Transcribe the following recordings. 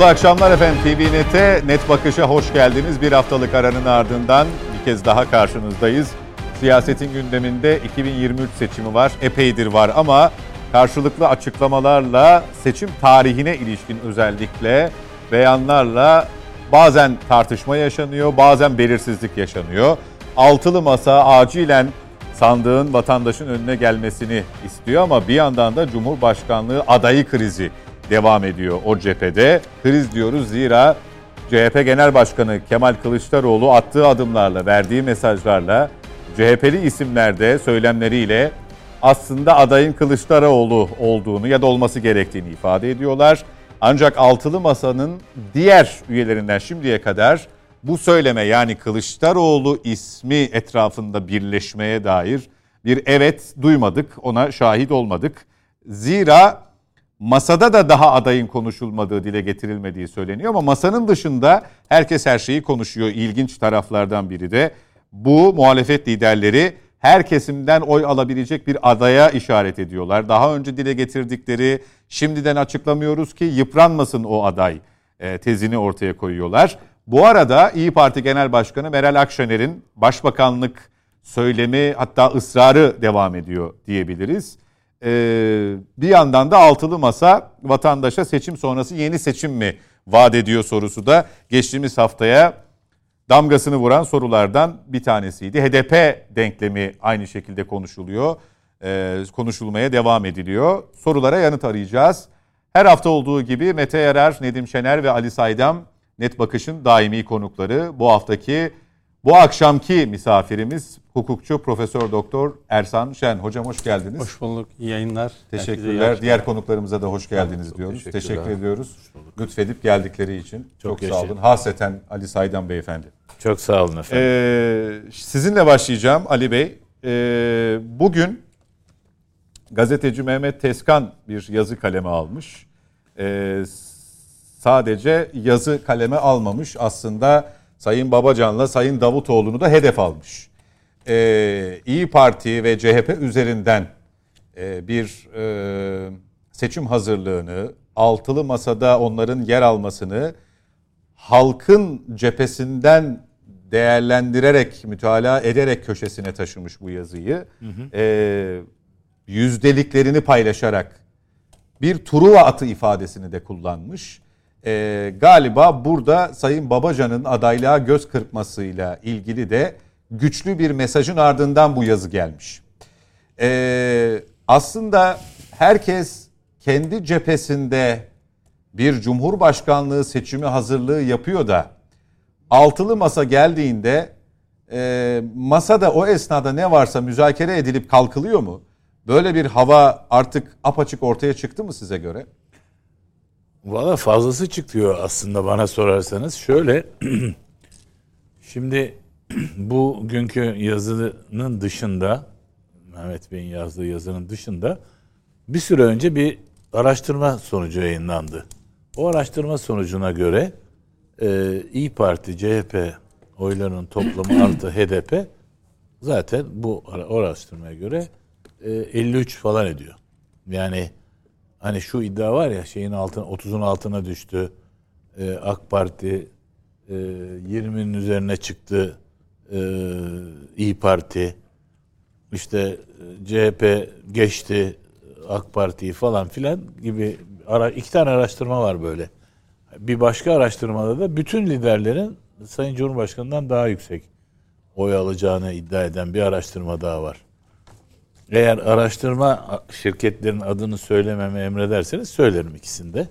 Mutlu akşamlar efendim. TVNet'e Net Bakış'a hoş geldiniz. Bir haftalık aranın ardından bir kez daha karşınızdayız. Siyasetin gündeminde 2023 seçimi var. Epeydir var ama karşılıklı açıklamalarla seçim tarihine ilişkin özellikle beyanlarla bazen tartışma yaşanıyor, bazen belirsizlik yaşanıyor. Altılı masa acilen sandığın vatandaşın önüne gelmesini istiyor ama bir yandan da Cumhurbaşkanlığı adayı krizi devam ediyor o cephede. Kriz diyoruz zira CHP Genel Başkanı Kemal Kılıçdaroğlu attığı adımlarla, verdiği mesajlarla CHP'li isimlerde söylemleriyle aslında adayın Kılıçdaroğlu olduğunu ya da olması gerektiğini ifade ediyorlar. Ancak altılı masanın diğer üyelerinden şimdiye kadar bu söyleme yani Kılıçdaroğlu ismi etrafında birleşmeye dair bir evet duymadık, ona şahit olmadık. Zira masada da daha adayın konuşulmadığı, dile getirilmediği söyleniyor ama masanın dışında herkes her şeyi konuşuyor. İlginç taraflardan biri de bu muhalefet liderleri her kesimden oy alabilecek bir adaya işaret ediyorlar. Daha önce dile getirdikleri şimdiden açıklamıyoruz ki yıpranmasın o aday e, tezini ortaya koyuyorlar. Bu arada İyi Parti Genel Başkanı Meral Akşener'in başbakanlık söylemi hatta ısrarı devam ediyor diyebiliriz. Ee, bir yandan da altılı masa vatandaşa seçim sonrası yeni seçim mi vaat ediyor sorusu da geçtiğimiz haftaya damgasını vuran sorulardan bir tanesiydi. HDP denklemi aynı şekilde konuşuluyor, ee, konuşulmaya devam ediliyor. Sorulara yanıt arayacağız. Her hafta olduğu gibi Mete Yarar, Nedim Şener ve Ali Saydam Net Bakış'ın daimi konukları. Bu haftaki, bu akşamki misafirimiz hukukçu Profesör Doktor Ersan Şen. Hocam hoş geldiniz. Hoş bulduk. İyi yayınlar. Teşekkürler. Diğer konuklarımıza da hoş geldiniz Çok diyoruz. Teşekkür ediyoruz. Lütfedip geldikleri için. Çok, Çok sağ olun. Hasreten Ali Saydam Beyefendi. Çok sağ olun efendim. Ee, sizinle başlayacağım Ali Bey. Ee, bugün gazeteci Mehmet Teskan bir yazı kaleme almış. Ee, sadece yazı kaleme almamış aslında Sayın Babacan'la Sayın Davutoğlu'nu da hedef almış. Ee, İyi Parti ve CHP üzerinden e, bir e, seçim hazırlığını, altılı masada onların yer almasını halkın cephesinden değerlendirerek, mütalaa ederek köşesine taşımış bu yazıyı. Hı hı. E, yüzdeliklerini paylaşarak bir Truva atı ifadesini de kullanmış. E, galiba burada Sayın Babacan'ın adaylığa göz kırpmasıyla ilgili de güçlü bir mesajın ardından bu yazı gelmiş. E, aslında herkes kendi cephesinde bir cumhurbaşkanlığı seçimi hazırlığı yapıyor da altılı masa geldiğinde e, masada o esnada ne varsa müzakere edilip kalkılıyor mu? Böyle bir hava artık apaçık ortaya çıktı mı size göre? Valla fazlası çıkıyor aslında bana sorarsanız. Şöyle, şimdi bugünkü yazının dışında, Mehmet Bey'in yazdığı yazının dışında bir süre önce bir araştırma sonucu yayınlandı. O araştırma sonucuna göre e, İyi Parti, CHP oylarının toplamı artı HDP zaten bu araştırmaya göre e, 53 falan ediyor. Yani hani şu iddia var ya şeyin altına 30'un altına düştü. E, AK Parti e, 20'nin üzerine çıktı. E, İyi Parti işte CHP geçti AK Parti'yi falan filan gibi ara, iki tane araştırma var böyle. Bir başka araştırmada da bütün liderlerin Sayın Cumhurbaşkanı'ndan daha yüksek oy alacağını iddia eden bir araştırma daha var. Eğer araştırma şirketlerin adını söylememe emrederseniz söylerim ikisinde.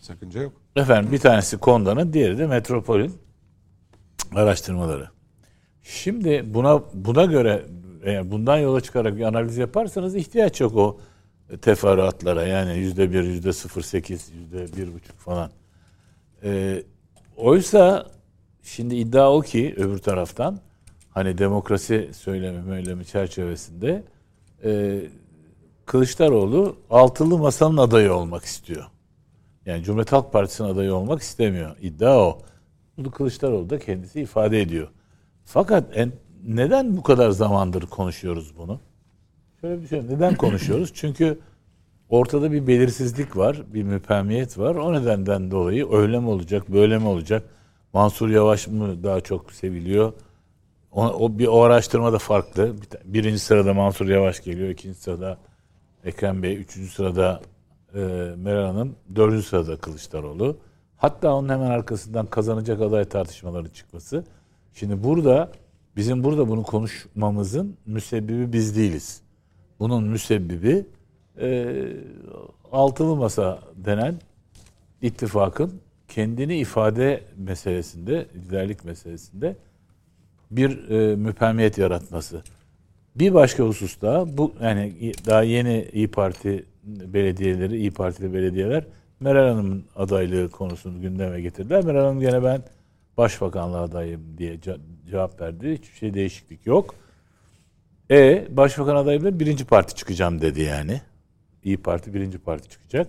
Sakınca yok. Efendim bir tanesi Konda'nın, diğeri de Metropol'ün araştırmaları. Şimdi buna buna göre eğer bundan yola çıkarak bir analiz yaparsanız ihtiyaç yok o teferruatlara yani yüzde bir, yüzde sıfır sekiz, yüzde bir buçuk falan. E, oysa şimdi iddia o ki öbür taraftan hani demokrasi söylemi söylemi çerçevesinde e, Kılıçdaroğlu altılı masanın adayı olmak istiyor. Yani Cumhuriyet Halk Partisi'nin adayı olmak istemiyor. İddia o. Bunu Kılıçdaroğlu da kendisi ifade ediyor. Fakat en, neden bu kadar zamandır konuşuyoruz bunu? Şöyle bir şey. Neden konuşuyoruz? Çünkü ortada bir belirsizlik var, bir müpemiyet var. O nedenden dolayı öyle mi olacak, böyle mi olacak? Mansur Yavaş mı daha çok seviliyor? O, o bir o araştırma da farklı. Birinci sırada Mansur Yavaş geliyor, ikinci sırada Ekrem Bey, üçüncü sırada e, Meral Hanım, dördüncü sırada Kılıçdaroğlu. Hatta onun hemen arkasından kazanacak aday tartışmaları çıkması. Şimdi burada bizim burada bunu konuşmamızın müsebbibi biz değiliz. Bunun müsebbibi e, altılı masa denen ittifakın kendini ifade meselesinde, liderlik meselesinde bir e, müpemiyet yaratması. Bir başka hususta bu yani daha yeni İyi Parti belediyeleri, İyi Partili belediyeler Meral Hanım'ın adaylığı konusunu gündeme getirdiler. Meral Hanım gene ben başbakanlığa adayım diye cevap verdi. Hiçbir şey değişiklik yok. E başbakan adayım birinci parti çıkacağım dedi yani. İyi Parti birinci parti çıkacak.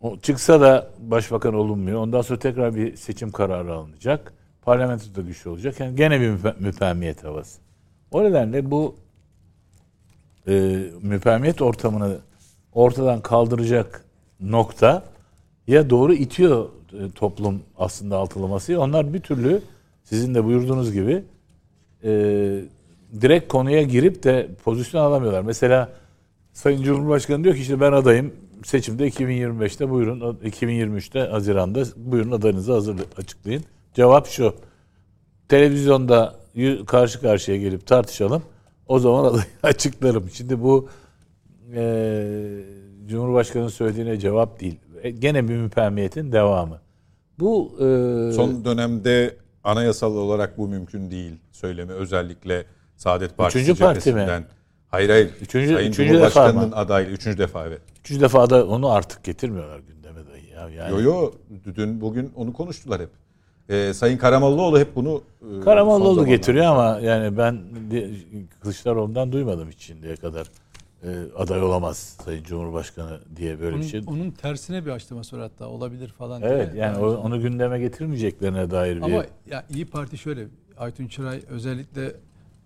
O çıksa da başbakan olunmuyor. Ondan sonra tekrar bir seçim kararı alınacak. Parlamentoda güçlü olacak. Yani gene bir müpemiyet havası. O nedenle bu e, müpemiyet ortamını ortadan kaldıracak nokta ya doğru itiyor toplum aslında altılaması. Onlar bir türlü sizin de buyurduğunuz gibi e, direkt konuya girip de pozisyon alamıyorlar. Mesela Sayın Cumhurbaşkanı diyor ki işte ben adayım seçimde 2025'te buyurun 2023'te Haziran'da buyurun adayınızı hazır açıklayın. Cevap şu. Televizyonda karşı karşıya gelip tartışalım. O zaman adayı açıklarım. Şimdi bu e, Cumhurbaşkanı'nın söylediğine cevap değil. E, gene bir müpemmiyetin devamı. Bu e, son dönemde anayasal olarak bu mümkün değil söylemi özellikle Saadet Partisi Üçüncü parti mi? Hayır hayır. Üçüncü, Sayın üçüncü Cumhurbaşkanı'nın defa mı? adaylı. Üçüncü defa evet. Üçüncü defa da onu artık getirmiyorlar gündeme dahi ya. Yani... Yo yo dün bugün onu konuştular hep. Ee, Sayın Karamollaoğlu hep bunu e, Karamollaoğlu getiriyor ama yani ben Kılıçdaroğlu'ndan duymadım hiç şimdiye kadar e, aday olamaz Sayın Cumhurbaşkanı diye böyle onun, bir şey. Onun tersine bir açıklaması var hatta olabilir falan Evet diye. yani o, onu gündeme getirmeyeceklerine dair bir... Ama ya İyi Parti şöyle Aytun Çıray özellikle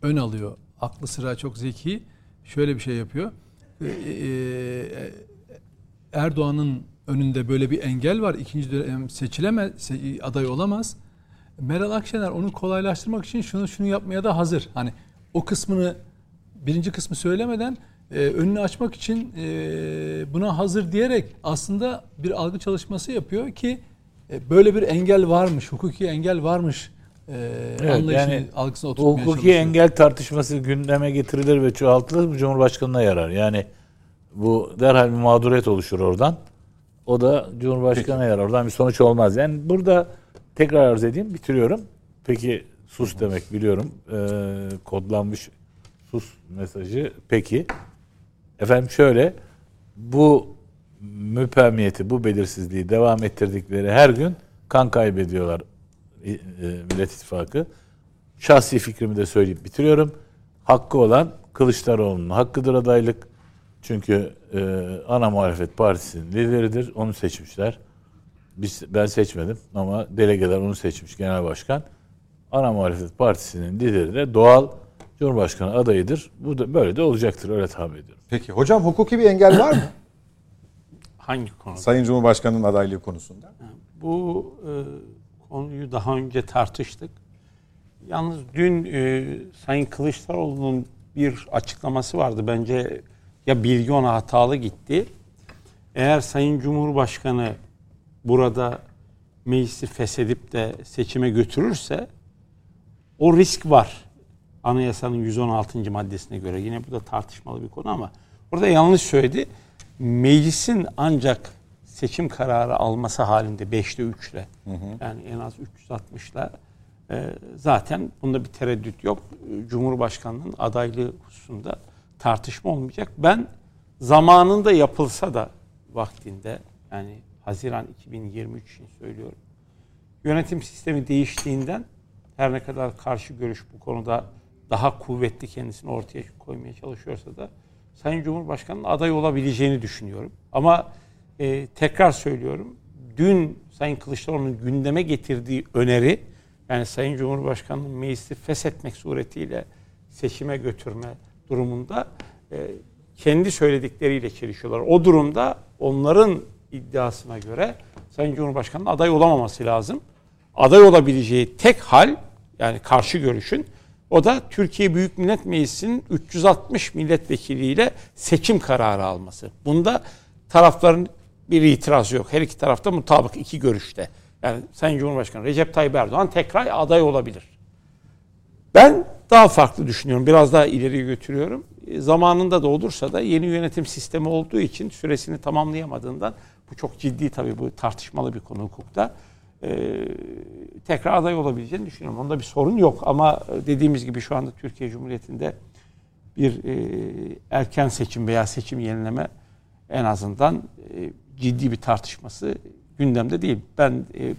ön alıyor. Aklı sıra çok zeki. Şöyle bir şey yapıyor. Ee, Erdoğan'ın önünde böyle bir engel var. İkinci dönem seçilemez, aday olamaz. Meral Akşener onu kolaylaştırmak için şunu şunu yapmaya da hazır. Hani o kısmını birinci kısmı söylemeden e, önünü açmak için e, buna hazır diyerek aslında bir algı çalışması yapıyor ki e, böyle bir engel varmış, hukuki engel varmış e, evet, anlayışını yani, algısına oturtmaya hukuki çalışıyor. engel tartışması gündeme getirilir ve çoğaltılır bu Cumhurbaşkanı'na yarar. Yani bu derhal bir mağduriyet oluşur oradan. O da Cumhurbaşkanı'na yarar. Oradan bir sonuç olmaz. Yani burada tekrar arz edeyim, bitiriyorum. Peki sus demek biliyorum. Ee, kodlanmış sus mesajı. Peki. Efendim şöyle bu müpemiyeti, bu belirsizliği devam ettirdikleri her gün kan kaybediyorlar e, e, Millet İttifakı. Şahsi fikrimi de söyleyip bitiriyorum. Hakkı olan Kılıçdaroğlu'nun hakkıdır adaylık. Çünkü e, ana muhalefet partisinin lideridir. Onu seçmişler. Biz ben seçmedim ama delegeler onu seçmiş genel başkan. Ana muhalefet partisinin lideri de doğal Cumhurbaşkanı adayıdır. Bu da böyle de olacaktır öyle tahmin ediyorum. Peki hocam hukuki bir engel var mı? Hangi konu? Sayın Cumhurbaşkanı'nın adaylığı konusunda. Bu e, konuyu daha önce tartıştık. Yalnız dün e, Sayın Kılıçdaroğlu'nun bir açıklaması vardı. Bence ya bilgi ona hatalı gitti. Eğer Sayın Cumhurbaşkanı burada meclisi feshedip de seçime götürürse o risk var. Anayasanın 116. maddesine göre. Yine bu da tartışmalı bir konu ama orada yanlış söyledi. Meclisin ancak seçim kararı alması halinde 5'te 3 ile yani en az 360 ile zaten bunda bir tereddüt yok. Cumhurbaşkanının adaylığı hususunda tartışma olmayacak. Ben zamanında yapılsa da vaktinde yani Haziran 2023 için söylüyorum. Yönetim sistemi değiştiğinden her ne kadar karşı görüş bu konuda daha kuvvetli kendisini ortaya koymaya çalışıyorsa da Sayın Cumhurbaşkanı'nın aday olabileceğini düşünüyorum. Ama e, tekrar söylüyorum. Dün Sayın Kılıçdaroğlu'nun gündeme getirdiği öneri yani Sayın Cumhurbaşkanı'nın meclisi feshetmek suretiyle seçime götürme durumunda e, kendi söyledikleriyle çelişiyorlar. O durumda onların iddiasına göre Sayın Cumhurbaşkanı'nın aday olamaması lazım. Aday olabileceği tek hal yani karşı görüşün o da Türkiye Büyük Millet Meclisi'nin 360 milletvekiliyle seçim kararı alması. Bunda tarafların bir itiraz yok. Her iki tarafta mutabık iki görüşte. Yani Sayın Cumhurbaşkanı Recep Tayyip Erdoğan tekrar aday olabilir. Ben daha farklı düşünüyorum. Biraz daha ileri götürüyorum. E, zamanında da olursa da yeni yönetim sistemi olduğu için süresini tamamlayamadığından bu çok ciddi tabii bu tartışmalı bir konu hukukta. Ee, tekrar aday olabileceğini düşünüyorum. Onda bir sorun yok ama dediğimiz gibi şu anda Türkiye Cumhuriyeti'nde bir e, erken seçim veya seçim yenileme en azından e, ciddi bir tartışması gündemde değil. Ben e,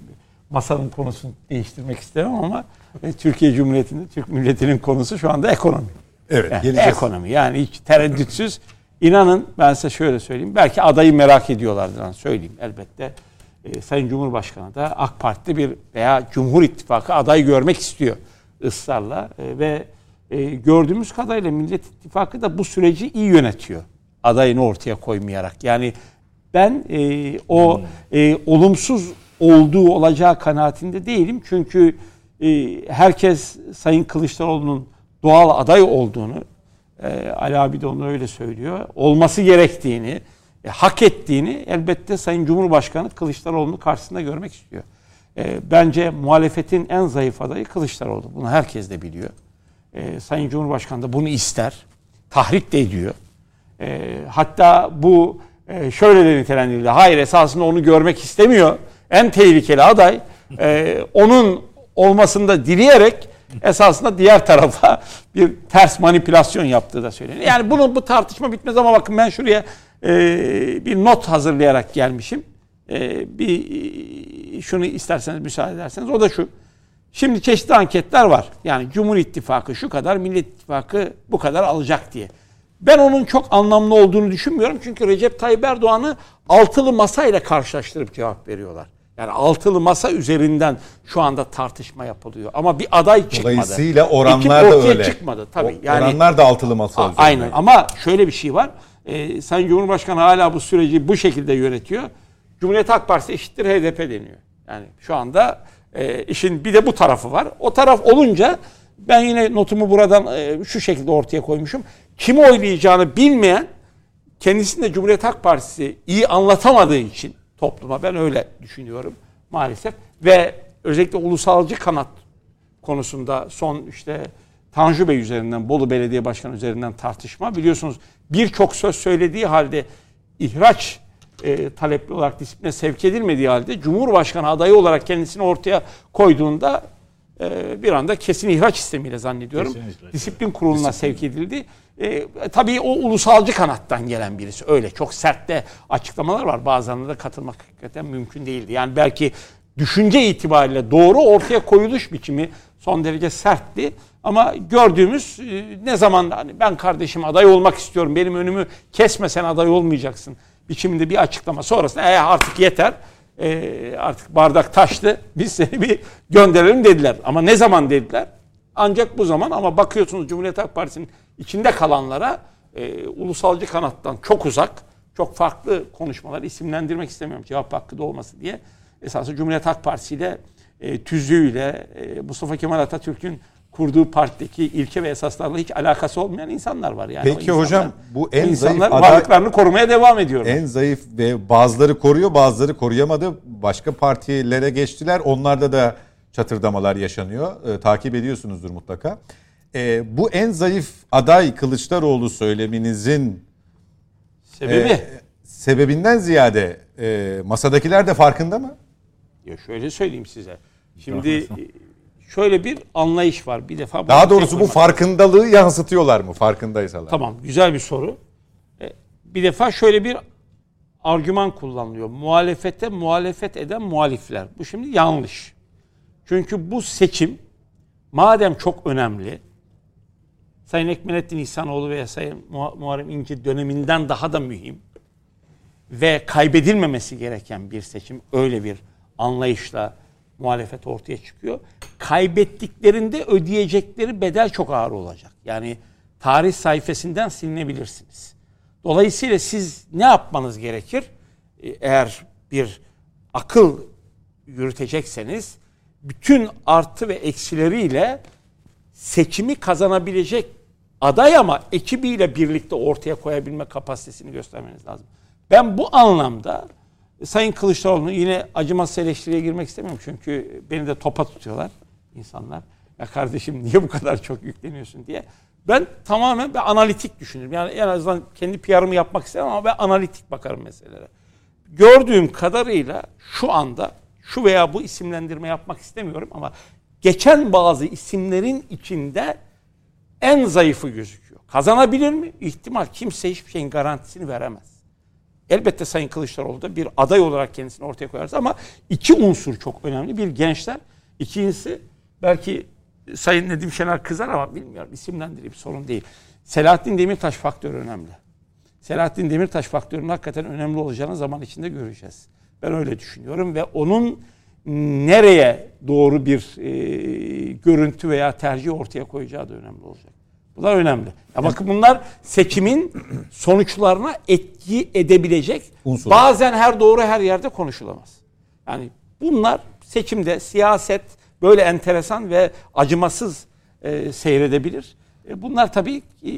masanın konusunu değiştirmek istemem ama e, Türkiye Cumhuriyeti'nde Türk milletinin konusu şu anda ekonomi. Evet, Yani geleceğiz. ekonomi yani hiç tereddütsüz. İnanın ben size şöyle söyleyeyim. Belki adayı merak ediyorlardır. söyleyeyim elbette. E, Sayın Cumhurbaşkanı da AK Parti'de bir veya Cumhur İttifakı aday görmek istiyor ısrarla. E, ve e, gördüğümüz kadarıyla Millet İttifakı da bu süreci iyi yönetiyor. Adayını ortaya koymayarak. Yani ben e, o e, olumsuz olduğu olacağı kanaatinde değilim. Çünkü e, herkes Sayın Kılıçdaroğlu'nun doğal aday olduğunu, e, Ali abi de onu öyle söylüyor, olması gerektiğini, e, hak ettiğini elbette Sayın Cumhurbaşkanı Kılıçdaroğlu'nun karşısında görmek istiyor. E, bence muhalefetin en zayıf adayı Kılıçdaroğlu. Bunu herkes de biliyor. E, Sayın Cumhurbaşkanı da bunu ister. Tahrik de ediyor. E, hatta bu e, şöyle de nitelendirildi. Hayır esasında onu görmek istemiyor. En tehlikeli aday e, onun olmasını da dileyerek esasında diğer tarafa bir ters manipülasyon yaptığı da söyleniyor. Yani bunu bu tartışma bitmez ama bakın ben şuraya e, bir not hazırlayarak gelmişim. E, bir şunu isterseniz müsaade ederseniz o da şu. Şimdi çeşitli anketler var. Yani Cumhur İttifakı şu kadar, Millet İttifakı bu kadar alacak diye. Ben onun çok anlamlı olduğunu düşünmüyorum. Çünkü Recep Tayyip Erdoğan'ı altılı masayla karşılaştırıp cevap veriyorlar. Yani altılı masa üzerinden şu anda tartışma yapılıyor. Ama bir aday çıkmadı. Dolayısıyla oranlar da öyle. çıkmadı tabii. O- Yani oranlar da altılı masa A- üzerinde. Aynen ama şöyle bir şey var. Ee, Sayın Cumhurbaşkanı hala bu süreci bu şekilde yönetiyor. Cumhuriyet Halk Partisi eşittir HDP deniyor. Yani şu anda e, işin bir de bu tarafı var. O taraf olunca ben yine notumu buradan e, şu şekilde ortaya koymuşum. Kimi oylayacağını bilmeyen kendisini de Cumhuriyet Halk Partisi iyi anlatamadığı için topluma ben öyle düşünüyorum maalesef. Ve özellikle ulusalcı kanat konusunda son işte Tanju Bey üzerinden, Bolu Belediye Başkanı üzerinden tartışma. Biliyorsunuz birçok söz söylediği halde ihraç e, talepli olarak disipline sevk edilmediği halde Cumhurbaşkanı adayı olarak kendisini ortaya koyduğunda e, bir anda kesin ihraç sistemiyle zannediyorum. Kesin ihraç. Disiplin kuruluna sevk edildi. E, tabii o ulusalcı kanattan gelen birisi. Öyle çok sert de açıklamalar var. Bazılarına da katılmak hakikaten mümkün değildi. Yani belki düşünce itibariyle doğru ortaya koyuluş biçimi son derece sertti. Ama gördüğümüz e, ne zaman hani ben kardeşim aday olmak istiyorum. Benim önümü kesmesen aday olmayacaksın. Biçiminde bir açıklama sonrasında e, artık yeter. E, artık bardak taştı. Biz seni bir gönderelim dediler. Ama ne zaman dediler? Ancak bu zaman ama bakıyorsunuz Cumhuriyet Halk Partisi'nin içinde kalanlara e, ulusalcı kanattan çok uzak, çok farklı konuşmalar isimlendirmek istemiyorum cevap hakkı da olması diye. Esasında Cumhuriyet Halk Partisi ile e, tüzüğüyle e, Mustafa Kemal Atatürk'ün kurduğu partideki ilke ve esaslarla hiç alakası olmayan insanlar var. Yani Peki insanlar- hocam, bu en insanlar zayıf aday- varlıklarını korumaya devam ediyorlar. En zayıf ve bazıları koruyor bazıları koruyamadı. Başka partilere geçtiler. Onlarda da çatırdamalar yaşanıyor. Ee, takip ediyorsunuzdur mutlaka. Ee, bu en zayıf aday Kılıçdaroğlu söyleminizin Sebebi e, sebebinden ziyade e, masadakiler de farkında mı? Ya şöyle söyleyeyim size. Şimdi şöyle bir anlayış var. Bir defa Daha bunu doğrusu bu farkındalığı yansıtıyorlar mı farkındaysalar? Tamam güzel bir soru. E, Bir defa şöyle bir argüman kullanılıyor. Muhalefete muhalefet eden muhalifler. Bu şimdi yanlış. Çünkü bu seçim madem çok önemli Sayın Ekmelettin İhsanoğlu veya Sayın Muha- Muharrem İnce döneminden daha da mühim ve kaybedilmemesi gereken bir seçim öyle bir anlayışla muhalefet ortaya çıkıyor. Kaybettiklerinde ödeyecekleri bedel çok ağır olacak. Yani tarih sayfasından silinebilirsiniz. Dolayısıyla siz ne yapmanız gerekir? E, Eğer bir akıl yürütecekseniz bütün artı ve eksileriyle seçimi kazanabilecek aday ama ekibiyle birlikte ortaya koyabilme kapasitesini göstermeniz lazım. Ben bu anlamda Sayın Kılıçdaroğlu'nu yine acımasız eleştiriye girmek istemiyorum çünkü beni de topa tutuyorlar insanlar. Ya kardeşim niye bu kadar çok yükleniyorsun diye. Ben tamamen bir analitik düşünürüm. Yani en azından kendi PR'ımı yapmak istemem ama ben analitik bakarım meselelere. Gördüğüm kadarıyla şu anda şu veya bu isimlendirme yapmak istemiyorum ama geçen bazı isimlerin içinde en zayıfı gözüküyor. Kazanabilir mi? İhtimal. Kimse hiçbir şeyin garantisini veremez. Elbette Sayın Kılıçdaroğlu da bir aday olarak kendisini ortaya koyarsa ama iki unsur çok önemli. Bir gençler, ikincisi belki Sayın Nedim Şener kızar ama bilmiyorum isimlendireyim sorun değil. Selahattin Demirtaş faktörü önemli. Selahattin Demirtaş faktörünün hakikaten önemli olacağını zaman içinde göreceğiz. Ben öyle düşünüyorum ve onun nereye doğru bir e, görüntü veya tercih ortaya koyacağı da önemli olacak. Bunlar önemli. Ya bakın bunlar seçimin sonuçlarına etki edebilecek. Unsurlar. Bazen her doğru her yerde konuşulamaz. Yani bunlar seçimde siyaset böyle enteresan ve acımasız e, seyredebilir. E, bunlar tabii e,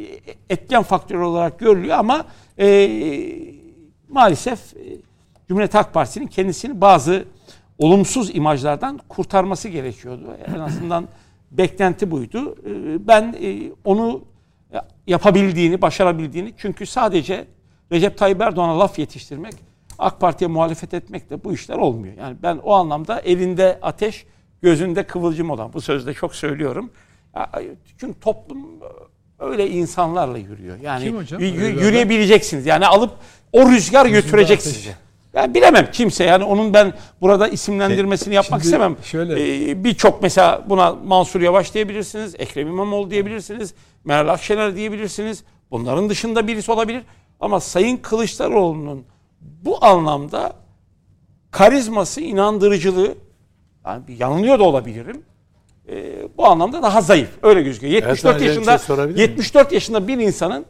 etken faktör olarak görülüyor ama e, maalesef e, Cumhuriyet Halk Partisi'nin kendisini bazı olumsuz imajlardan kurtarması gerekiyordu. En azından beklenti buydu. E, Ben e, onu yapabildiğini, başarabildiğini çünkü sadece Recep Tayyip Erdoğan'a laf yetiştirmek, AK Parti'ye muhalefet etmek de bu işler olmuyor. Yani ben o anlamda elinde ateş, gözünde kıvılcım olan bu sözde çok söylüyorum. Çünkü toplum öyle insanlarla yürüyor. Yani Kim hocam? y- yürüyebileceksiniz. Yani alıp o rüzgar götürecek ateş. sizi. Ben bilemem kimse yani onun ben burada isimlendirmesini yapmak Şimdi istemem. şöyle- Ee, Birçok mesela buna Mansur Yavaş diyebilirsiniz, Ekrem İmamoğlu diyebilirsiniz, Meral Akşener diyebilirsiniz. Bunların dışında birisi olabilir. Ama Sayın Kılıçdaroğlu'nun bu anlamda karizması, inandırıcılığı, yani yanılıyor da olabilirim. Ee, bu anlamda daha zayıf. Öyle gözüküyor. 74 Erdoğan, yaşında şey sorabilir miyim? 74 yaşında bir insanın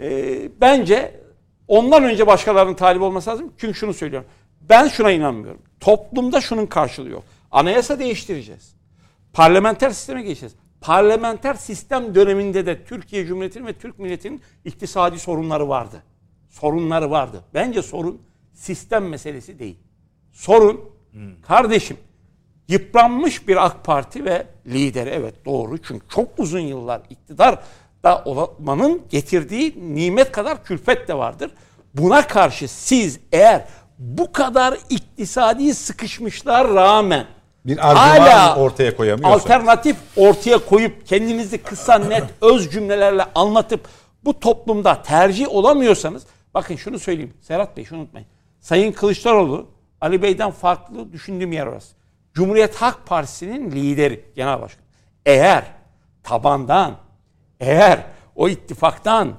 e, bence ondan önce başkalarının talip olması lazım. Çünkü şunu söylüyorum. Ben şuna inanmıyorum. Toplumda şunun karşılığı yok. Anayasa değiştireceğiz. Parlamenter sisteme geçeceğiz. Parlamenter sistem döneminde de Türkiye Cumhuriyeti'nin ve Türk milletinin iktisadi sorunları vardı. Sorunları vardı. Bence sorun sistem meselesi değil. Sorun kardeşim yıpranmış bir AK Parti ve lideri evet doğru çünkü çok uzun yıllar iktidar da olmanın getirdiği nimet kadar külfet de vardır. Buna karşı siz eğer bu kadar iktisadi sıkışmışlar rağmen Bir argüman ortaya koyamıyorsanız. alternatif ortaya koyup kendinizi kısa net öz cümlelerle anlatıp bu toplumda tercih olamıyorsanız bakın şunu söyleyeyim Serhat Bey şunu unutmayın. Sayın Kılıçdaroğlu Ali Bey'den farklı düşündüğüm yer orası. Cumhuriyet Halk Partisi'nin lideri genel başkan. Eğer tabandan eğer o ittifaktan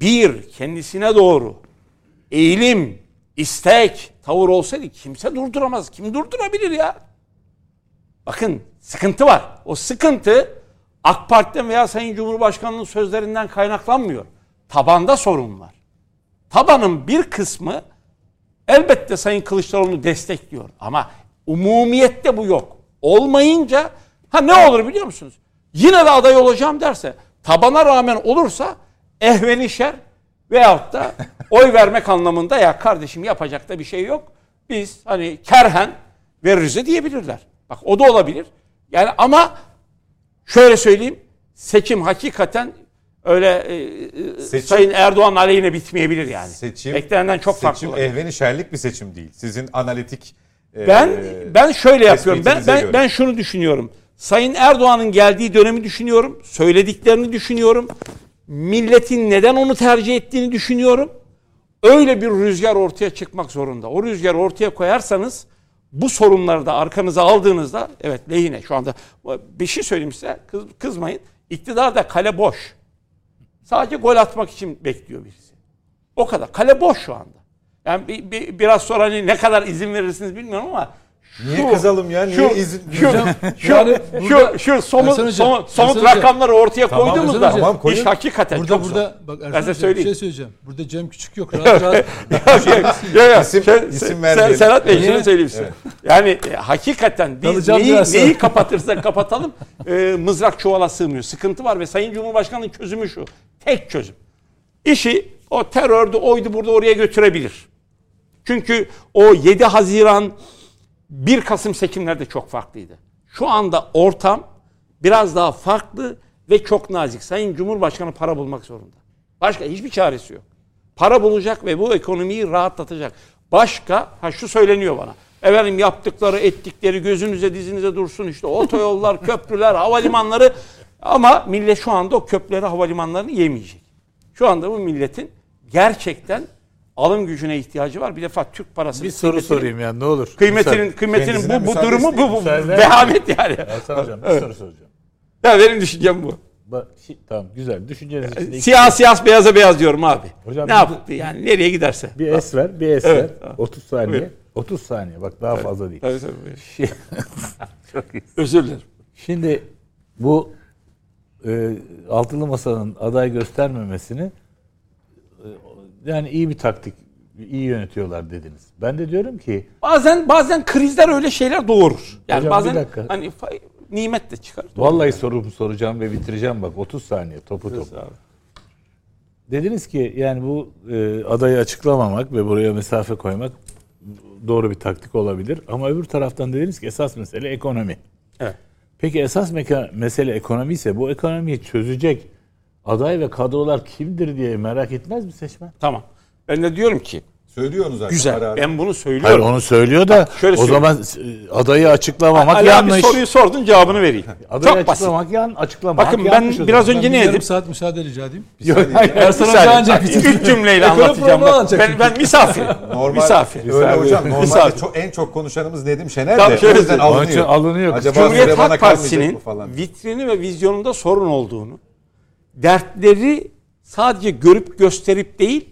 bir kendisine doğru eğilim, istek, tavır olsaydı kimse durduramaz. Kim durdurabilir ya? Bakın sıkıntı var. O sıkıntı AK Parti'den veya Sayın Cumhurbaşkanı'nın sözlerinden kaynaklanmıyor. Tabanda sorun var. Tabanın bir kısmı elbette Sayın Kılıçdaroğlu'nu destekliyor. Ama umumiyette bu yok. Olmayınca ha ne olur biliyor musunuz? Yine de aday olacağım derse tabana rağmen olursa ehveni şer veyahut da oy vermek anlamında ya kardeşim yapacak da bir şey yok. Biz hani kerhen veririz de diyebilirler. Bak o da olabilir. Yani ama şöyle söyleyeyim seçim hakikaten öyle e, e, Seçim- Sayın Erdoğan aleyhine bitmeyebilir yani. Seçim, Beklenenden çok farklı seçim ehveni şerlik bir seçim değil. Sizin analitik e, Ben ben şöyle yapıyorum. Ben ben, göre. ben şunu düşünüyorum. Sayın Erdoğan'ın geldiği dönemi düşünüyorum. Söylediklerini düşünüyorum. Milletin neden onu tercih ettiğini düşünüyorum. Öyle bir rüzgar ortaya çıkmak zorunda. O rüzgar ortaya koyarsanız bu sorunları da arkanıza aldığınızda evet lehine şu anda bir şey söyleyeyim size kız, kızmayın. İktidar da kale boş. Sadece gol atmak için bekliyor birisi. O kadar. Kale boş şu anda. Yani bir, bir- biraz sonra hani ne kadar izin verirsiniz bilmiyorum ama Niye kızalım ya? Niye şu, izin? şu, şu, Yani şu, burada- şu somut, Ersan Hocam, somut, somut Ersan rakamları ortaya Tamam, koyduğumuzda Ersan Hocam. Tamam, iş hakikaten Burada çok burada zor. bak Ben Ersan size Hocam, bir söyleyeyim. şey söyleyeceğim. Burada Cem Küçük yok. Rahat rahat. ya, ya, İsim- Sen- isim sen- vermeyelim. Serhat Bey şunu Niye? söyleyeyim size. Yani e, hakikaten biz Kalacağım neyi, sonra. neyi kapatırsak kapatalım e, mızrak çuvala sığmıyor. Sıkıntı var ve Sayın Cumhurbaşkanı'nın çözümü şu. Tek çözüm. İşi o terördü oydu burada oraya götürebilir. Çünkü o 7 Haziran 1 Kasım seçimlerde çok farklıydı. Şu anda ortam biraz daha farklı ve çok nazik. Sayın Cumhurbaşkanı para bulmak zorunda. Başka hiçbir çaresi yok. Para bulacak ve bu ekonomiyi rahatlatacak. Başka, ha şu söyleniyor bana. Efendim yaptıkları, ettikleri gözünüze dizinize dursun işte otoyollar, köprüler, havalimanları. Ama millet şu anda o köprüleri, havalimanlarını yemeyecek. Şu anda bu milletin gerçekten alım gücüne ihtiyacı var. Bir defa Türk parası Bir soru sorayım ya ne olur. Kıymetinin kıymetinin Kendisine bu bu müsaade durumu bu, bu Müsaade- vehamet yani. Ersan hocam bir soru soracağım. Ya benim düşüncem bu. Bak, şi- tamam güzel. Düşünceniz iki- Siyah siyah beyaza beyaz diyorum abi. Hocam ne bir- yaptı yani nereye giderse. bir es ver, bir es Evet. ver. 30 saniye. Buyur. 30 saniye bak daha fazla değil. Tabii, tabii, iyi. Özür dilerim. Şimdi bu e, altılı masanın aday göstermemesini yani iyi bir taktik, iyi yönetiyorlar dediniz. Ben de diyorum ki Bazen bazen krizler öyle şeyler doğurur. Yani Hocam, bir bazen dakika. hani fa- nimet de çıkar. vallahi sorumu soracağım ve bitireceğim bak 30 saniye topu topu. Abi. Dediniz ki yani bu e, adayı açıklamamak ve buraya mesafe koymak doğru bir taktik olabilir. Ama öbür taraftan dediniz ki esas mesele ekonomi. Evet. Peki esas meka- mesele ekonomi ise bu ekonomiyi çözecek aday ve kadrolar kimdir diye merak etmez mi seçmen? Tamam. Ben de diyorum ki Söylüyorsunuz zaten. güzel. ara ara. Ben bunu Hayır söylüyorum. onu söylüyor da şöyle o zaman e, adayı açıklamamak Ali abi yanlış. soruyu sordun cevabını vereyim. Adayı Çok basit. açıklamak yan açıklamak Bakın ben biraz önce Ben ne dedim? saat müsaade rica edeyim. Yok, hayır. Ersan Müsaade. Hoca ancak. Üç cümleyle anlatacağım. Bak, ben, ben misafirim. Normal, Misafir. Öyle hocam. Normalde Misafir. çok, en çok konuşanımız Nedim Şener de. şöyle o yüzden alınıyor. alınıyor. Acaba Cumhuriyet Halk Partisi'nin vitrini ve vizyonunda sorun olduğunu, dertleri sadece görüp gösterip değil,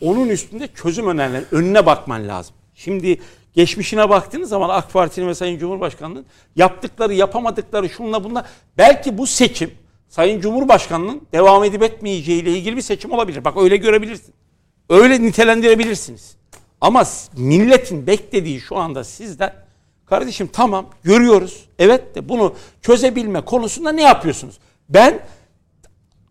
onun üstünde çözüm önerileri önüne bakman lazım. Şimdi geçmişine baktığınız zaman AK Parti'nin ve Sayın Cumhurbaşkanı'nın yaptıkları, yapamadıkları şunla bunla belki bu seçim Sayın Cumhurbaşkanı'nın devam edip etmeyeceği ile ilgili bir seçim olabilir. Bak öyle görebilirsin. Öyle nitelendirebilirsiniz. Ama milletin beklediği şu anda sizden kardeşim tamam görüyoruz. Evet de bunu çözebilme konusunda ne yapıyorsunuz? Ben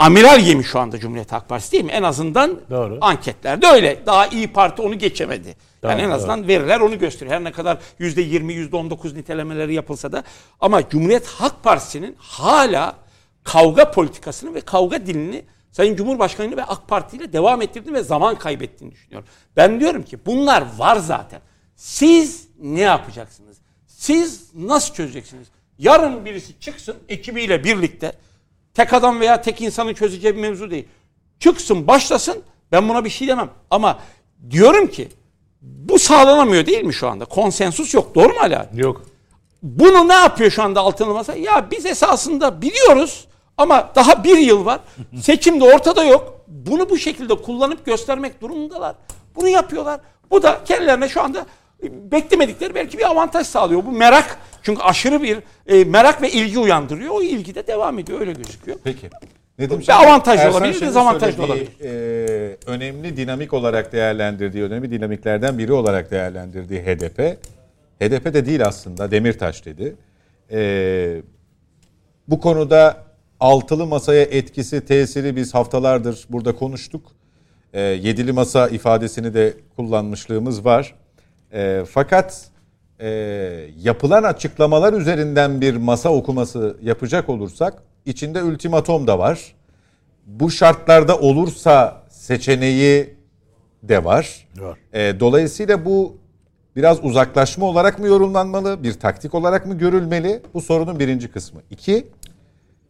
amiral gemi şu anda Cumhuriyet Halk Partisi değil mi? En azından Doğru. anketlerde öyle. Daha iyi Parti onu geçemedi. Yani en Doğru, azından veriler onu gösteriyor. Her ne kadar %20, %19 nitelemeleri yapılsa da. Ama Cumhuriyet Halk Partisi'nin hala kavga politikasını ve kavga dilini Sayın Cumhurbaşkanı ve AK Parti ile devam ettirdiğini ve zaman kaybettiğini düşünüyorum. Ben diyorum ki bunlar var zaten. Siz ne yapacaksınız? Siz nasıl çözeceksiniz? Yarın birisi çıksın ekibiyle birlikte tek adam veya tek insanın çözeceği bir mevzu değil. Çıksın başlasın ben buna bir şey demem. Ama diyorum ki bu sağlanamıyor değil mi şu anda? Konsensus yok. Doğru mu abi? Yok. Bunu ne yapıyor şu anda altılı masa? Ya biz esasında biliyoruz ama daha bir yıl var. Seçim de ortada yok. Bunu bu şekilde kullanıp göstermek durumundalar. Bunu yapıyorlar. Bu da kendilerine şu anda beklemedikleri belki bir avantaj sağlıyor. Bu merak çünkü aşırı bir e, merak ve ilgi uyandırıyor. O ilgi de devam ediyor öyle gözüküyor. Peki. Nedim Bir avantaj Ersan olabilir, dezavantaj söylediği, e, önemli dinamik olarak değerlendirdiği, önemli dinamiklerden biri olarak değerlendirdiği HDP. HDP de değil aslında, Demirtaş dedi. E, bu konuda altılı masaya etkisi, tesiri biz haftalardır burada konuştuk. E, yedili masa ifadesini de kullanmışlığımız var. E, fakat e, yapılan açıklamalar üzerinden bir masa okuması yapacak olursak içinde ultimatom da var. Bu şartlarda olursa seçeneği de var. Var. E, dolayısıyla bu biraz uzaklaşma olarak mı yorumlanmalı, bir taktik olarak mı görülmeli? Bu sorunun birinci kısmı. İki,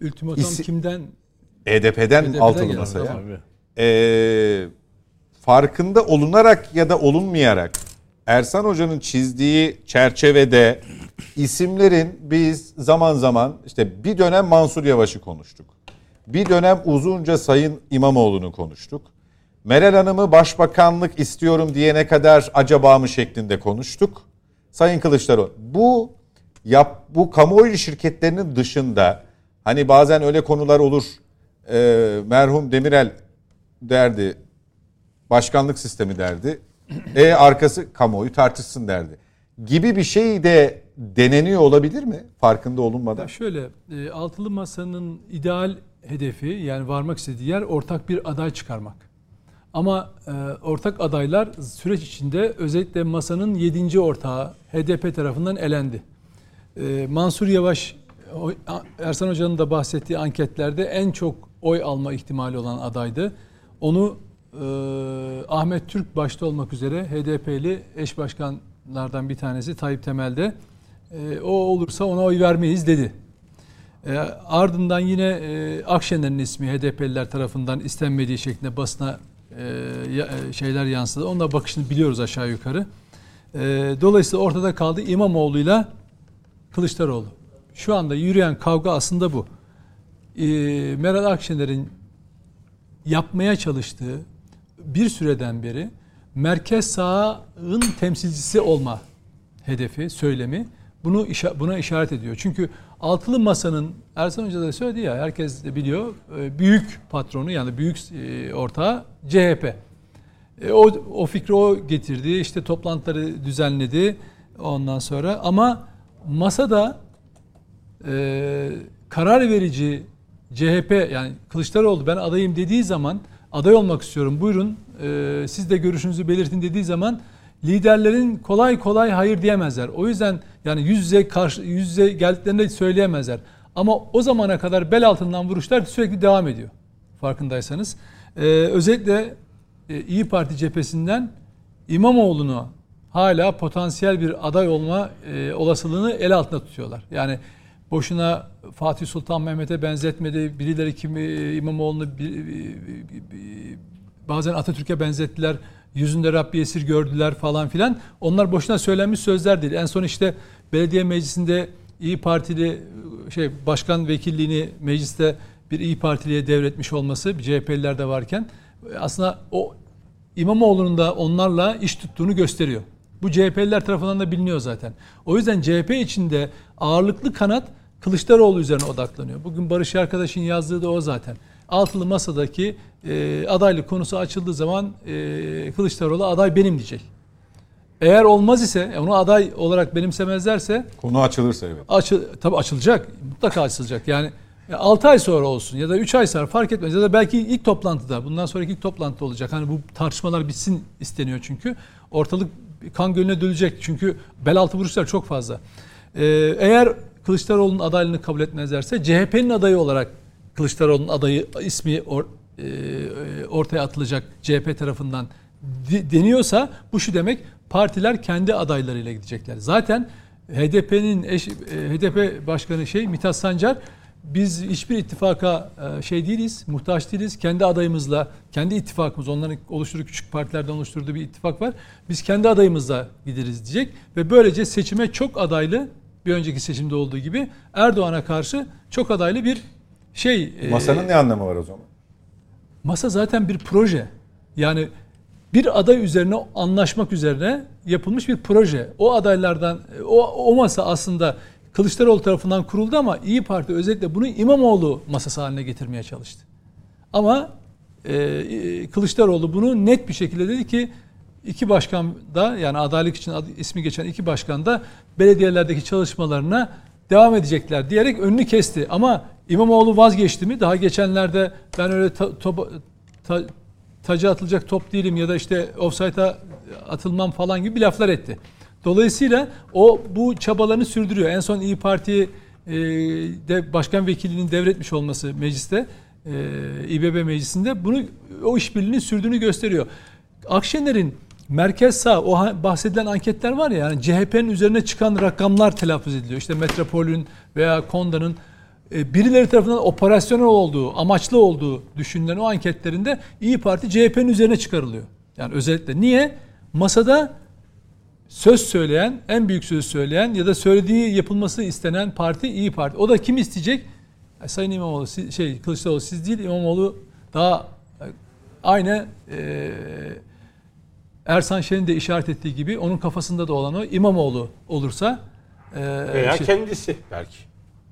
Ultimatom İsi- kimden? HDP'den, HDP'den altılı masaya. tamam. Ee, farkında olunarak ya da olunmayarak Ersan Hoca'nın çizdiği çerçevede isimlerin biz zaman zaman işte bir dönem Mansur Yavaş'ı konuştuk. Bir dönem uzunca Sayın İmamoğlu'nu konuştuk. Meral Hanım'ı başbakanlık istiyorum diyene kadar acaba mı şeklinde konuştuk. Sayın Kılıçdaroğlu. Bu yap bu kamuoyu şirketlerinin dışında hani bazen öyle konular olur. Ee, merhum Demirel derdi. Başkanlık sistemi derdi. E arkası kamuoyu tartışsın derdi. Gibi bir şey de deneniyor olabilir mi? Farkında olunmadan. Ya şöyle, e, altılı masanın ideal hedefi yani varmak istediği yer ortak bir aday çıkarmak. Ama e, ortak adaylar süreç içinde özellikle masanın yedinci ortağı HDP tarafından elendi. E, Mansur Yavaş, Ersan Hoca'nın da bahsettiği anketlerde en çok oy alma ihtimali olan adaydı. Onu e, Ahmet Türk başta olmak üzere HDP'li eş başkanlardan bir tanesi Tayyip Temel'de e, o olursa ona oy vermeyiz dedi. E, ardından yine e, Akşener'in ismi HDP'liler tarafından istenmediği şeklinde basına e, e, şeyler yansıdı. Onun da bakışını biliyoruz aşağı yukarı. Dolayısıyla ortada kaldı İmamoğlu'yla Kılıçdaroğlu. Şu anda yürüyen kavga aslında bu. E, Meral Akşener'in yapmaya çalıştığı bir süreden beri merkez sağın temsilcisi olma hedefi, söylemi bunu buna işaret ediyor. Çünkü altılı masanın Ersan Hoca da söyledi ya herkes de biliyor e, büyük patronu yani büyük e, ortağı CHP. E, o, o fikri o getirdi. işte toplantıları düzenledi ondan sonra ama masada e, karar verici CHP yani Kılıçdaroğlu ben adayım dediği zaman aday olmak istiyorum buyurun e, siz de görüşünüzü belirtin dediği zaman liderlerin kolay kolay hayır diyemezler. O yüzden yani yüz yüze karşı yüz yüze geldiklerinde söyleyemezler. Ama o zamana kadar bel altından vuruşlar sürekli devam ediyor. Farkındaysanız. Ee, özellikle e, İyi Parti cephesinden İmamoğlu'nu hala potansiyel bir aday olma e, olasılığını el altında tutuyorlar. Yani boşuna Fatih Sultan Mehmet'e benzetmedi. Birileri kimi e, İmamoğlu'nu bir, bir, bir, bazen Atatürk'e benzettiler yüzünde Rabbi esir gördüler falan filan. Onlar boşuna söylenmiş sözler değil. En son işte belediye meclisinde İyi Partili şey başkan vekilliğini mecliste bir İyi Partiliye devretmiş olması bir CHP'liler de varken aslında o İmamoğlu'nun da onlarla iş tuttuğunu gösteriyor. Bu CHP'liler tarafından da biliniyor zaten. O yüzden CHP içinde ağırlıklı kanat Kılıçdaroğlu üzerine odaklanıyor. Bugün Barış arkadaşın yazdığı da o zaten altılı masadaki e, adaylık konusu açıldığı zaman e, Kılıçdaroğlu aday benim diyecek. Eğer olmaz ise onu aday olarak benimsemezlerse konu açılırsa evet. Açı, tabii açılacak. Mutlaka açılacak. Yani 6 ay sonra olsun ya da 3 ay sonra fark etmez ya da belki ilk toplantıda bundan sonraki ilk toplantıda olacak. Hani bu tartışmalar bitsin isteniyor çünkü. Ortalık kan gölüne dölecek çünkü bel altı vuruşlar çok fazla. Ee, eğer Kılıçdaroğlu'nun adaylığını kabul etmezlerse CHP'nin adayı olarak Kılıçdaroğlu'nun adayı ismi or, e, ortaya atılacak CHP tarafından deniyorsa bu şu demek partiler kendi adaylarıyla gidecekler. Zaten HDP'nin eş, e, HDP başkanı şey Mithat Sancar biz hiçbir ittifaka e, şey değiliz, muhtaç değiliz. Kendi adayımızla, kendi ittifakımız, onların oluşturduğu küçük partilerden oluşturduğu bir ittifak var. Biz kendi adayımızla gideriz diyecek ve böylece seçime çok adaylı bir önceki seçimde olduğu gibi Erdoğan'a karşı çok adaylı bir şey masanın e, ne anlamı var o zaman? Masa zaten bir proje. Yani bir aday üzerine anlaşmak üzerine yapılmış bir proje. O adaylardan o, o masa aslında Kılıçdaroğlu tarafından kuruldu ama İyi Parti özellikle bunu İmamoğlu masası haline getirmeye çalıştı. Ama e, Kılıçdaroğlu bunu net bir şekilde dedi ki iki başkan da yani adaylık için adı, ismi geçen iki başkan da belediyelerdeki çalışmalarına devam edecekler diyerek önünü kesti. Ama İmamoğlu vazgeçti mi? Daha geçenlerde ben öyle ta, top, ta, taca atılacak top değilim ya da işte offside'a atılmam falan gibi laflar etti. Dolayısıyla o bu çabalarını sürdürüyor. En son İyi Parti e, de başkan vekilinin devretmiş olması mecliste e, İBB meclisinde bunu o işbirliğini sürdüğünü gösteriyor. Akşener'in merkez sağ o bahsedilen anketler var ya yani CHP'nin üzerine çıkan rakamlar telaffuz ediliyor. İşte Metropol'ün veya Konda'nın e, birileri tarafından operasyonel olduğu, amaçlı olduğu düşünülen o anketlerinde İyi Parti CHP'nin üzerine çıkarılıyor. Yani özellikle niye? Masada söz söyleyen, en büyük sözü söyleyen ya da söylediği yapılması istenen parti İyi Parti. O da kim isteyecek? E, Sayın İmamoğlu, şey Kılıçdaroğlu siz değil, İmamoğlu daha e, aynı e, Ersan Şen'in de işaret ettiği gibi onun kafasında da olan o İmamoğlu olursa e, Veya şey- kendisi belki.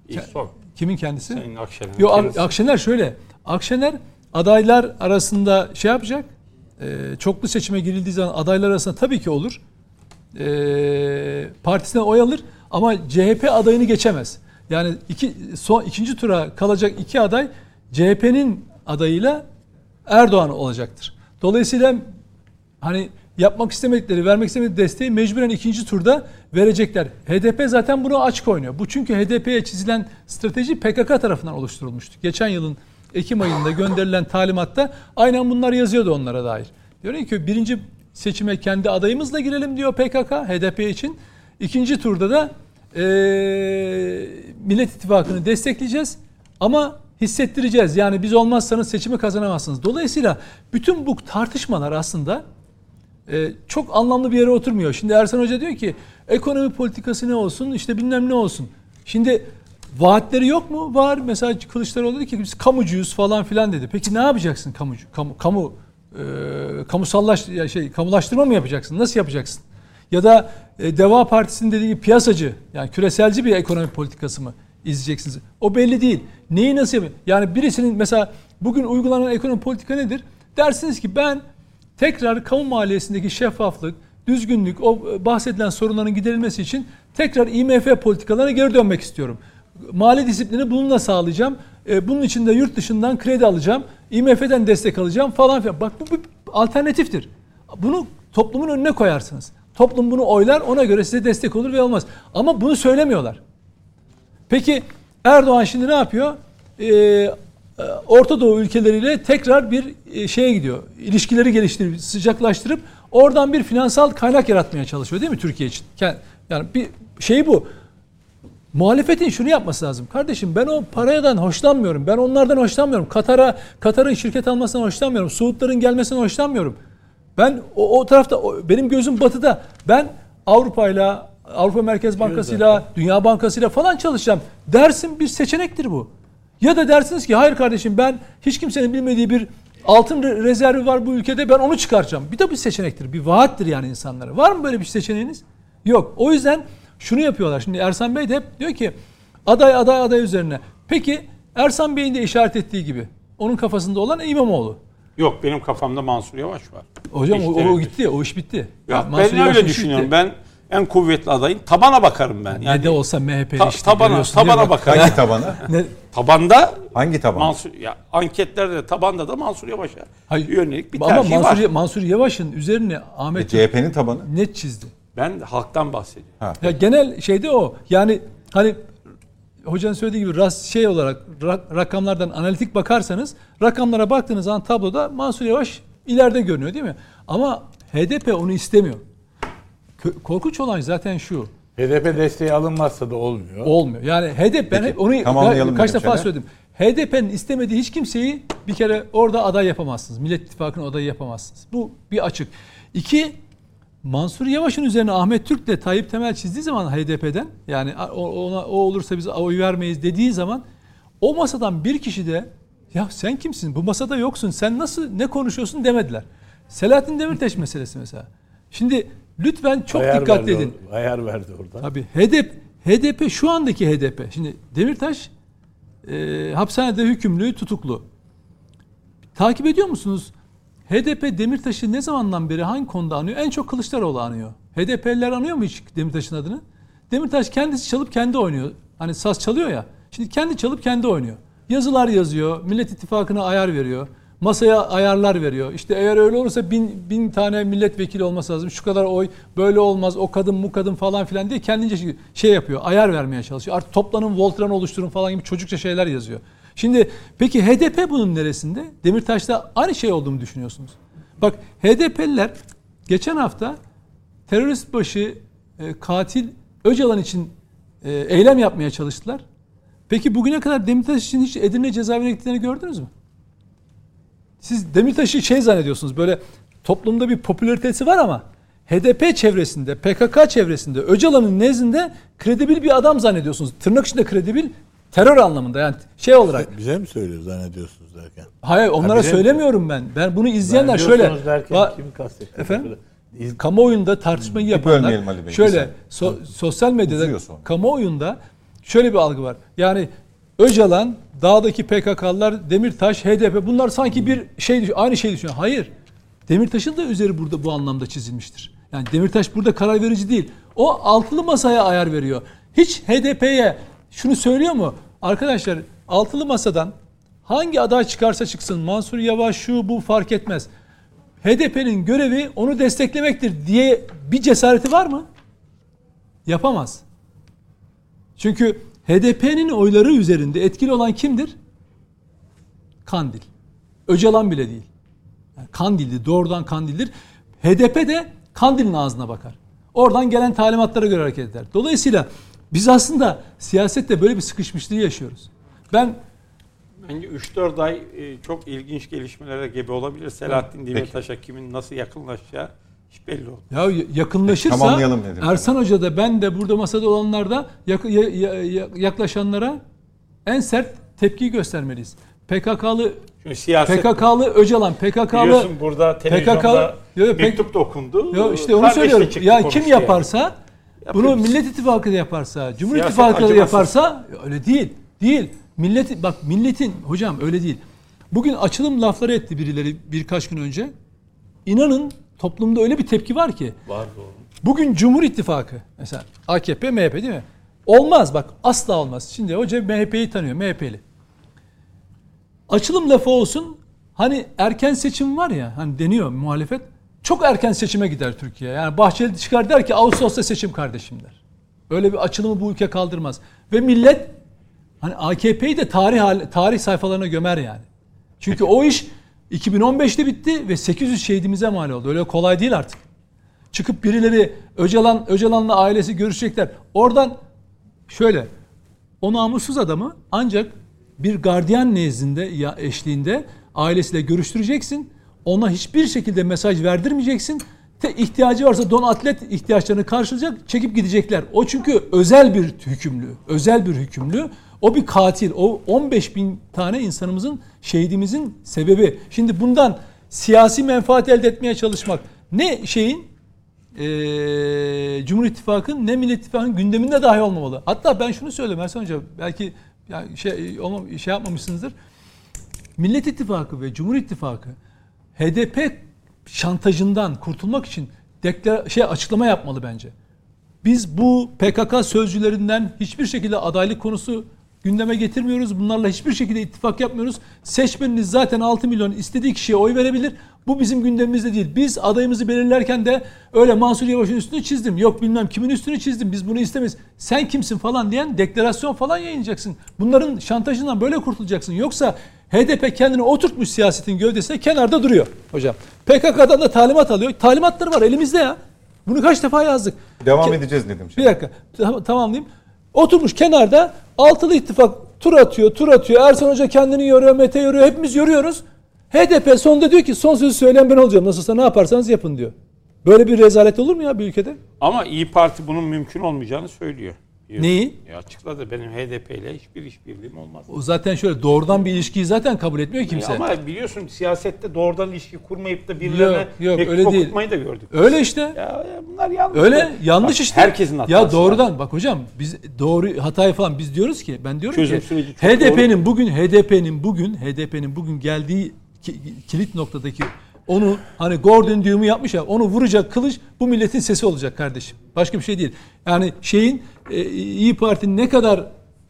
İlk son. kimin kendisi? Sayın Akşener'in Yo, kendisi. Akşener şöyle. Akşener adaylar arasında şey yapacak. E, çoklu seçime girildiği zaman adaylar arasında tabii ki olur. E, partisine oy alır ama CHP adayını geçemez. Yani iki son ikinci tura kalacak iki aday CHP'nin adayıyla Erdoğan olacaktır. Dolayısıyla hani yapmak istemedikleri, vermek istemedikleri desteği mecburen ikinci turda verecekler. HDP zaten bunu açık oynuyor. Bu çünkü HDP'ye çizilen strateji PKK tarafından oluşturulmuştu. Geçen yılın Ekim ayında gönderilen talimatta aynen bunlar yazıyordu onlara dair. Diyor ki birinci seçime kendi adayımızla girelim diyor PKK HDP için. İkinci turda da eee Millet İttifakı'nı destekleyeceğiz ama hissettireceğiz. Yani biz olmazsanız seçimi kazanamazsınız. Dolayısıyla bütün bu tartışmalar aslında e, çok anlamlı bir yere oturmuyor. Şimdi Ersan Hoca diyor ki ekonomi politikası ne olsun işte bilmem ne olsun. Şimdi vaatleri yok mu? Var. Mesela Kılıçdaroğlu dedi ki biz kamucuyuz falan filan dedi. Peki ne yapacaksın kamucu? Kamu, kamu e, kamusallaş ya şey kamulaştırma mı yapacaksın? Nasıl yapacaksın? Ya da e, Deva Partisi'nin dediği piyasacı yani küreselci bir ekonomi politikası mı izleyeceksiniz? O belli değil. Neyi nasıl yapayım? Yani birisinin mesela bugün uygulanan ekonomi politika nedir? Dersiniz ki ben tekrar kamu maliyesindeki şeffaflık, düzgünlük, o bahsedilen sorunların giderilmesi için tekrar IMF politikalarına geri dönmek istiyorum. Mali disiplini bununla sağlayacağım. E, bunun için de yurt dışından kredi alacağım. IMF'den destek alacağım falan filan. Bak bu bir alternatiftir. Bunu toplumun önüne koyarsınız. Toplum bunu oylar ona göre size destek olur ve olmaz. Ama bunu söylemiyorlar. Peki Erdoğan şimdi ne yapıyor? Ee, Orta Doğu ülkeleriyle tekrar bir e, şeye gidiyor. İlişkileri geliştirip sıcaklaştırıp oradan bir finansal kaynak yaratmaya çalışıyor değil mi Türkiye için? Yani bir şey bu. Muhalefetin şunu yapması lazım. Kardeşim ben o paradan hoşlanmıyorum. Ben onlardan hoşlanmıyorum. Katar'a Katar'ın şirket almasından hoşlanmıyorum. Suudların gelmesinden hoşlanmıyorum. Ben o, o tarafta o- benim gözüm batıda. Ben Avrupa'yla Avrupa Merkez Bankası'yla, Dünya Bankası'yla falan çalışacağım. Dersin bir seçenektir bu. Ya da dersiniz ki hayır kardeşim ben hiç kimsenin bilmediği bir altın re- rezervi var bu ülkede ben onu çıkaracağım. Bir de bir seçenektir. Bir vaattir yani insanlara. Var mı böyle bir seçeneğiniz? Yok. O yüzden şunu yapıyorlar. Şimdi Ersan Bey de hep diyor ki aday aday aday üzerine. Peki Ersan Bey'in de işaret ettiği gibi onun kafasında olan İmamoğlu. Yok benim kafamda Mansur Yavaş var. Hocam o, o gitti. O iş bitti. Ya Mansur ben öyle düşünüyorum. bitti. Ben en kuvvetli adayım. Tabana bakarım ben. Yani ne de olsa MHP'li ta- işte tabana, tabana bakarım. Hangi tabana? Ne, Tabanda Hangi taban? Mansur ya anketlerde tabanda da Mansur Yavaş'a Hayır. yönelik bir Ama tercih Mansur, var. Mansur Yavaş'ın üzerine Ahmet CHP'nin tabanı. net çizdi. Ben halktan bahsediyorum. Ha. Ya genel şeyde o. Yani hani hocanın söylediği gibi ras şey olarak ra- rakamlardan analitik bakarsanız rakamlara baktığınız zaman tabloda Mansur Yavaş ileride görünüyor değil mi? Ama HDP onu istemiyor. Korkunç olan zaten şu. HDP desteği alınmazsa da olmuyor. Olmuyor. Yani HDP ben Peki, onu tamamlayalım kaç defa söyledim. HDP'nin istemediği hiç kimseyi bir kere orada aday yapamazsınız. Millet İttifakı'nın adayı yapamazsınız. Bu bir açık. İki, Mansur Yavaş'ın üzerine Ahmet Türk de Tayyip Temel çizdiği zaman HDP'den yani ona o olursa biz oy vermeyiz dediği zaman o masadan bir kişi de ya sen kimsin? Bu masada yoksun. Sen nasıl ne konuşuyorsun demediler. Selahattin Demirtaş meselesi mesela. Şimdi lütfen çok Ayar dikkatli verdi edin. or- Ayar verdi orada. Tabii HDP, HDP şu andaki HDP. Şimdi Demirtaş e, hapishanede hükümlü, tutuklu. Takip ediyor musunuz? HDP Demirtaş'ı ne zamandan beri hangi konuda anıyor? En çok Kılıçdaroğlu anıyor. HDP'liler anıyor mu hiç Demirtaş'ın adını? Demirtaş kendisi çalıp kendi oynuyor. Hani saz çalıyor ya. Şimdi kendi çalıp kendi oynuyor. Yazılar yazıyor. Millet İttifakı'na ayar veriyor. Masaya ayarlar veriyor. İşte eğer öyle olursa bin, bin tane milletvekili olması lazım. Şu kadar oy böyle olmaz. O kadın bu kadın falan filan diye kendince şey- yapıyor. Ayar vermeye çalışıyor. Artık toplanın Voltran oluşturun falan gibi çocukça şeyler yazıyor. Şimdi peki HDP bunun neresinde? Demirtaş'ta aynı şey olduğunu düşünüyorsunuz. Bak HDP'liler geçen hafta terörist başı e, katil Öcalan için e, eylem yapmaya çalıştılar. Peki bugüne kadar Demirtaş için hiç Edirne cezaevine gittiklerini gördünüz mü? Siz Demirtaş'ı şey zannediyorsunuz böyle toplumda bir popülaritesi var ama HDP çevresinde, PKK çevresinde, Öcalan'ın nezdinde kredibil bir adam zannediyorsunuz. Tırnak içinde kredibil terör anlamında yani şey olarak. Bize mi söylüyor zannediyorsunuz derken? Hayır onlara bize- söylemiyorum ben. Ben bunu izleyenler şöyle. Zannediyorsunuz derken Va- kimi kastettin? Efendim? kamuoyunda tartışmayı yapanlar Ali Bey, şöyle so- sosyal medyada kamuoyunda şöyle bir algı var. Yani Öcalan, dağdaki PKK'lılar, Demirtaş, HDP bunlar sanki bir şey aynı şey düşünüyor. Hayır. Demirtaş'ın da üzeri burada bu anlamda çizilmiştir. Yani Demirtaş burada karar verici değil. O altılı masaya ayar veriyor. Hiç HDP'ye şunu söylüyor mu? Arkadaşlar altılı masadan hangi aday çıkarsa çıksın Mansur Yavaş şu bu fark etmez. HDP'nin görevi onu desteklemektir diye bir cesareti var mı? Yapamaz. Çünkü HDP'nin oyları üzerinde etkili olan kimdir? Kandil. Öcalan bile değil. Yani Kandil'di, doğrudan Kandil'dir. HDP de Kandil'in ağzına bakar. Oradan gelen talimatlara göre hareket eder. Dolayısıyla biz aslında siyasette böyle bir sıkışmışlığı yaşıyoruz. Ben Bence 3-4 ay e, çok ilginç gelişmelere gebe olabilir. Selahattin Demirtaş'a kimin nasıl yakınlaşacağı hiç belli olmaz. Ya yakınlaşırsa Tamamlayalım dedim. Ersan Hoca da ben de burada masada olanlar da yak- ya- ya- ya- yaklaşanlara en sert tepkiyi göstermeliyiz. PKK'lı siyaset PKK'lı Öcalan, PKK'lı biliyorsun burada televizyonda Yo, yo, pek- mektup da okundu. Yo işte onu söylüyorum. Ya kim yaparsa yani. bunu Yapıyoruz. Millet İttifakı da yaparsa, Cumhur Siyaset İttifakı da yaparsa öyle değil. Değil. Millet bak milletin hocam öyle değil. Bugün açılım lafları etti birileri birkaç gün önce. İnanın toplumda öyle bir tepki var ki. Var doğru. Bugün Cumhur İttifakı mesela AKP, MHP değil mi? Olmaz bak asla olmaz. Şimdi hoca MHP'yi tanıyor, MHP'li. Açılım lafı olsun. Hani erken seçim var ya hani deniyor muhalefet. Çok erken seçime gider Türkiye. Yani Bahçeli çıkar der ki Ağustos'ta seçim kardeşim der. Öyle bir açılımı bu ülke kaldırmaz. Ve millet hani AKP'yi de tarih tarih sayfalarına gömer yani. Çünkü o iş 2015'te bitti ve 800 şehidimize mal oldu. Öyle kolay değil artık. Çıkıp birileri Öcalan Öcalan'la ailesi görüşecekler. Oradan şöyle o namussuz adamı ancak bir gardiyan nezdinde ya eşliğinde ailesiyle görüştüreceksin. Ona hiçbir şekilde mesaj verdirmeyeceksin. Te ihtiyacı varsa don atlet ihtiyaçlarını karşılayacak, çekip gidecekler. O çünkü özel bir hükümlü, özel bir hükümlü. O bir katil. O 15 bin tane insanımızın, şehidimizin sebebi. Şimdi bundan siyasi menfaat elde etmeye çalışmak ne şeyin e, Cumhur İttifakı'nın ne Millet İttifakı'nın gündeminde dahi olmamalı. Hatta ben şunu söyleyeyim Ersan Hoca belki yani şey, olmam, şey yapmamışsınızdır. Millet İttifakı ve Cumhur İttifakı HDP şantajından kurtulmak için deklar şey açıklama yapmalı bence. Biz bu PKK sözcülerinden hiçbir şekilde adaylık konusu gündeme getirmiyoruz. Bunlarla hiçbir şekilde ittifak yapmıyoruz. Seçmeniniz zaten 6 milyon istediği kişiye oy verebilir. Bu bizim gündemimizde değil. Biz adayımızı belirlerken de öyle Mansur Yavaş'ın üstünü çizdim. Yok bilmem kimin üstünü çizdim. Biz bunu istemeyiz. Sen kimsin falan diyen deklarasyon falan yayınlayacaksın. Bunların şantajından böyle kurtulacaksın. Yoksa HDP kendini oturtmuş siyasetin gövdesine kenarda duruyor hocam. PKK'dan da talimat alıyor. Talimatları var elimizde ya. Bunu kaç defa yazdık. Devam Ke- edeceğiz dedim bir şimdi. dakika tam, tamamlayayım. Oturmuş kenarda altılı ittifak tur atıyor tur atıyor. Ersan Hoca kendini yoruyor Mete yoruyor hepimiz yoruyoruz. HDP sonunda diyor ki son sözü söyleyen ben olacağım. Nasılsa ne yaparsanız yapın diyor. Böyle bir rezalet olur mu ya bir ülkede? Ama İyi Parti bunun mümkün olmayacağını söylüyor. Neyi? Ya açıkladı benim HDP ile hiçbir işbirliğim olmaz. O zaten şöyle doğrudan bir ilişkiyi zaten kabul etmiyor kimse. Ama biliyorsun siyasette doğrudan ilişki kurmayıp da birilerine Yok, yok, öyle değil. okutmayı da gördük. Öyle işte. Ya, ya bunlar yanlış. Öyle yanlış Bak, işte. Herkesin hatası. Ya var. doğrudan bak hocam biz doğru hatayı falan biz diyoruz ki ben diyorum Çözüm ki HDP'nin bugün HDP'nin bugün HDP'nin bugün geldiği ki- kilit noktadaki onu hani Gordon düğümü yapmış ya onu vuracak kılıç bu milletin sesi olacak kardeşim. Başka bir şey değil. Yani şeyin e, İyi Parti'nin ne kadar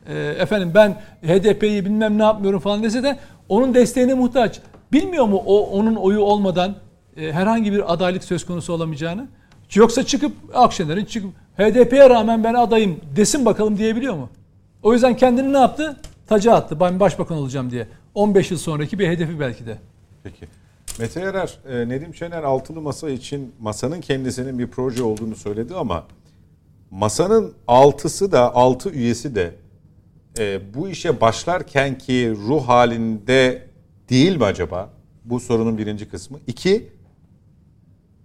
e, efendim ben HDP'yi bilmem ne yapmıyorum falan dese de onun desteğine muhtaç. Bilmiyor mu o onun oyu olmadan e, herhangi bir adaylık söz konusu olamayacağını? Yoksa çıkıp Akşener'in çıkıp HDP'ye rağmen ben adayım desin bakalım diyebiliyor mu? O yüzden kendini ne yaptı? Taca attı. Ben başbakan olacağım diye. 15 yıl sonraki bir hedefi belki de. Peki. Mete e, Nedim Şener altılı masa için masanın kendisinin bir proje olduğunu söyledi ama masanın altısı da altı üyesi de e, bu işe başlarken ki ruh halinde değil mi acaba? Bu sorunun birinci kısmı. İki,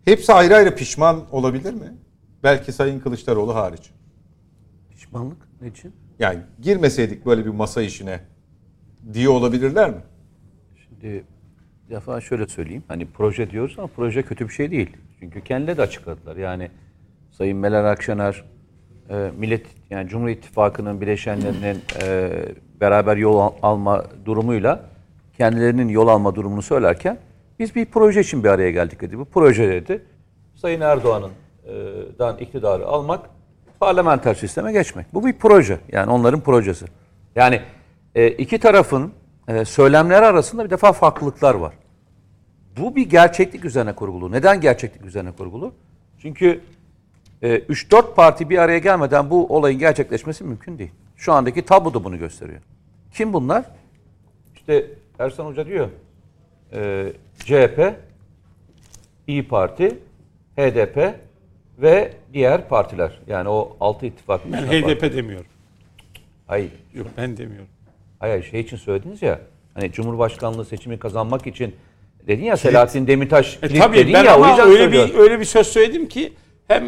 hepsi ayrı ayrı pişman olabilir mi? Belki Sayın Kılıçdaroğlu hariç. Pişmanlık ne için? Yani girmeseydik böyle bir masa işine diye olabilirler mi? Şimdi defa şöyle söyleyeyim. Hani proje diyoruz ama proje kötü bir şey değil. Çünkü kendileri de açıkladılar. Yani Sayın Meral Akşener e, Millet yani Cumhur İttifakı'nın bileşenlerinin e, beraber yol al- alma durumuyla kendilerinin yol alma durumunu söylerken biz bir proje için bir araya geldik dedi. Bu proje dedi. Sayın Erdoğan'ın e, dan iktidarı almak, parlamenter sisteme geçmek. Bu bir proje. Yani onların projesi. Yani e, iki tarafın e, söylemleri arasında bir defa farklılıklar var. Bu bir gerçeklik üzerine kurgulu. Neden gerçeklik üzerine kurgulu? Çünkü e, 3-4 parti bir araya gelmeden bu olayın gerçekleşmesi mümkün değil. Şu andaki tablo da bunu gösteriyor. Kim bunlar? İşte Ersan Hoca diyor, e, CHP, İyi Parti, HDP ve diğer partiler. Yani o altı ittifak. Ben HDP parti. demiyorum. Hayır, Yok ben demiyorum. Hayır şey için söylediniz ya. Hani Cumhurbaşkanlığı seçimi kazanmak için dedin ya Selahattin Demirtaş E tabii dedin ben ya o ama yüzden öyle söylüyorum. bir öyle bir söz söyledim ki hem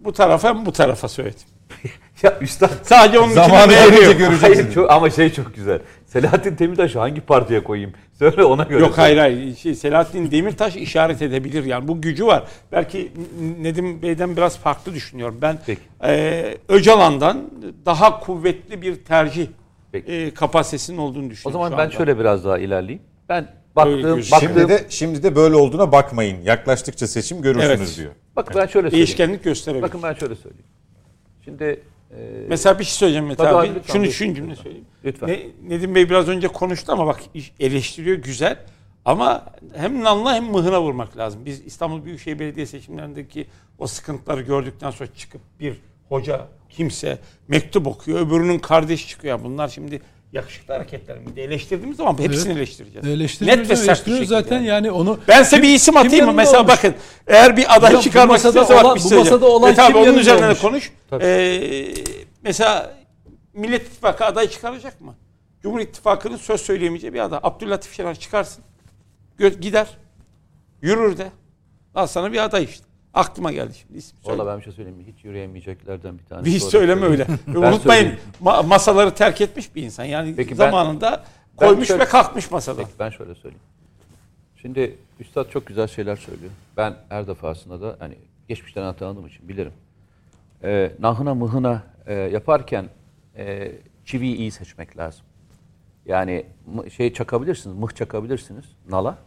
bu tarafa hem bu tarafa söyledim. Ya üstad Sadece onun Zamanı gelince göreceksiniz. Hayır çok, ama şey çok güzel. Selahattin Demirtaş'ı hangi partiye koyayım? Söyle ona göre. Yok hayır hayır. Şey, Selahattin Demirtaş işaret edebilir yani bu gücü var. Belki Nedim Bey'den biraz farklı düşünüyorum. Ben Peki. e, Öcalan'dan daha kuvvetli bir tercih Peki. e, kapasitesinin olduğunu düşünüyorum. O zaman şu ben anda. şöyle biraz daha ilerleyeyim. Ben baktığım, gözüküyor. baktığım Şimdi de şimdi de böyle olduğuna bakmayın. Yaklaştıkça seçim görürsünüz Evet. diyor. bak ben şöyle söyleyeyim. değişkenlik gösterebilir. Bakın ben şöyle söyleyeyim. Şimdi e, Mesela bir şey söyleyeceğim Mete Tabii abi. abi, lütfen, Şunu buyurun. şu cümle söyleyeyim. Lütfen. Ne, Nedim Bey biraz önce konuştu ama bak iş- eleştiriyor güzel. Ama hem nanla hem mıhına vurmak lazım. Biz İstanbul Büyükşehir Belediye seçimlerindeki o sıkıntıları gördükten sonra çıkıp bir hoca, kimse mektup okuyor. Öbürünün kardeşi çıkıyor. Bunlar şimdi yakışıklı hareketler mi? Eleştirdiğimiz zaman hepsini eleştireceğiz. Eleştiriyoruz, Net ve sert bir şekilde zaten yani. yani onu Ben size bir isim atayım mı? Mesela olmuş? bakın eğer bir aday Hocam, bu çıkarmak istiyorsa bak bir bu şey söyleyeceğim. masada olan Mete abi kim onun üzerinden olmuş? konuş. Ee, mesela Millet İttifakı aday çıkaracak mı? Cumhur İttifakı'nın söz söyleyemeyeceği bir aday. Abdüllatif Şener çıkarsın. Gider. Yürür de. Al sana bir aday işte. Aklıma geldi şimdi söyle. Valla ben bir şey söyleyeyim mi? Hiç yürüyemeyeceklerden bir tanesi. Bir olarak söyleme öyle. Ve Unutmayın ma- masaları terk etmiş bir insan. Yani Peki ben- zamanında ben koymuş şöyle- ve kalkmış masada. Peki ben şöyle söyleyeyim. Şimdi Üstad çok güzel şeyler söylüyor. Ben her defasında da hani geçmişten hatırladığım için bilirim. Ee, nahına mıhına e, yaparken e, çiviyi iyi seçmek lazım. Yani mı- şey çakabilirsiniz, mıh çakabilirsiniz nala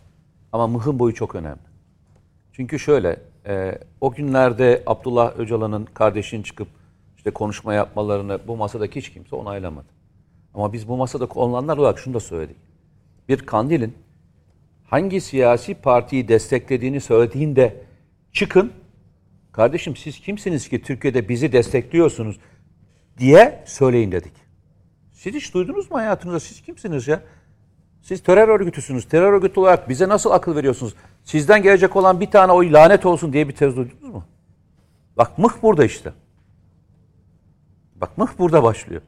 ama mıhın boyu çok önemli. Çünkü şöyle, e, o günlerde Abdullah Öcalan'ın kardeşinin çıkıp işte konuşma yapmalarını bu masadaki hiç kimse onaylamadı. Ama biz bu masada olanlar olarak şunu da söyledik. Bir kandilin hangi siyasi partiyi desteklediğini söylediğinde çıkın, kardeşim siz kimsiniz ki Türkiye'de bizi destekliyorsunuz diye söyleyin dedik. Siz hiç duydunuz mu hayatınızda? Siz kimsiniz ya? Siz terör örgütüsünüz. Terör örgütü olarak bize nasıl akıl veriyorsunuz? Sizden gelecek olan bir tane oy lanet olsun diye bir tez duydunuz mu? Bak mıh burada işte. Bak mıh burada başlıyor.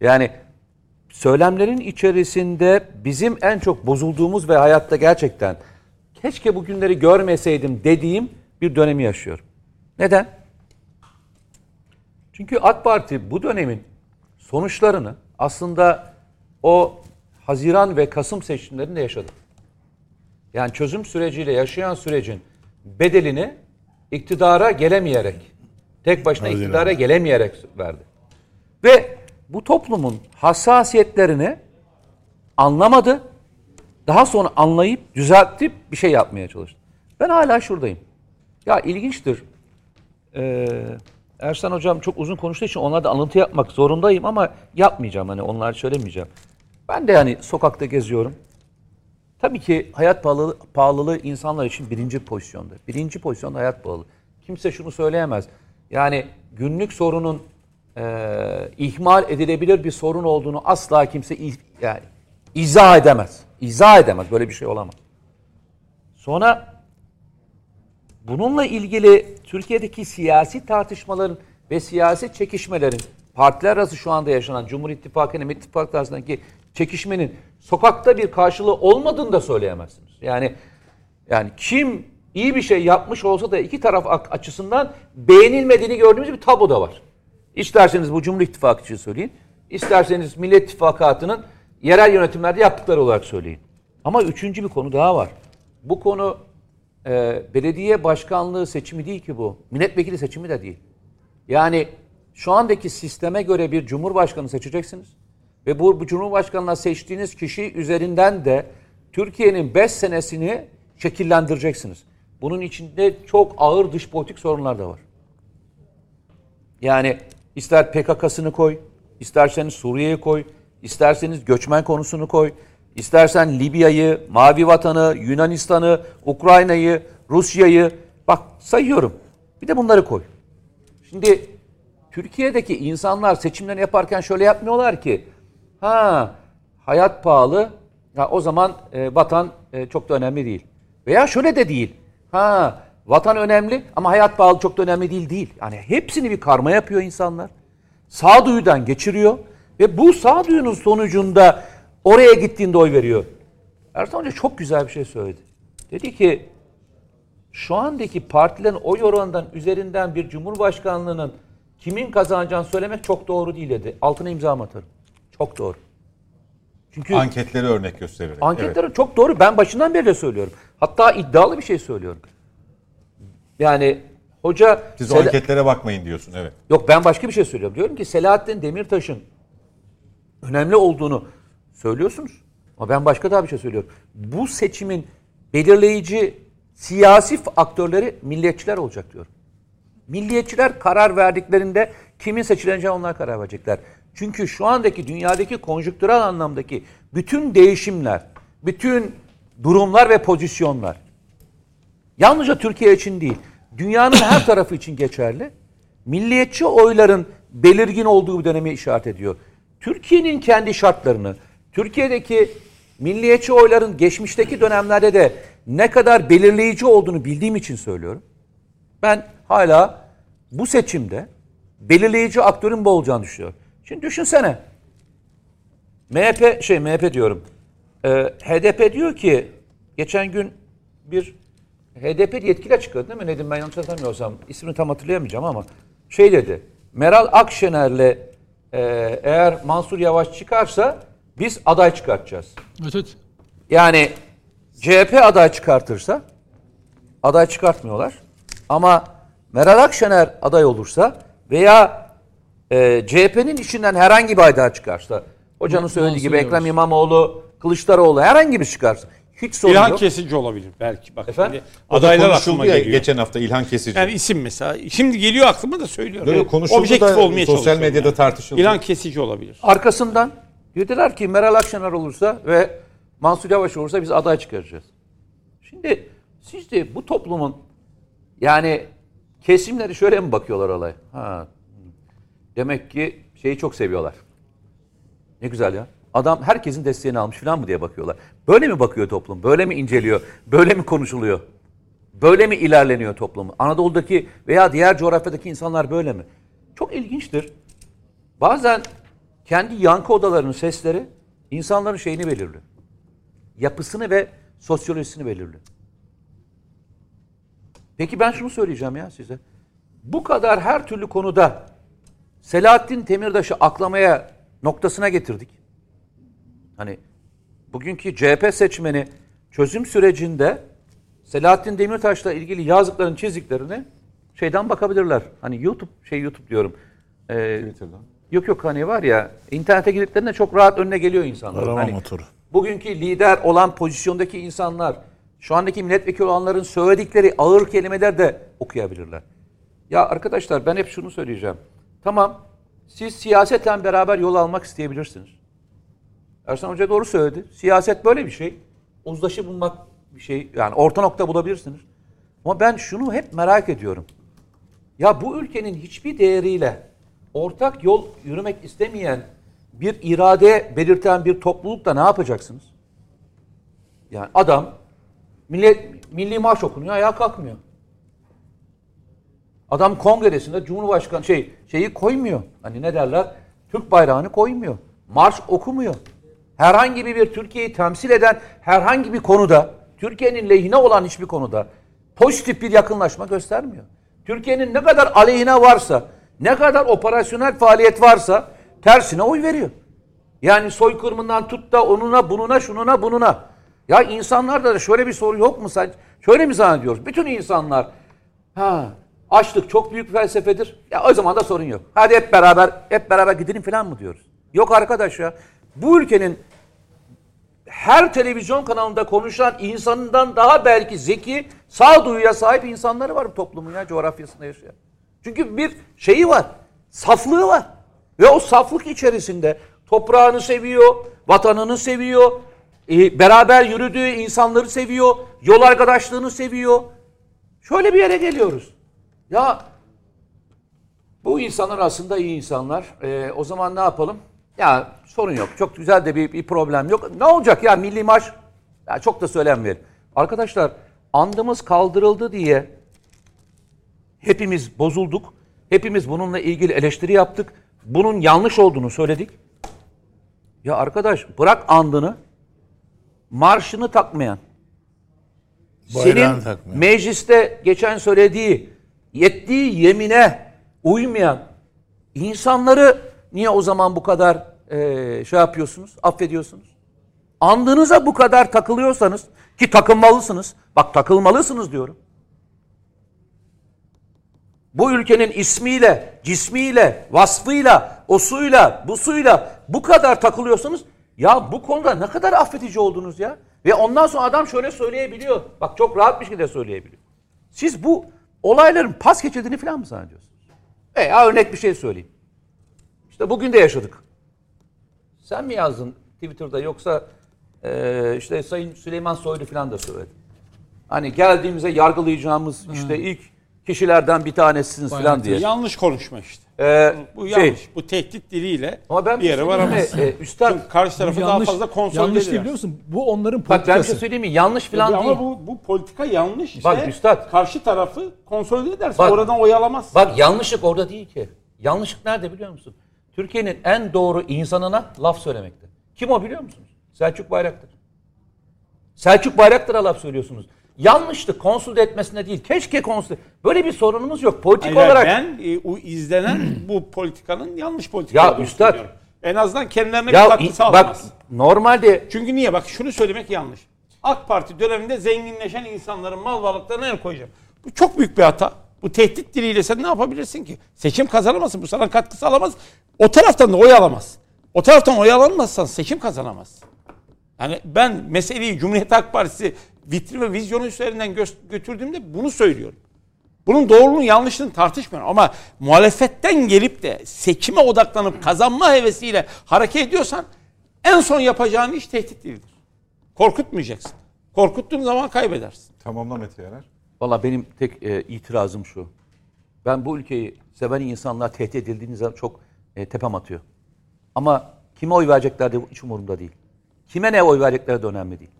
Yani söylemlerin içerisinde bizim en çok bozulduğumuz ve hayatta gerçekten keşke bu günleri görmeseydim dediğim bir dönemi yaşıyorum. Neden? Çünkü AK Parti bu dönemin sonuçlarını aslında o Haziran ve Kasım seçimlerinde yaşadı. Yani çözüm süreciyle yaşayan sürecin bedelini iktidara gelemeyerek, tek başına Haziran. iktidara gelemeyerek verdi. Ve bu toplumun hassasiyetlerini anlamadı. Daha sonra anlayıp düzeltip bir şey yapmaya çalıştı. Ben hala şuradayım. Ya ilginçtir. Ee, Ersan hocam çok uzun konuştuğu için onlarda alıntı yapmak zorundayım ama yapmayacağım. Hani onlar söylemeyeceğim. Ben de yani sokakta geziyorum. Tabii ki hayat pahalılığı, pahalılığı insanlar için birinci pozisyonda. Birinci pozisyonda hayat pahalı. Kimse şunu söyleyemez. Yani günlük sorunun e, ihmal edilebilir bir sorun olduğunu asla kimse iz- yani izah edemez. İzah edemez. Böyle bir şey olamaz. Sonra bununla ilgili Türkiye'deki siyasi tartışmaların ve siyasi çekişmelerin partiler arası şu anda yaşanan Cumhur İttifakı ile İttifakı arasındaki çekişmenin sokakta bir karşılığı olmadığını da söyleyemezsiniz. Yani yani kim iyi bir şey yapmış olsa da iki taraf açısından beğenilmediğini gördüğümüz bir tablo da var. İsterseniz bu Cumhur İttifakı için söyleyin. isterseniz Millet İttifakatı'nın yerel yönetimlerde yaptıkları olarak söyleyin. Ama üçüncü bir konu daha var. Bu konu e, belediye başkanlığı seçimi değil ki bu. Milletvekili seçimi de değil. Yani şu andaki sisteme göre bir cumhurbaşkanı seçeceksiniz. Ve bu, bu cumhurbaşkanına seçtiğiniz kişi üzerinden de Türkiye'nin 5 senesini şekillendireceksiniz. Bunun içinde çok ağır dış politik sorunlar da var. Yani ister PKK'sını koy, isterseniz Suriye'yi koy, isterseniz göçmen konusunu koy, istersen Libya'yı, Mavi Vatan'ı, Yunanistan'ı, Ukrayna'yı, Rusya'yı bak sayıyorum. Bir de bunları koy. Şimdi Türkiye'deki insanlar seçimlerini yaparken şöyle yapmıyorlar ki. Ha hayat pahalı. Ya o zaman e, vatan e, çok da önemli değil. Veya şöyle de değil. Ha vatan önemli ama hayat pahalı çok da önemli değil değil. Yani hepsini bir karma yapıyor insanlar. Sağduyudan geçiriyor ve bu sağduyunun sonucunda oraya gittiğinde oy veriyor. Ertan Hoca çok güzel bir şey söyledi. Dedi ki şu andaki partilerin oy oranından üzerinden bir cumhurbaşkanlığının kimin kazanacağını söylemek çok doğru değil dedi. Altına imza atarım. Çok doğru. Çünkü Anketleri örnek göstererek. anketler Evet. çok doğru. Ben başından beri de söylüyorum. Hatta iddialı bir şey söylüyorum. Yani hoca Siz o Sela- anketlere bakmayın diyorsun evet. Yok ben başka bir şey söylüyorum. Diyorum ki Selahattin Demirtaş'ın önemli olduğunu söylüyorsunuz. Ama ben başka daha bir şey söylüyorum. Bu seçimin belirleyici siyasi aktörleri milliyetçiler olacak diyorum. Milliyetçiler karar verdiklerinde kimin seçileceğine onlar karar verecekler. Çünkü şu andaki dünyadaki konjüktürel anlamdaki bütün değişimler, bütün durumlar ve pozisyonlar Yalnızca Türkiye için değil, dünyanın her tarafı için geçerli. Milliyetçi oyların belirgin olduğu bir dönemi işaret ediyor. Türkiye'nin kendi şartlarını, Türkiye'deki milliyetçi oyların geçmişteki dönemlerde de ne kadar belirleyici olduğunu bildiğim için söylüyorum. Ben hala bu seçimde belirleyici aktörün bu olacağını düşünüyorum. Şimdi düşünsene. MHP şey MHP diyorum. Ee, HDP diyor ki geçen gün bir HDP yetkili açıkladı değil mi Nedim ben yanlış hatırlamıyorsam ismini tam hatırlayamayacağım ama şey dedi. Meral Akşener'le e, eğer Mansur Yavaş çıkarsa biz aday çıkartacağız. Evet, evet. Yani CHP aday çıkartırsa aday çıkartmıyorlar. Ama Meral Akşener aday olursa veya e, CHP'nin içinden herhangi bir aday çıkarsa hocanın söylediği gibi. Ekrem İmamoğlu, Kılıçdaroğlu herhangi bir çıkarsa hiç sorun İlhan yok. Kesici olabilir belki. Bak Efendim? şimdi adaylar aklıma ya geliyor. geçen hafta İlhan Kesici. Yani isim mesela. Şimdi geliyor aklıma da söylüyorum. Böyle konuşuldu objektif da olmaya sosyal medyada yani. tartışıldı. İlhan Kesici olabilir. Arkasından dediler ki Meral Akşener olursa ve Mansur Yavaş olursa biz aday çıkaracağız. Şimdi sizce bu toplumun yani kesimleri şöyle mi bakıyorlar olaya? Ha, demek ki şeyi çok seviyorlar. Ne güzel ya. Adam herkesin desteğini almış falan mı diye bakıyorlar. Böyle mi bakıyor toplum? Böyle mi inceliyor? Böyle mi konuşuluyor? Böyle mi ilerleniyor toplum? Anadolu'daki veya diğer coğrafyadaki insanlar böyle mi? Çok ilginçtir. Bazen kendi yankı odalarının sesleri insanların şeyini belirliyor. Yapısını ve sosyolojisini belirliyor. Peki ben şunu söyleyeceğim ya size. Bu kadar her türlü konuda Selahattin Demirtaş'ı aklamaya noktasına getirdik. Hani bugünkü CHP seçmeni çözüm sürecinde Selahattin Demirtaş'la ilgili yazdıklarını, çizdiklerini şeyden bakabilirler. Hani YouTube, şey YouTube diyorum. Ee, Yok yok hani var ya internete girdiklerinde çok rahat önüne geliyor insanlar. Arama Hani motoru. Bugünkü lider olan pozisyondaki insanlar, şu andaki milletvekili olanların söyledikleri ağır kelimeler de okuyabilirler. Ya arkadaşlar ben hep şunu söyleyeceğim. Tamam siz siyaseten beraber yol almak isteyebilirsiniz. Ersan Hoca doğru söyledi. Siyaset böyle bir şey. Uzlaşı bulmak bir şey. Yani orta nokta bulabilirsiniz. Ama ben şunu hep merak ediyorum. Ya bu ülkenin hiçbir değeriyle ortak yol yürümek istemeyen bir irade belirten bir toplulukta ne yapacaksınız? Yani adam millet milli marş okunuyor, ayağa kalkmıyor. Adam kongresinde Cumhurbaşkanı şey şeyi koymuyor. Hani ne derler? Türk bayrağını koymuyor. Marş okumuyor. Herhangi bir Türkiye'yi temsil eden herhangi bir konuda, Türkiye'nin lehine olan hiçbir konuda pozitif bir yakınlaşma göstermiyor. Türkiye'nin ne kadar aleyhine varsa, ne kadar operasyonel faaliyet varsa tersine oy veriyor. Yani soykırımından tut da onuna, bununa, şununa, bununa. Ya insanlarda da şöyle bir soru yok mu sen? Şöyle mi zannediyoruz? Bütün insanlar ha açlık çok büyük bir felsefedir. Ya o zaman da sorun yok. Hadi hep beraber hep beraber gidelim falan mı diyoruz? Yok arkadaş ya. Bu ülkenin her televizyon kanalında konuşan insanından daha belki zeki, sağduyuya sahip insanları var bu toplumun ya coğrafyasında yaşayan. Çünkü bir şeyi var, saflığı var. Ve o saflık içerisinde toprağını seviyor, vatanını seviyor, e, beraber yürüdüğü insanları seviyor, yol arkadaşlığını seviyor. Şöyle bir yere geliyoruz. Ya bu insanlar aslında iyi insanlar. E, o zaman ne yapalım? Ya sorun yok. Çok güzel de bir, bir problem yok. Ne olacak ya milli maç? Ya çok da söylenmeyelim. Arkadaşlar andımız kaldırıldı diye hepimiz bozulduk. Hepimiz bununla ilgili eleştiri yaptık. Bunun yanlış olduğunu söyledik. Ya arkadaş bırak andını marşını takmayan Bayrağını senin takmayan. mecliste geçen söylediği yettiği yemine uymayan insanları niye o zaman bu kadar eee, şey yapıyorsunuz, affediyorsunuz? Andınıza bu kadar takılıyorsanız ki takılmalısınız. Bak takılmalısınız diyorum. Bu ülkenin ismiyle, cismiyle, vasfıyla, osuyla, busuyla bu kadar takılıyorsanız ya bu konuda ne kadar affedici oldunuz ya. Ve ondan sonra adam şöyle söyleyebiliyor. Bak çok rahat bir şekilde söyleyebiliyor. Siz bu olayların pas geçirdiğini falan mı zannediyorsunuz? Veya örnek bir şey söyleyeyim. İşte bugün de yaşadık. Sen mi yazdın Twitter'da yoksa eee, işte Sayın Süleyman Soylu falan da söyledi. Hani geldiğimizde yargılayacağımız işte ilk kişilerden bir tanesiniz falan diye. Yanlış konuşma işte. Ee, Bu şey, yanlış. Bu tehdit diliyle ama ben bir yere varamaz. E, üstad, Çünkü karşı tarafı daha fazla konsolide yanlış değil biliyor musun? Bu onların bak ben bir şey politikası. söyleyeyim mi? Yanlış falan Ama değil. bu, bu politika yanlış ise Bak üstad. karşı tarafı konsolide edersin. Bak. Oradan oyalamazsın. Bak yanlışlık orada değil ki. Yanlışlık nerede biliyor musun? Türkiye'nin en doğru insanına laf söylemekte. Kim o biliyor musunuz? Selçuk Bayraktar. Selçuk Bayraktar'a laf söylüyorsunuz. Yanlıştı konsulde etmesine değil. Keşke konsulde. Böyle bir sorunumuz yok. Politik Hayır, olarak. ben e, o izlenen bu politikanın yanlış politika Ya üstad. En azından kendilerine ya bir katkı in- bak sağlamaz. normalde Çünkü niye? Bak şunu söylemek yanlış. AK Parti döneminde zenginleşen insanların mal varlıklarına el koyacağım. Bu çok büyük bir hata. Bu tehdit diliyle sen ne yapabilirsin ki? Seçim kazanamazsın. Bu sana katkı sağlamaz. O taraftan da oy alamaz. O taraftan oy alamazsan seçim kazanamazsın. Yani ben meseleyi Cumhuriyet Halk Partisi vitrin ve vizyonu üzerinden gö- götürdüğümde bunu söylüyorum. Bunun doğruluğunu yanlışlığını tartışmıyorum ama muhalefetten gelip de seçime odaklanıp kazanma hevesiyle hareket ediyorsan en son yapacağın iş tehdit değildir. Korkutmayacaksın. Korkuttuğun zaman kaybedersin. Tamamla Mete Yarar. Valla benim tek e, itirazım şu. Ben bu ülkeyi seven insanlar tehdit edildiğiniz zaman çok e, tepem atıyor. Ama kime oy verecekler de hiç umurumda değil. Kime ne oy verecekleri de önemli değil.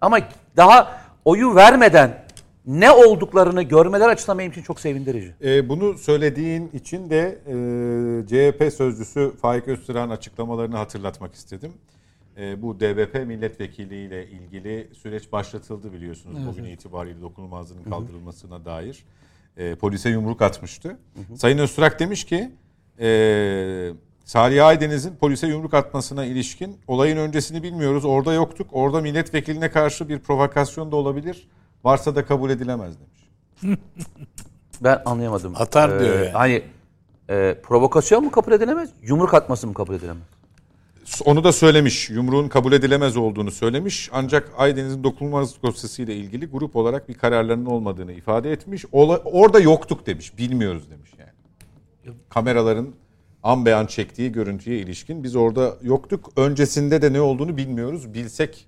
Ama daha oyu vermeden ne olduklarını görmeler açısından benim için çok sevindirici. E, bunu söylediğin için de e, CHP sözcüsü Faik Öztürk'ün açıklamalarını hatırlatmak istedim. E, bu DBP milletvekiliyle ilgili süreç başlatıldı biliyorsunuz bugün itibariyle dokunulmazlığın kaldırılmasına dair. E, polise yumruk atmıştı. Sayın Öztürk demiş ki e, Salih Aydeniz'in polise yumruk atmasına ilişkin olayın öncesini bilmiyoruz. Orada yoktuk. Orada milletvekiline karşı bir provokasyon da olabilir. Varsa da kabul edilemez demiş. Ben anlayamadım. Atar diyor yani. Hani e, provokasyon mu kabul edilemez, yumruk atması mı kabul edilemez? Onu da söylemiş. Yumruğun kabul edilemez olduğunu söylemiş. Ancak Aydeniz'in dokunulmazlık dosyasıyla ilgili grup olarak bir kararlarının olmadığını ifade etmiş. Ola- orada yoktuk demiş. Bilmiyoruz demiş yani. Kameraların an beyan çektiği görüntüye ilişkin biz orada yoktuk. Öncesinde de ne olduğunu bilmiyoruz. Bilsek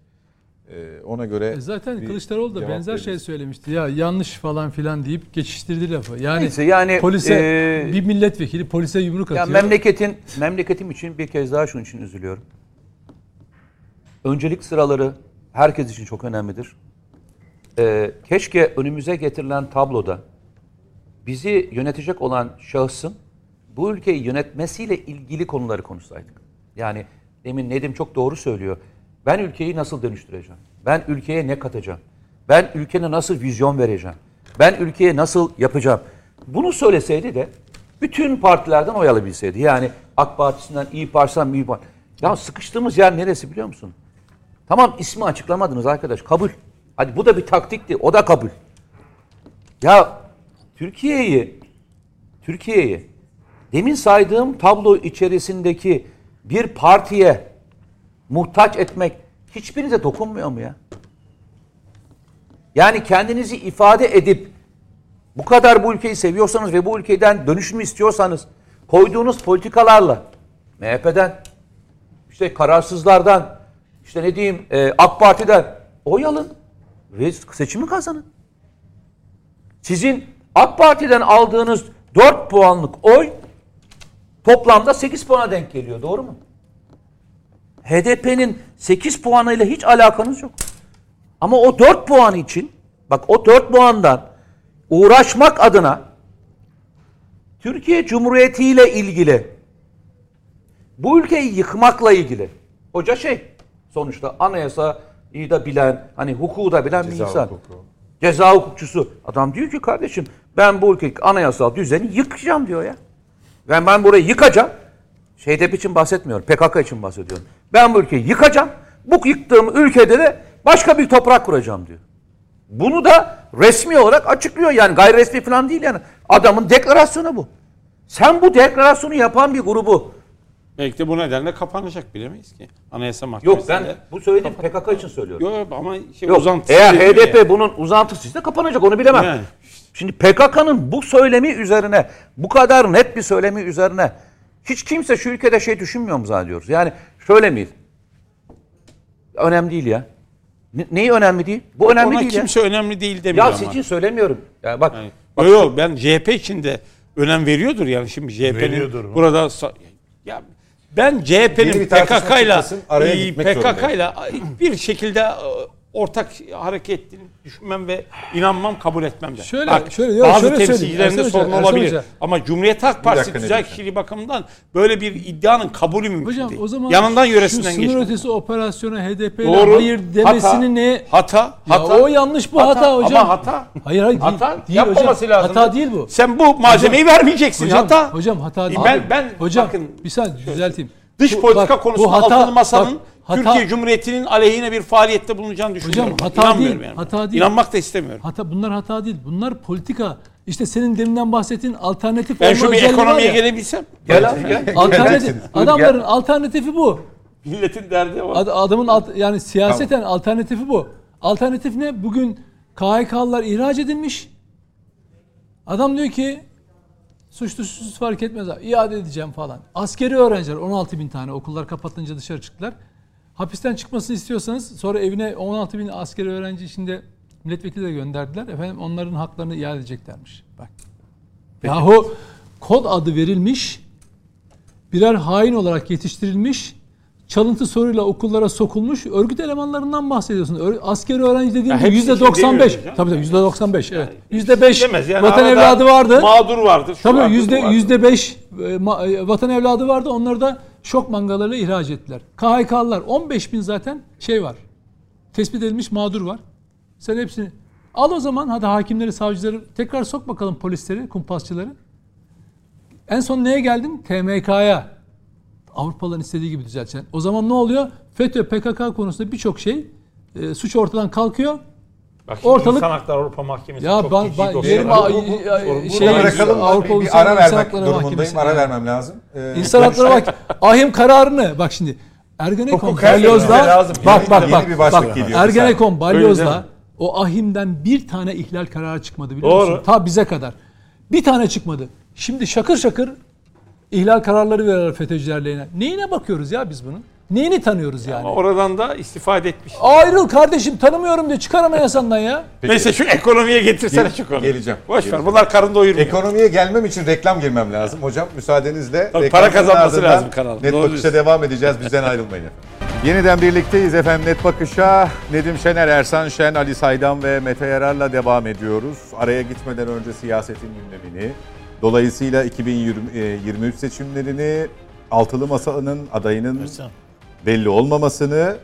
e, ona göre E Zaten Kılıçdaroğlu da benzer veririz. şey söylemişti. Ya yanlış falan filan deyip geçiştirdi lafı. Yani, Neyse, yani, polise e, bir milletvekili polise yumruk Ya atıyor. memleketin memleketim için bir kez daha şunun için üzülüyorum. Öncelik sıraları herkes için çok önemlidir. Ee, keşke önümüze getirilen tabloda bizi yönetecek olan şahsın bu ülkeyi yönetmesiyle ilgili konuları konuşsaydık. Yani demin Nedim çok doğru söylüyor. Ben ülkeyi nasıl dönüştüreceğim? Ben ülkeye ne katacağım? Ben ülkene nasıl vizyon vereceğim? Ben ülkeye nasıl yapacağım? Bunu söyleseydi de bütün partilerden oy alabilseydi. Yani AK Partisi'nden, İyi Partisi'nden, Büyük Parti. Ya sıkıştığımız yer neresi biliyor musun? Tamam ismi açıklamadınız arkadaş. Kabul. Hadi bu da bir taktikti. O da kabul. Ya Türkiye'yi Türkiye'yi demin saydığım tablo içerisindeki bir partiye muhtaç etmek hiçbirinize dokunmuyor mu ya? Yani kendinizi ifade edip bu kadar bu ülkeyi seviyorsanız ve bu ülkeden dönüşüm istiyorsanız koyduğunuz politikalarla MHP'den işte kararsızlardan işte ne diyeyim e, AK Parti'den oy alın ve seçimi kazanın. Sizin AK Parti'den aldığınız 4 puanlık oy toplamda 8 puana denk geliyor. Doğru mu? HDP'nin 8 puanıyla hiç alakanız yok. Ama o 4 puan için bak o 4 puandan uğraşmak adına Türkiye Cumhuriyeti ile ilgili bu ülkeyi yıkmakla ilgili hoca şey sonuçta anayasayı da bilen hani hukuku da bilen bir insan. Ceza hukukçusu. Adam diyor ki kardeşim ben bu ülkedeki anayasal düzeni yıkacağım diyor ya. Ben ben burayı yıkacağım. HDP için bahsetmiyorum. PKK için bahsediyorum. Ben bu ülkeyi yıkacağım. Bu yıktığım ülkede de başka bir toprak kuracağım diyor. Bunu da resmi olarak açıklıyor yani gayri resmi falan değil yani. Adamın deklarasyonu bu. Sen bu deklarasyonu yapan bir grubu Belki de bu nedenle kapanacak bilemeyiz ki. Anayasa Mahkemesi'nde. Yok ben bu söylediğim PKK için söylüyorum. Yok ama şey Yok, uzantısı eğer HDP ya. bunun uzantısıysa kapanacak onu bilemem. Yani. Şimdi PKK'nın bu söylemi üzerine, bu kadar net bir söylemi üzerine hiç kimse şu ülkede şey düşünmüyor mu zannediyoruz? Yani şöyle miyiz? Önemli değil ya. Ne- neyi önemli değil? Bu önemli Ona değil kimse ya. önemli değil demiyor Ya ama. sizin için söylemiyorum. Ya bak, Yani, yok yok ben CHP için de önem veriyordur yani şimdi CHP'nin burada ya ben CHP'nin PKK'yla PKK'yla bir şekilde e, ortak hareket ettiğini düşünmem ve inanmam kabul etmem de. Şöyle- Bak, şöyle- yok, bazı şöyle temsilcilerinde sorun Ersan olabilir. Ama Cumhuriyet Halk Partisi diyeceğim? kişiliği bakımından böyle bir iddianın kabulü mümkün Hocam değil. o zaman Yanından şu yöresinden sınır geçmez. ötesi operasyona HDP ile hayır demesini Hata, ne? Hata, Ya hata. o yanlış bu hata, hocam. Ama hata. Hayır hayır Hata. değil Yapmaması hocam. lazım. Hata değil bu. Sen bu malzemeyi vermeyeceksin. Hocam, hata. hocam hata değil. Ben- ben- hocam bakın- bir saniye düzelteyim. Dış Bu- politika bak, konusunda hata- altılı masanın bak, hata- Türkiye Cumhuriyeti'nin aleyhine bir faaliyette bulunacağını düşünüyorum. hata İnanmıyorum değil, yani. hata değil. İnanmak da istemiyorum. Hata bunlar hata değil. Bunlar politika. İşte senin deminden bahsettiğin alternatif Ben olma şu bir var ekonomiye ya. gelebilsem. gel abi gel. Alternatif. Adamların alternatifi bu. Milletin derdi o. Ad- adamın alt- yani siyaseten alternatifi bu. Alternatif ne? Bugün KHK'lılar ihraç edilmiş. Adam diyor ki suçlu suçsuz fark etmez abi. iade edeceğim falan. Askeri öğrenciler 16 bin tane okullar kapatınca dışarı çıktılar. Hapisten çıkmasını istiyorsanız sonra evine 16 bin askeri öğrenci içinde milletvekili de gönderdiler. Efendim onların haklarını iade edeceklermiş. Bak. Yahu kod adı verilmiş birer hain olarak yetiştirilmiş, çalıntı soruyla okullara sokulmuş örgüt elemanlarından bahsediyorsun. Ör- askeri öğrenci dediğin gibi yüzde için 95. demiyorum canım. Tabii tabii yüzde 95. Evet. Yüzde 5 Demez yani vatan evladı vardı. Mağdur vardı. Tabii yüzde yüzde 5 vatan evladı vardı. Onları da şok mangalarıyla ihraç ettiler. KHK'lılar 15 bin zaten şey var. Tespit edilmiş mağdur var. Sen hepsini al o zaman hadi hakimleri, savcıları tekrar sok bakalım polisleri, kumpasçıları. En son neye geldin? TMK'ya. Avrupalıların istediği gibi düzelteceksin. O zaman ne oluyor? FETÖ, PKK konusunda birçok şey e, suç ortadan kalkıyor. Bak Ortalık- İnsan Hakları Avrupa Mahkemesi Ya çok ben, ciddi ben dosyalar. yerim Bu- bu- şey burada bırakalım. Avrupa bir, Uluslararası ara vermek durumundayım. Ara vermem lazım. Ee, İnsan hakları bak ahim kararını bak şimdi Ergenekon lazım. bak bak bak bir bak. Ergenekon mi? o ahimden bir tane ihlal kararı çıkmadı biliyor Doğru. musun? Ta bize kadar. Bir tane çıkmadı. Şimdi şakır şakır ihlal kararları veriyorlar FETÖ'cüler lehine. Neyine bakıyoruz ya biz bunun? Neyini tanıyoruz yani? Ama oradan da istifade etmiş. Ayrıl kardeşim tanımıyorum diye çıkar anayasandan ya. Neyse şu ekonomiye getirsene Gel- şu konuyu. geleceğim, Boş ver geleceğim. bunlar karın doyurmuyor. Ekonomiye gelmem için reklam girmem lazım. Hocam müsaadenizle. Tabii para kazanması lazım kanalın. Net Doğru Bakış'a diyorsun. devam edeceğiz. Bizden ayrılmayın efendim. Yeniden birlikteyiz efendim Net Bakış'a. Nedim Şener, Ersan Şen, Ali Saydam ve Mete Yarar'la devam ediyoruz. Araya gitmeden önce siyasetin gündemini, dolayısıyla 2023 seçimlerini, Altılı Masa'nın adayının Ersan. Belli olmamasını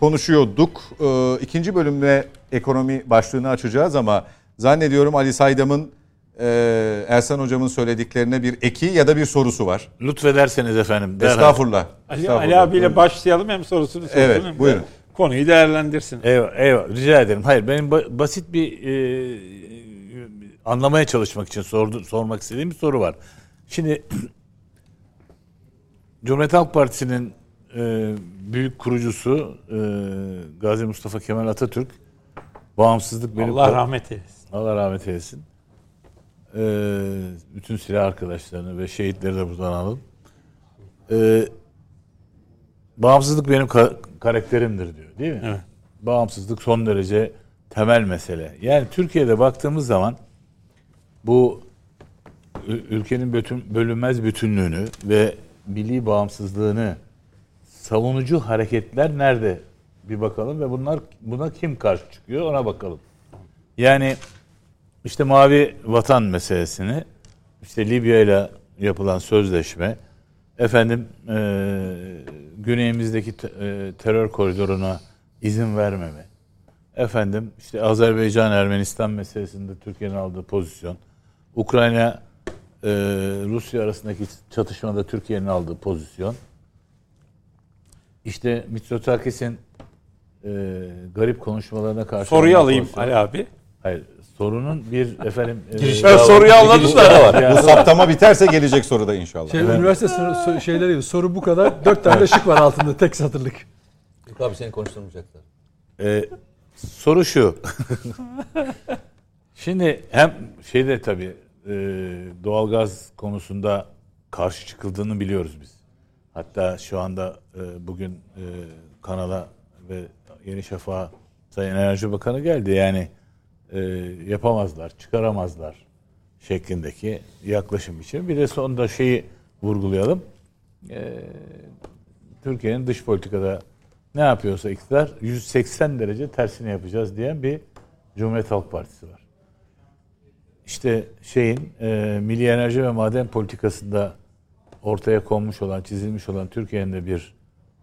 konuşuyorduk. Ee, ikinci bölümde ekonomi başlığını açacağız ama zannediyorum Ali Saydam'ın e, Ersan Hocam'ın söylediklerine bir eki ya da bir sorusu var. Lütfederseniz efendim. derhal. Estağfurullah. Ali, Estağfurullah. Ali abiyle başlayalım hem sorusunu sorsun. Evet, hem buyurun. Konuyu değerlendirsin. Eyvallah, eyvallah. Rica ederim. Hayır, benim ba- basit bir e, anlamaya çalışmak için sordu, sormak istediğim bir soru var. Şimdi Cumhuriyet Halk Partisi'nin e, büyük kurucusu e, Gazi Mustafa Kemal Atatürk bağımsızlık benim Allah rahmet eylesin. Allah rahmet eylesin. E, bütün silah arkadaşlarını ve şehitleri de buradan alın. E, bağımsızlık benim ka- karakterimdir diyor değil mi? Evet. Bağımsızlık son derece temel mesele. Yani Türkiye'de baktığımız zaman bu ülkenin bütün, bölünmez bütünlüğünü ve milli bağımsızlığını savunucu hareketler nerede bir bakalım ve bunlar buna kim karşı çıkıyor ona bakalım. Yani işte mavi vatan meselesini işte Libya ile yapılan sözleşme efendim eee, güneyimizdeki te- eee, terör koridoruna izin vermeme efendim işte Azerbaycan Ermenistan meselesinde Türkiye'nin aldığı pozisyon Ukrayna eee, Rusya arasındaki çatışmada Türkiye'nin aldığı pozisyon işte Mitsotakis'in eee garip konuşmalarına karşı Soruyu alayım. Ali abi. Hayır sorunun bir efendim eee, Ben soruyu anladım da. Ya- Bu saptama biterse gelecek soruda inşallah. Şey, Üniversite soru, so- şeyleri gibi soru bu kadar. Dört tane de şık var altında tek satırlık. Yok abi seni konuşturmayacaklar. Ee, soru şu. Şimdi hem şeyde tabii e, doğalgaz konusunda karşı çıkıldığını biliyoruz biz. Hatta şu anda e, bugün e, kanala ve Yeni Şafak'a Sayın Enerji Bakanı geldi. Yani e, yapamazlar, çıkaramazlar şeklindeki yaklaşım için. Bir de sonunda şeyi vurgulayalım. E, Türkiye'nin dış politikada ne yapıyorsa iktidar 180 derece tersini yapacağız diyen bir Cumhuriyet Halk Partisi var. İşte şeyin e, milli enerji ve maden politikasında ortaya konmuş olan, çizilmiş olan Türkiye'nin de bir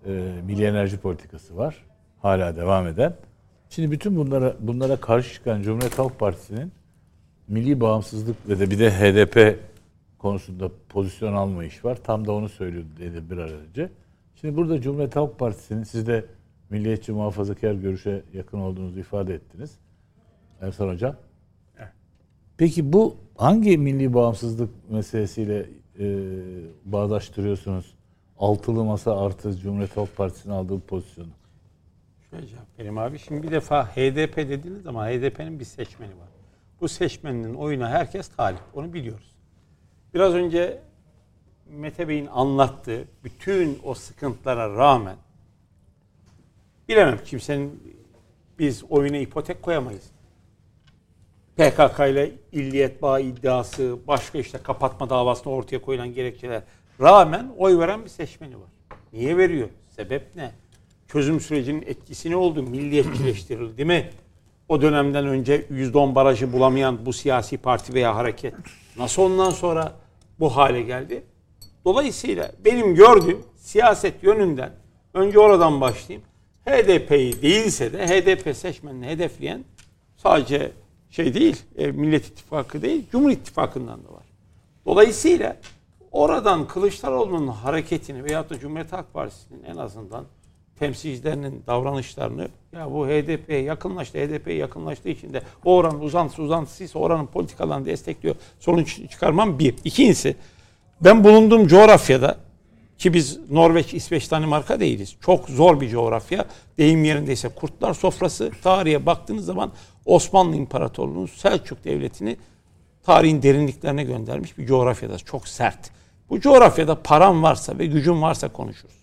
e, milli enerji politikası var. Hala devam eden. Şimdi bütün bunlara bunlara karşı çıkan Cumhuriyet Halk Partisi'nin milli bağımsızlık ve de bir de HDP konusunda pozisyon alma iş var. Tam da onu söylüyordu dedi bir önce. Şimdi burada Cumhuriyet Halk Partisi'nin siz de milliyetçi muhafazakar görüşe yakın olduğunuzu ifade ettiniz. Ersan Hocam. Peki bu hangi milli bağımsızlık meselesiyle e, bağdaştırıyorsunuz? Altılı masa artı Cumhuriyet Halk Partisi'nin aldığı pozisyonu. Şöyle cevap vereyim abi. Şimdi bir defa HDP dediğiniz zaman HDP'nin bir seçmeni var. Bu seçmeninin oyuna herkes talip. Onu biliyoruz. Biraz önce Mete Bey'in anlattığı bütün o sıkıntılara rağmen bilemem kimsenin biz oyuna ipotek koyamayız. PKK ile illiyet bağı iddiası, başka işte kapatma davasına ortaya koyulan gerekçeler rağmen oy veren bir seçmeni var. Niye veriyor? Sebep ne? Çözüm sürecinin etkisi ne oldu? Milliyetçileştirildi mi? O dönemden önce %10 barajı bulamayan bu siyasi parti veya hareket nasıl ondan sonra bu hale geldi? Dolayısıyla benim gördüğüm siyaset yönünden önce oradan başlayayım. HDP'yi değilse de HDP seçmenini hedefleyen sadece şey değil, e, Millet İttifakı değil, Cumhur İttifakı'ndan da var. Dolayısıyla oradan Kılıçdaroğlu'nun hareketini veyahut da Cumhuriyet Halk Partisi'nin en azından temsilcilerinin davranışlarını ya bu HDP'ye yakınlaştı, HDP'ye yakınlaştığı için de o oranın uzantısı uzantısıysa oranın politikalarını destekliyor. Sonuç çıkarmam bir. İkincisi ben bulunduğum coğrafyada ki biz Norveç, İsveç, Danimarka değiliz. Çok zor bir coğrafya. Deyim yerindeyse kurtlar sofrası. Tarihe baktığınız zaman Osmanlı İmparatorluğu'nun Selçuk Devleti'ni tarihin derinliklerine göndermiş bir coğrafyada. Çok sert. Bu coğrafyada param varsa ve gücüm varsa konuşuruz.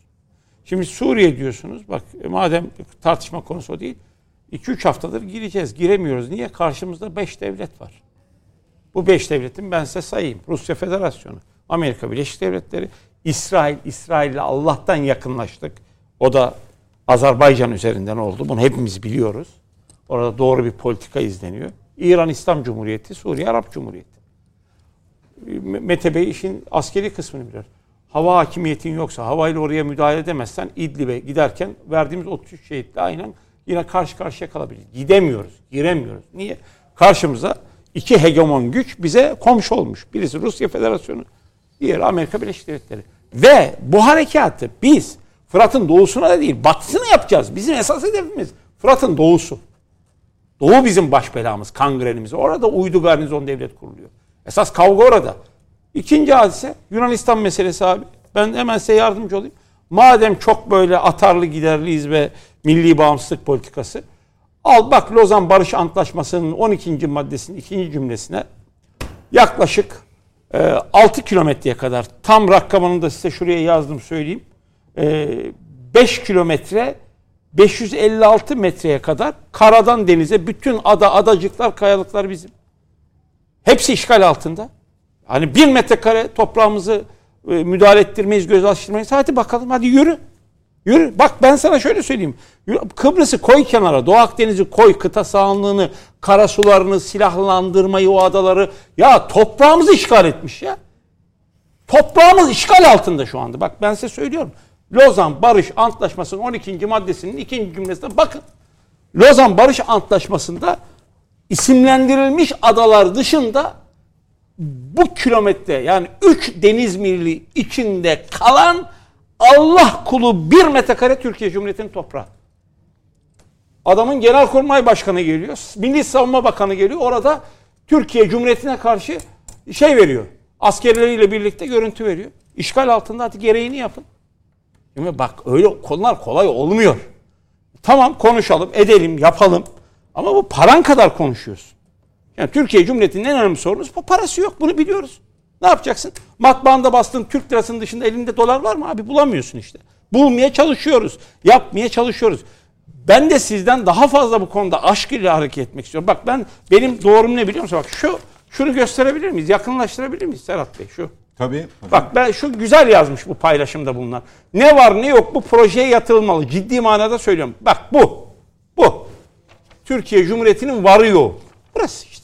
Şimdi Suriye diyorsunuz. Bak e, madem tartışma konusu o değil. 2-3 haftadır gireceğiz. Giremiyoruz. Niye? Karşımızda 5 devlet var. Bu 5 devletin ben size sayayım. Rusya Federasyonu, Amerika Birleşik Devletleri, İsrail. İsrail'le Allah'tan yakınlaştık. O da Azerbaycan üzerinden oldu. Bunu hepimiz biliyoruz. Orada doğru bir politika izleniyor. İran İslam Cumhuriyeti, Suriye Arap Cumhuriyeti. Mete Bey işin askeri kısmını biliyor. Hava hakimiyetin yoksa, havayla oraya müdahale edemezsen İdlib'e giderken verdiğimiz 33 şehitle aynen yine karşı karşıya kalabiliriz. Gidemiyoruz, giremiyoruz. Niye? Karşımıza iki hegemon güç bize komşu olmuş. Birisi Rusya Federasyonu, diğeri Amerika Birleşik Devletleri. Ve bu harekatı biz Fırat'ın doğusuna da değil, batısını yapacağız. Bizim esas hedefimiz Fırat'ın doğusu. Doğu bizim baş belamız, kangrenimiz. Orada uydu garnizon devlet kuruluyor. Esas kavga orada. İkinci hadise Yunanistan meselesi abi. Ben hemen size yardımcı olayım. Madem çok böyle atarlı giderliyiz ve milli bağımsızlık politikası. Al bak Lozan Barış Antlaşması'nın 12. maddesinin ikinci cümlesine yaklaşık e, 6 kilometreye kadar tam rakamını da size şuraya yazdım söyleyeyim. E, 5 kilometre 556 metreye kadar karadan denize bütün ada, adacıklar, kayalıklar bizim. Hepsi işgal altında. Hani bir metrekare toprağımızı e, müdahale ettirmeyiz, göz açtırmayız. Hadi bakalım hadi yürü. Yürü. Bak ben sana şöyle söyleyeyim. Kıbrıs'ı koy kenara. Doğu Akdeniz'i koy. Kıta sahanlığını, karasularını, silahlandırmayı, o adaları. Ya toprağımızı işgal etmiş ya. Toprağımız işgal altında şu anda. Bak ben size söylüyorum. Lozan Barış Antlaşması'nın 12. maddesinin ikinci cümlesine bakın. Lozan Barış Antlaşması'nda isimlendirilmiş adalar dışında bu kilometre yani 3 deniz mili içinde kalan Allah kulu bir metrekare Türkiye Cumhuriyeti'nin toprağı. Adamın Genelkurmay Başkanı geliyor. Milli Savunma Bakanı geliyor. Orada Türkiye Cumhuriyeti'ne karşı şey veriyor. Askerleriyle birlikte görüntü veriyor. İşgal altında hadi gereğini yapın. Şimdi bak öyle konular kolay olmuyor. Tamam konuşalım, edelim, yapalım. Ama bu paran kadar konuşuyorsun. Yani Türkiye Cumhuriyeti'nin en önemli sorunu bu parası yok. Bunu biliyoruz. Ne yapacaksın? Matbaanda bastın Türk lirasının dışında elinde dolar var mı? Abi bulamıyorsun işte. Bulmaya çalışıyoruz. Yapmaya çalışıyoruz. Ben de sizden daha fazla bu konuda aşk ile hareket etmek istiyorum. Bak ben benim doğrum ne biliyor musun? Bak şu şunu gösterebilir miyiz? Yakınlaştırabilir miyiz Serhat Bey? Şu. Tabii. Bak ben şu güzel yazmış bu paylaşımda bulunan. Ne var ne yok bu projeye yatırılmalı. Ciddi manada söylüyorum. Bak bu. Bu. Türkiye Cumhuriyeti'nin varı yok. Burası işte.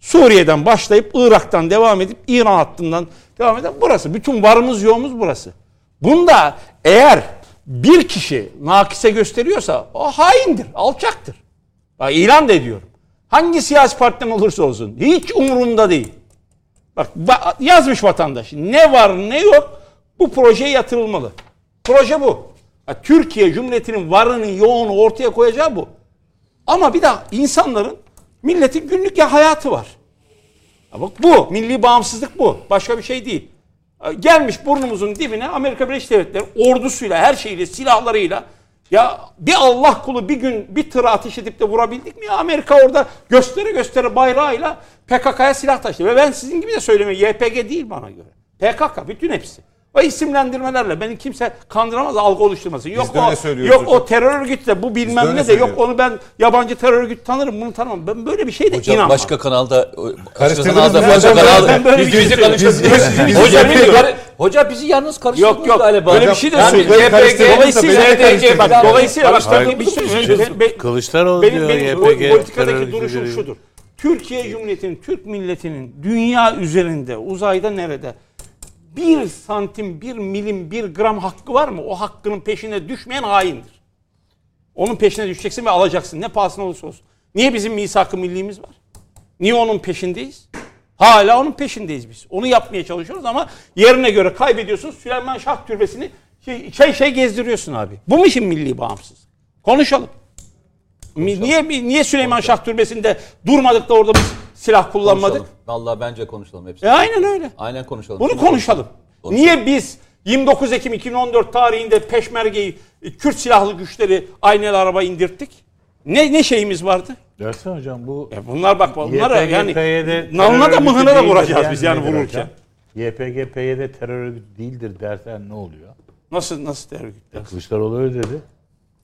Suriye'den başlayıp Irak'tan devam edip İran hattından devam eden burası. Bütün varımız yoğumuz burası. Bunda eğer bir kişi nakise gösteriyorsa o haindir, alçaktır. Bak, ilan da ediyorum. Hangi siyasi partiden olursa olsun hiç umurunda değil. Bak yazmış vatandaş. Ne var ne yok bu projeye yatırılmalı. Proje bu. Türkiye Cumhuriyeti'nin varını yoğunu ortaya koyacağı bu. Ama bir daha insanların milletin günlük ya hayatı var. Bak bu milli bağımsızlık bu. Başka bir şey değil. Gelmiş burnumuzun dibine Amerika Birleşik Devletleri ordusuyla her şeyiyle silahlarıyla ya bir Allah kulu bir gün bir tır ateş edip de vurabildik mi? Amerika orada göstere göstere bayrağıyla PKK'ya silah taşıdı. Ve ben sizin gibi de söylemiyorum. YPG değil bana göre. PKK bütün hepsi. O isimlendirmelerle beni kimse kandıramaz algı oluşturmasın. Yok o, yok o terör örgütü de bu bilmem ne de yok onu ben yabancı terör örgütü tanırım bunu tanımam. Ben böyle bir şey de Hocam, inanmam. başka kanalda Karıştırdınız kanalda mı başka hocam? kanalda Ben böyle biz bir bizi şey karıştırdınız. Hocam bizi Hoca bizi yalnız karıştırdınız Yok yok galiba. böyle bir şey de da Dolayısıyla de bak dolayısıyla bak bir şey Kılıçdaroğlu benim, diyor benim YPG politikadaki duruşum şudur. Türkiye Cumhuriyeti'nin, Türk milletinin dünya üzerinde, uzayda nerede bir santim, bir milim, bir gram hakkı var mı? O hakkının peşine düşmeyen haindir. Onun peşine düşeceksin ve alacaksın. Ne pahasına olursa olsun. Niye bizim misak-ı millimiz var? Niye onun peşindeyiz? Hala onun peşindeyiz biz. Onu yapmaya çalışıyoruz ama yerine göre kaybediyorsun. Süleyman Şah Türbesi'ni şey, şey, şey gezdiriyorsun abi. Bu mu işin milli bağımsız? Konuşalım. Mi- Niye niye Süleyman Şah Türbesi'nde durmadık da orada biz silah kullanmadık? Konuşalım. Vallahi bence konuşalım hepsi. E aynen öyle. Aynen konuşalım. Bunu konuşalım. Konuşalım. Niye biz 29 Ekim 2014 tarihinde Peşmerge'yi, Kürt silahlı güçleri aynel araba indirttik? Ne ne şeyimiz vardı? Dersin hocam bu E bunlar bak bunlar yani YPG-PYD nalına da mıhına örgütü da vuracağız biz yani vururken. hocam? YPG-PYD terör örgütü değildir dersen ne oluyor? Nasıl nasıl terör örgütleri? Kılıçdaroğlu öyle dedi.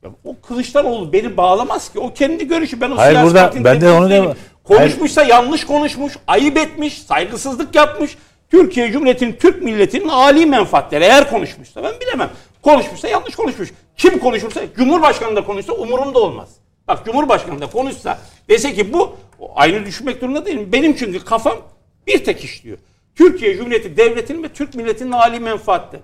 Ya O Kılıçdaroğlu beni bağlamaz ki. O kendi görüşü. Ben o Hayır, siyasi burada- ben de onu temsilcisiyim. Konuşmuşsa yanlış konuşmuş, ayıp etmiş, saygısızlık yapmış. Türkiye Cumhuriyeti'nin, Türk milletinin âli menfaatleri eğer konuşmuşsa ben bilemem. Konuşmuşsa yanlış konuşmuş. Kim konuşursa, Cumhurbaşkanı da konuşsa umurumda olmaz. Bak Cumhurbaşkanı da konuşsa dese ki bu aynı düşünmek durumunda değilim. Benim çünkü kafam bir tek işliyor. Türkiye Cumhuriyeti devletinin ve Türk milletinin âli menfaatleri.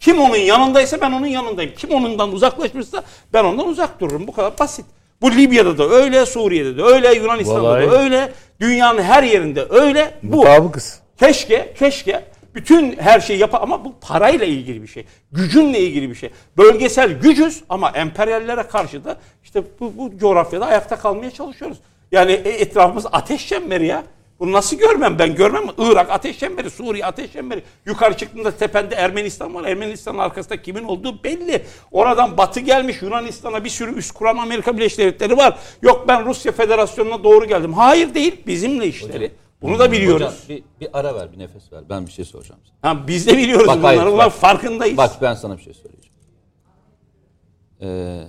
Kim onun yanındaysa ben onun yanındayım. Kim onundan uzaklaşmışsa ben ondan uzak dururum. Bu kadar basit. Bu Libya'da da öyle, Suriye'de de öyle, Yunanistan'da Vallahi- da öyle, dünyanın her yerinde öyle. Bu Mutabıkız. keşke, keşke Bütün her şeyi yapar ama bu parayla ilgili bir şey. Gücünle ilgili bir şey. Bölgesel gücüz ama emperyallere karşı da işte bu, bu coğrafyada ayakta kalmaya çalışıyoruz. Yani e, etrafımız ateş çemberi ya. Bunu nasıl görmem ben görmem? Irak ateş çemberi, Suriye ateş çemberi. Yukarı çıktığında tepende Ermenistan var. Ermenistan'ın arkasında kimin olduğu belli. Oradan batı gelmiş Yunanistan'a bir sürü üst kuran Amerika Birleşik Devletleri var. Yok ben Rusya Federasyonu'na doğru geldim. Hayır değil bizimle işleri. Bunu da biliyoruz. Hocam bir, bir ara ver, bir nefes ver. Ben bir şey soracağım sana. Ha, biz de biliyoruz Bak, bunları. hayır, bak. farkındayız. Bak ben sana bir şey söyleyeceğim. Ee,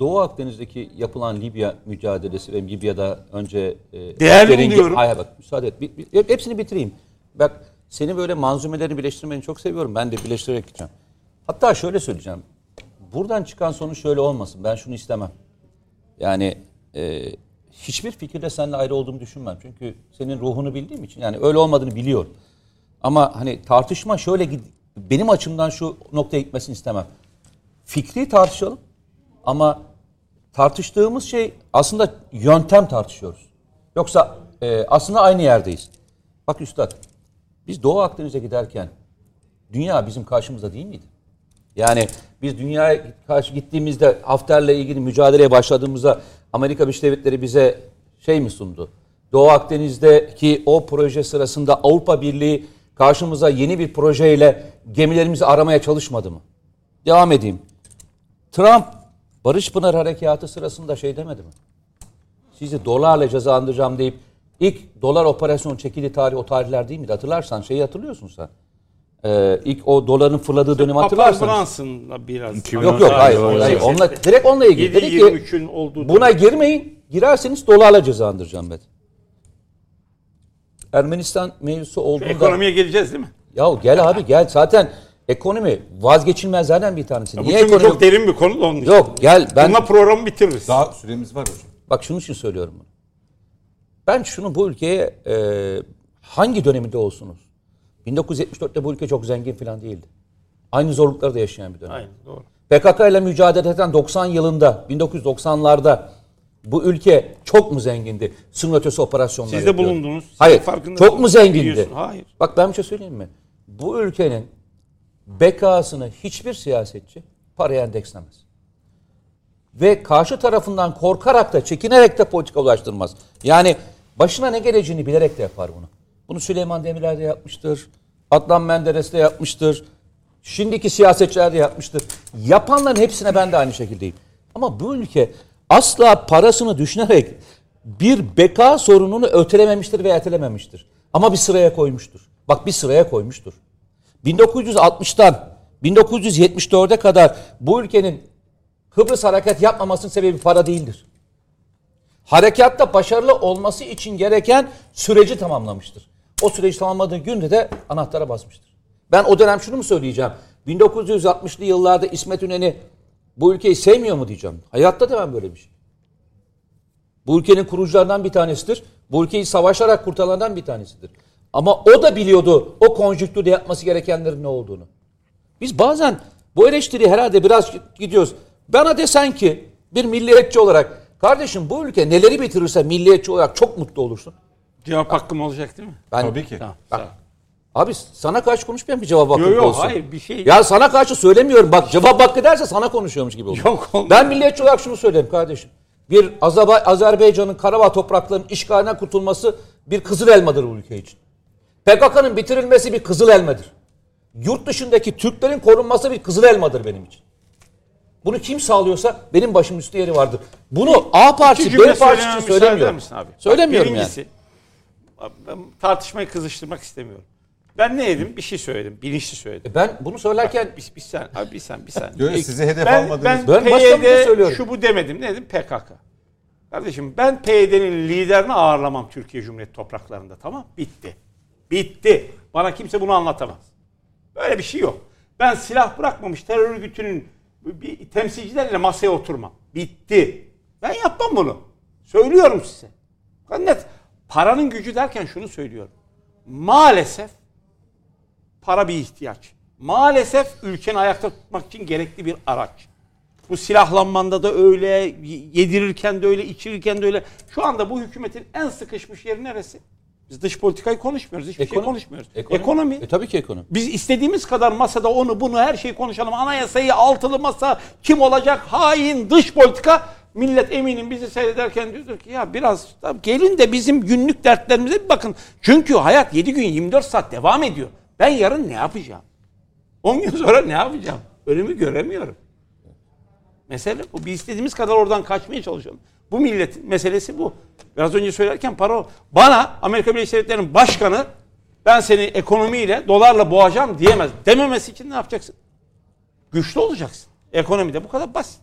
Doğu Akdeniz'deki yapılan Libya mücadelesi ve Libya'da önce e, Değerli buluyorum. Hayır bak müsaade et. Bir- bir- hepsini bitireyim. Bak seni böyle manzumelerini birleştirmeni çok seviyorum. Ben de birleştirerek gideceğim. Hatta şöyle söyleyeceğim. Buradan çıkan sonuç şöyle olmasın. Ben şunu istemem. Yani e, hiçbir fikirde seninle ayrı olduğumu düşünmem. Çünkü senin ruhunu bildiğim için yani öyle olmadığını biliyorum. Ama hani tartışma şöyle gid- benim açımdan şu noktaya gitmesini istemem. Fikri tartışalım ama tartıştığımız şey aslında yöntem tartışıyoruz. Yoksa e, aslında aynı yerdeyiz. Bak üstad biz Doğu Akdeniz'e giderken dünya bizim karşımızda değil miydi? Yani biz dünyaya karşı gittiğimizde Hafter'le ilgili mücadeleye başladığımızda Amerika Birleşik Devletleri bize şey mi sundu? Doğu Akdeniz'deki o proje sırasında Avrupa Birliği karşımıza yeni bir projeyle gemilerimizi aramaya çalışmadı mı? Devam edeyim. Trump Barış Pınar Harekatı sırasında şey demedi mi? Sizi dolarla cezalandıracağım deyip ilk dolar operasyon çekildi tarih o tarihler değil miydi? Hatırlarsan şeyi hatırlıyorsun sen. Ee, ilk o doların fırladığı dönemi Papa hatırlarsanız. Bronson'la biraz. 2010 Yok yok hayır. Doğru. hayır. Onunla, direkt onunla ilgili. Dedi ki 7-23'ün olduğu buna girmeyin. Girerseniz dolarla cezalandıracağım dedi. Ermenistan mevzusu olduğunda... Ekonomiye geleceğiz değil mi? Ya gel abi gel. Zaten ekonomi vazgeçilmezlerden bir tanesi. Bu Niye çünkü ekonomi? çok derin bir konu da onun için. Yok gel ben... Bununla programı bitiririz. Daha süremiz var hocam. Bak şunun için söylüyorum bunu. Ben şunu bu ülkeye e, hangi döneminde olsunuz? 1974'te bu ülke çok zengin falan değildi. Aynı zorlukları da yaşayan bir dönem. Aynen doğru. PKK ile mücadele eden 90 yılında, 1990'larda bu ülke çok mu zengindi? Sınır ötesi operasyonlar Siz de yapıyordu. bulundunuz. Siz Hayır. de farkındasınız. Çok mu zengindi? Biliyorsun. Hayır. Bak ben bir şey söyleyeyim mi? Bu ülkenin bekasını hiçbir siyasetçi paraya endekslemez. Ve karşı tarafından korkarak da çekinerek de politika ulaştırmaz. Yani başına ne geleceğini bilerek de yapar bunu. Bunu Süleyman Demirel de yapmıştır. Adnan Menderes de yapmıştır. Şimdiki siyasetçiler de yapmıştır. Yapanların hepsine ben de aynı şekildeyim. Ama bu ülke asla parasını düşünerek bir beka sorununu ötelememiştir ve ertelememiştir. Ama bir sıraya koymuştur. Bak bir sıraya koymuştur. 1960'tan 1974'e kadar bu ülkenin Kıbrıs hareket yapmamasının sebebi para değildir. Harekatta başarılı olması için gereken süreci tamamlamıştır. O süreci tamamladığı günde de anahtara basmıştır. Ben o dönem şunu mu söyleyeceğim? 1960'lı yıllarda İsmet İnönü bu ülkeyi sevmiyor mu diyeceğim. Hayatta demem böyle bir şey. Bu ülkenin kurucularından bir tanesidir. Bu ülkeyi savaşarak kurtaranlardan bir tanesidir. Ama o da biliyordu o konjüktürde yapması gerekenlerin ne olduğunu. Biz bazen bu eleştiri herhalde biraz gidiyoruz. Bana desen ki bir milliyetçi olarak kardeşim bu ülke neleri bitirirse milliyetçi olarak çok mutlu olursun. Cevap hakkım olacak değil mi? Ben, Tabii ki. Tamam. Bak. Abi sana karşı konuşmayan bir cevap hakkı Yok yok olsun. hayır bir şey. Ya sana karşı söylemiyorum. Bak cevap hakkı derse sana konuşuyormuş gibi olur. Yok. Ben milliyetçi olarak şunu söyleyeyim kardeşim. Bir Azerba- Azerbaycan'ın Karabağ topraklarının işgalinden kurtulması bir kızıl elmadır bu ülke için. PKK'nın bitirilmesi bir kızıl elmadır. Yurt dışındaki Türklerin korunması bir kızıl elmadır benim için. Bunu kim sağlıyorsa benim başım üstü yeri vardır. Bunu A partisi, İki B söylemem için söylemiyorum. misin abi? Söylemiyorum Bak, yani. birincisi, ben tartışmayı kızıştırmak istemiyorum. Ben ne dedim? Bir şey söyledim. Bilinçli söyledim. E Ben bunu söylerken Bir, bir sen, abi bir sen, bir sen. Yok, sizi hedef ben, almadınız. Ben, Ben başka bir şey PYD söylüyorum. şu bu demedim. Ne dedim? PKK. Kardeşim ben PYD'nin liderini ağırlamam Türkiye Cumhuriyeti topraklarında. Tamam? Bitti. Bitti. Bana kimse bunu anlatamaz. Böyle bir şey yok. Ben silah bırakmamış terör örgütünün bir temsilcileriyle masaya oturmam. Bitti. Ben yapmam bunu. Söylüyorum size. Net. Paranın gücü derken şunu söylüyorum. Maalesef para bir ihtiyaç. Maalesef ülkeni ayakta tutmak için gerekli bir araç. Bu silahlanmanda da öyle, yedirirken de öyle, içirirken de öyle. Şu anda bu hükümetin en sıkışmış yeri neresi? Biz dış politikayı konuşmuyoruz. Hiçbir şey Ekonomi. konuşmuyoruz. Ekonomi. E, tabii ki ekonomi. Biz istediğimiz kadar masada onu bunu her şeyi konuşalım. Anayasayı altılı masa kim olacak hain dış politika. Millet eminim bizi seyrederken diyordur ki ya biraz gelin de bizim günlük dertlerimize bir bakın. Çünkü hayat 7 gün 24 saat devam ediyor. Ben yarın ne yapacağım? 10 gün sonra ne yapacağım? Önümü göremiyorum. Mesele bu. Biz istediğimiz kadar oradan kaçmaya çalışalım. Bu milletin meselesi bu. Biraz önce söylerken para. Bana Amerika Birleşik Devletleri'nin başkanı ben seni ekonomiyle, dolarla boğacağım diyemez. Dememesi için ne yapacaksın? Güçlü olacaksın. Ekonomide bu kadar basit.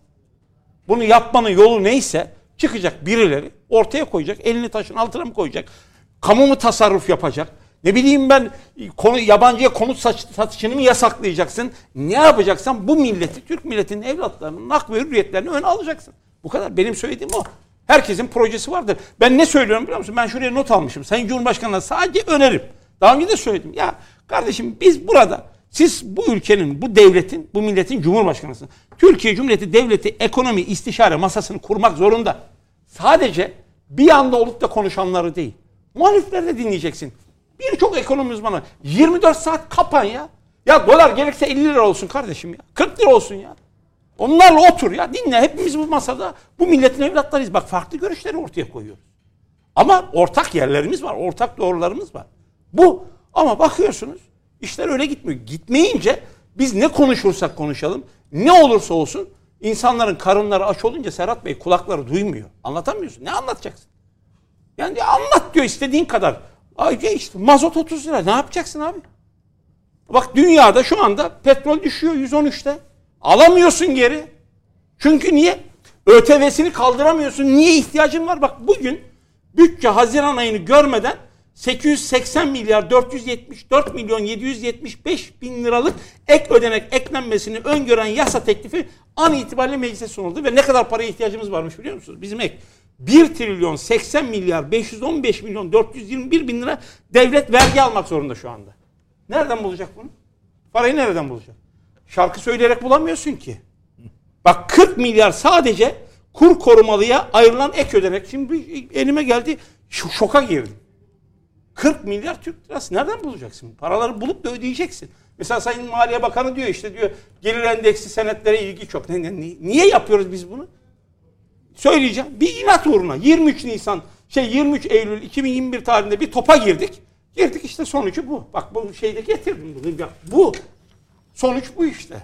Bunu yapmanın yolu neyse çıkacak birileri ortaya koyacak. Elini taşın altına mı koyacak? Kamu mu tasarruf yapacak? Ne bileyim ben konu, yabancıya konut satışını mı yasaklayacaksın? Ne yapacaksan bu milleti, Türk milletinin evlatlarının hak ve hürriyetlerini öne alacaksın. Bu kadar. Benim söylediğim o. Herkesin projesi vardır. Ben ne söylüyorum biliyor musun? Ben şuraya not almışım. Sayın Cumhurbaşkanı'na sadece önerim. Daha önce de söyledim. Ya kardeşim biz burada siz bu ülkenin, bu devletin, bu milletin cumhurbaşkanısınız. Türkiye Cumhuriyeti Devleti ekonomi istişare masasını kurmak zorunda. Sadece bir anda olup da konuşanları değil. Muhalifleri de dinleyeceksin. Birçok ekonomi uzmanı 24 saat kapan ya. Ya dolar gerekse 50 lira olsun kardeşim ya. 40 lira olsun ya. Onlarla otur ya dinle. Hepimiz bu masada bu milletin evlatlarıyız. Bak farklı görüşleri ortaya koyuyoruz. Ama ortak yerlerimiz var. Ortak doğrularımız var. Bu. Ama bakıyorsunuz işler öyle gitmiyor. Gitmeyince biz ne konuşursak konuşalım ne olursa olsun insanların karınları aç olunca Serhat Bey kulakları duymuyor. Anlatamıyorsun. Ne anlatacaksın? Yani anlat diyor istediğin kadar. Ay işte mazot 30 lira. Ne yapacaksın abi? Bak dünyada şu anda petrol düşüyor 113'te. Alamıyorsun geri. Çünkü niye? ÖTV'sini kaldıramıyorsun. Niye ihtiyacın var? Bak bugün bütçe Haziran ayını görmeden 880 milyar 474 milyon 775 bin liralık ek ödenek eklenmesini öngören yasa teklifi an itibariyle meclise sunuldu ve ne kadar paraya ihtiyacımız varmış biliyor musunuz? Bizim ek 1 trilyon 80 milyar 515 milyon 421 bin lira devlet vergi almak zorunda şu anda. Nereden bulacak bunu? Parayı nereden bulacak? Şarkı söyleyerek bulamıyorsun ki. Bak 40 milyar sadece kur korumalıya ayrılan ek ödenek. Şimdi elime geldi şoka girdim. 40 milyar Türk lirası nereden bulacaksın? Paraları bulup da ödeyeceksin. Mesela Sayın Maliye Bakanı diyor işte diyor gelir endeksi senetlere ilgi çok. Ne- ne- Niye yapıyoruz biz bunu? Söyleyeceğim. Bir inat uğruna 23 Nisan şey 23 Eylül 2021 tarihinde bir topa girdik. Girdik işte sonucu bu. Bak bu şeyde getirdim bunu. Ya Bu. Sonuç bu işte.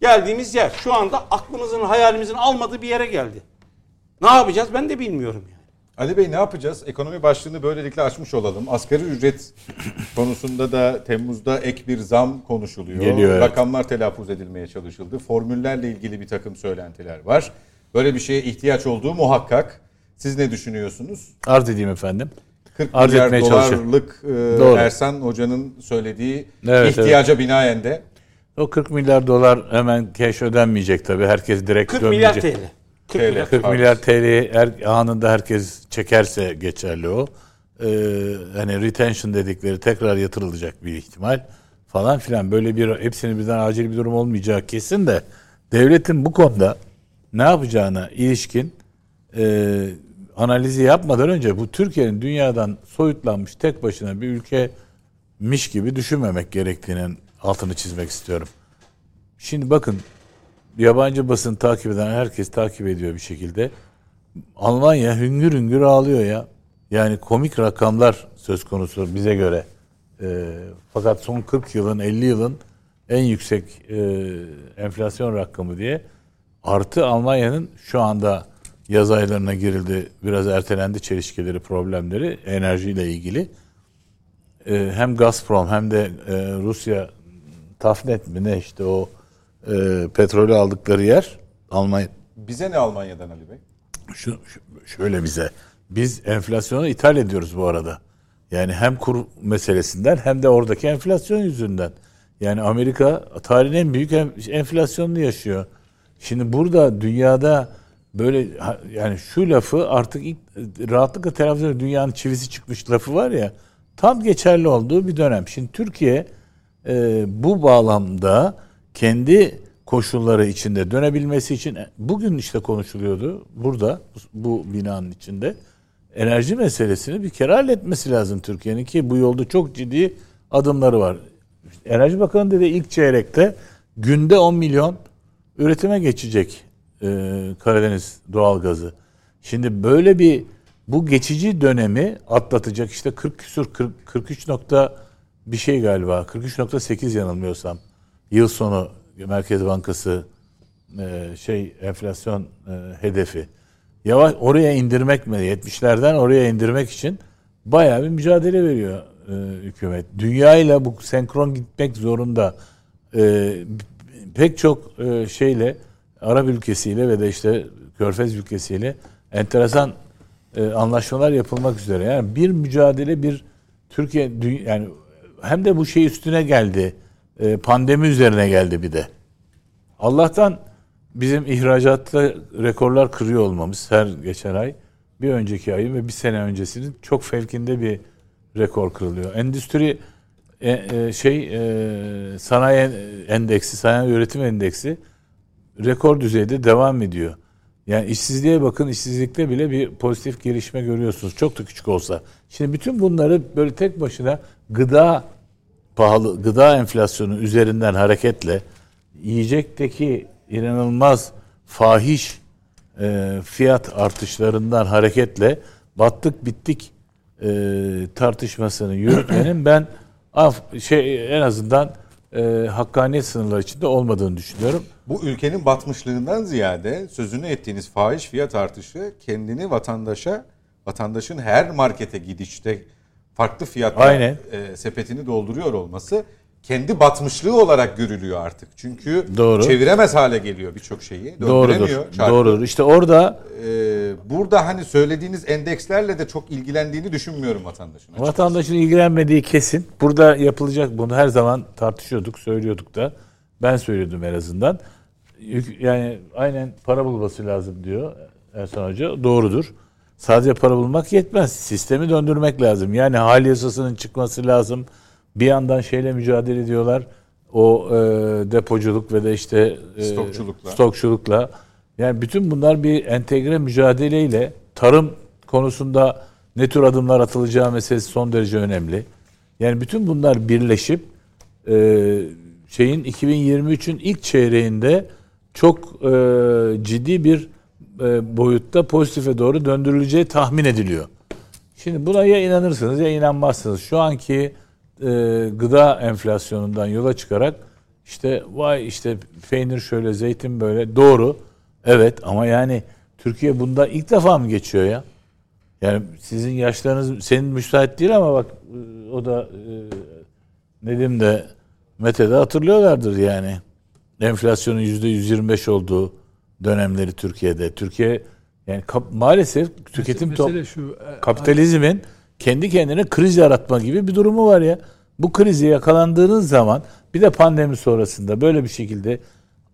Geldiğimiz yer şu anda aklımızın hayalimizin almadığı bir yere geldi. Ne yapacağız ben de bilmiyorum yani. Ali Bey ne yapacağız? Ekonomi başlığını böylelikle açmış olalım. Asgari ücret konusunda da Temmuz'da ek bir zam konuşuluyor. Geliyor, evet. Rakamlar telaffuz edilmeye çalışıldı. Formüllerle ilgili bir takım söylentiler var. Böyle bir şeye ihtiyaç olduğu muhakkak. Siz ne düşünüyorsunuz? Arz edeyim efendim. 40 Arz milyar dolarlık e. Ersan Hoca'nın söylediği Evet, ihtiyaca binaen de O 40 milyar dolar hemen cash ödenmeyecek tabii. Herkes direkt 40 milyar dönmeyecek. TL. 40 TL. milyar 40 Pardon. milyar TL'yi her anında herkes çekerse geçerli o. Ee, hani retention dedikleri tekrar yatırılacak bir ihtimal falan filan. Böyle bir hepsinin birden acil bir durum olmayacağı kesin de devletin bu konuda ne yapacağına ilişkin e, analizi yapmadan önce bu Türkiye'nin dünyadan soyutlanmış tek başına bir ülkemiş gibi düşünmemek gerektiğinin altını çizmek istiyorum. Şimdi bakın yabancı basın takip eden herkes takip ediyor bir şekilde. Almanya hüngür hüngür ağlıyor ya. Yani komik rakamlar söz konusu bize göre. Ee, fakat son 40 yılın 50 yılın en yüksek e, enflasyon rakamı diye. Artı Almanya'nın şu anda yaz aylarına girildi. Biraz ertelendi çelişkileri, problemleri enerjiyle ilgili. Ee, hem Gazprom hem de e, Rusya Tafnet mi ne işte o e, petrolü aldıkları yer Almanya bize ne Almanya'dan Ali Bey? şu, şu- şöyle bize biz enflasyonu ithal ediyoruz bu arada. Yani hem kur meselesinden hem de oradaki enflasyon yüzünden. Yani Amerika tarihin en büyük en- enflasyonunu yaşıyor. Şimdi burada dünyada böyle yani şu lafı artık ilk, rahatlıkla telaffuz. Dünyanın çivisi çıkmış lafı var ya tam geçerli olduğu bir dönem. Şimdi Türkiye e, bu bağlamda kendi koşulları içinde dönebilmesi için bugün işte konuşuluyordu burada bu binanın içinde enerji meselesini bir kere halletmesi lazım Türkiye'nin ki bu yolda çok ciddi adımları var. Enerji Bakanı dedi ilk çeyrekte günde 10 milyon üretime geçecek e, Karadeniz doğalgazı. Şimdi böyle bir bu geçici dönemi atlatacak işte 40 küsur 40, 43 nokta bir şey galiba 43.8 yanılmıyorsam yıl sonu Merkez Bankası e, şey enflasyon e, hedefi. Yavaş oraya indirmek mi 70'lerden oraya indirmek için bayağı bir mücadele veriyor e, hükümet. Dünya ile bu senkron gitmek zorunda. E, pek çok e, şeyle Arap ülkesiyle ve de işte Körfez ülkesiyle enteresan e, anlaşmalar yapılmak üzere. Yani bir mücadele bir Türkiye yani hem de bu şey üstüne geldi. E, pandemi üzerine geldi bir de. Allah'tan bizim ihracatta rekorlar kırıyor olmamız her geçen ay bir önceki ayın ve bir sene öncesinin çok fevkinde bir rekor kırılıyor. Endüstri e, e, şey e, sanayi endeksi, sanayi üretim endeksi rekor düzeyde devam ediyor. Yani işsizliğe bakın, işsizlikte bile bir pozitif gelişme görüyorsunuz. Çok da küçük olsa. Şimdi bütün bunları böyle tek başına gıda pahalı, gıda enflasyonu üzerinden hareketle yiyecekteki inanılmaz fahiş e, fiyat artışlarından hareketle battık bittik e, tartışmasını yürütmenin ben af, şey en azından e, hakkaniyet sınırları içinde olmadığını düşünüyorum. Bu ülkenin batmışlığından ziyade sözünü ettiğiniz fahiş fiyat artışı kendini vatandaşa, vatandaşın her markete gidişte farklı fiyatla Aynen. e, sepetini dolduruyor olması kendi batmışlığı olarak görülüyor artık. Çünkü Doğru. çeviremez hale geliyor birçok şeyi. Doğrudur. Çarkı. Doğrudur. İşte orada E, burada hani söylediğiniz endekslerle de çok ilgilendiğini düşünmüyorum vatandaşın. açıkçası. Vatandaşın ilgilenmediği kesin. Burada yapılacak bunu her zaman tartışıyorduk, söylüyorduk da. Ben söylüyordum en azından. Yani aynen para bulması lazım diyor Ersan Hoca. Doğrudur. Sadece para bulmak yetmez. Sistemi döndürmek lazım. Yani hal yasasının çıkması lazım. Bir yandan şeyle mücadele ediyorlar. O e, depoculuk ve de işte e, Stokçulukla. stokçulukla. Yani bütün bunlar bir entegre mücadeleyle tarım konusunda ne tür adımlar atılacağı meselesi son derece önemli. Yani bütün bunlar birleşip e, şeyin 2023'ün ilk çeyreğinde çok e, ciddi bir boyutta pozitife doğru döndürüleceği tahmin ediliyor. Şimdi buna ya inanırsınız ya inanmazsınız. Şu anki e, gıda enflasyonundan yola çıkarak işte vay işte peynir şöyle zeytin böyle doğru. Evet ama yani Türkiye bunda ilk defa mı geçiyor ya? Yani sizin yaşlarınız senin müsait değil ama bak e, o da e, Nedim de Mete de hatırlıyorlardır yani. Enflasyonun yüzde 125 olduğu dönemleri Türkiye'de. Türkiye yani kap- maalesef tüketim top, Mesele şu. e, kapitalizmin kendi kendine kriz yaratma gibi bir durumu var ya. Bu krizi yakalandığınız zaman bir de pandemi sonrasında böyle bir şekilde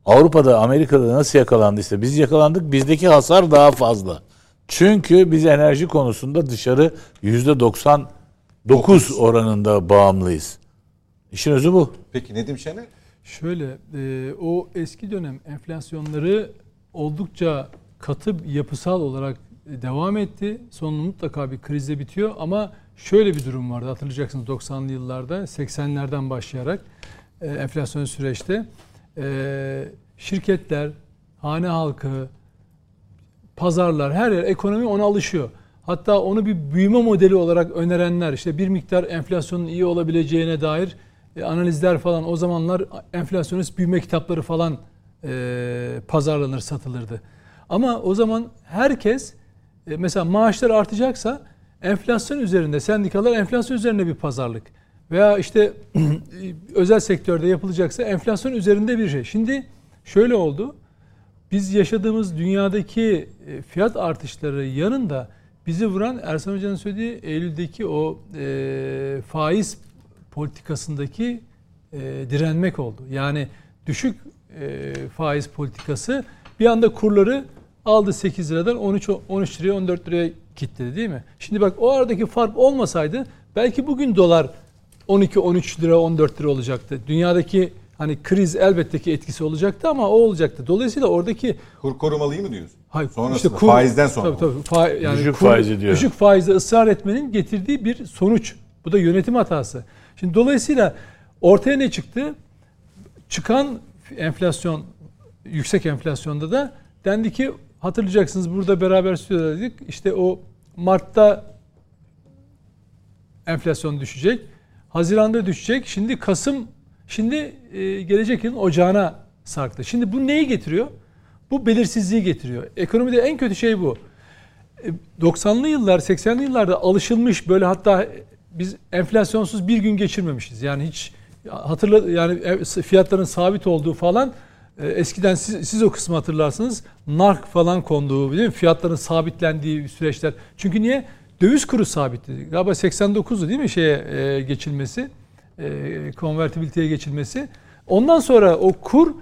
Avrupa'da, Amerika'da nasıl yakalandıysa biz yakalandık. Bizdeki hasar daha fazla. Çünkü biz enerji konusunda dışarı yüzde 99 oranında bağımlıyız. İşin özü bu. Peki Nedim Şener? Şöyle, e, o eski dönem enflasyonları oldukça katı yapısal olarak devam etti. Sonunda mutlaka bir krizle bitiyor ama şöyle bir durum vardı hatırlayacaksınız 90'lı yıllarda 80'lerden başlayarak e, enflasyon süreçte e, şirketler, hane halkı, pazarlar her yer ekonomi ona alışıyor. Hatta onu bir büyüme modeli olarak önerenler işte bir miktar enflasyonun iyi olabileceğine dair e, analizler falan o zamanlar enflasyonist büyüme kitapları falan e, pazarlanır satılırdı. Ama o zaman herkes e, mesela maaşlar artacaksa enflasyon üzerinde sendikalar enflasyon üzerine bir pazarlık veya işte özel sektörde yapılacaksa enflasyon üzerinde bir şey. Şimdi şöyle oldu. Biz yaşadığımız dünyadaki e, fiyat artışları yanında bizi vuran Ersan Hoca'nın söylediği Eylül'deki o e, faiz politikasındaki e, direnmek oldu. Yani düşük e, faiz politikası bir anda kurları aldı 8 liradan 13 13 liraya 14 liraya kilitledi değil mi? Şimdi bak o aradaki fark olmasaydı belki bugün dolar 12 13 lira 14 lira olacaktı. Dünyadaki hani kriz elbette ki etkisi olacaktı ama o olacaktı. Dolayısıyla oradaki Kur korumalıyı mı diyorsun? Hayır, Sonrasında, kur- faizden sonra. Tabii, tabii, fa- yani Düşük kur- faizi diyor. Düşük faizde ısrar etmenin getirdiği bir sonuç. Bu da yönetim hatası. Şimdi dolayısıyla ortaya ne çıktı? Çıkan enflasyon, yüksek enflasyonda da dendi ki hatırlayacaksınız burada beraber söyledik. İşte o Mart'ta enflasyon düşecek. Haziran'da düşecek. Şimdi Kasım şimdi e, gelecek yılın ocağına sarktı. Şimdi bu neyi getiriyor? Bu belirsizliği getiriyor. Ekonomide en kötü şey bu. E, 90'lı yıllar, 80'li yıllarda alışılmış böyle hatta biz enflasyonsuz bir gün geçirmemişiz. Yani hiç hatırla yani fiyatların sabit olduğu falan e, eskiden siz, siz o kısmı hatırlarsınız. Nark falan konduğu değil mi? Fiyatların sabitlendiği süreçler. Çünkü niye? Döviz kuru sabitti. Galiba 89'du değil mi şeye e, geçilmesi? E, konvertibiliteye geçilmesi. Ondan sonra o kur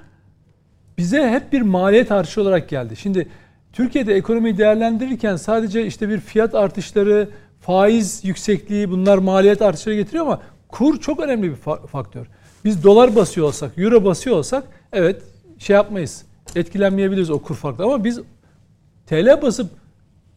bize hep bir maliyet artışı olarak geldi. Şimdi Türkiye'de ekonomiyi değerlendirirken sadece işte bir fiyat artışları, faiz yüksekliği bunlar maliyet artışları getiriyor ama kur çok önemli bir fa- faktör. Biz dolar basıyor olsak, euro basıyor olsak evet şey yapmayız. Etkilenmeyebiliriz o kur farkı ama biz TL basıp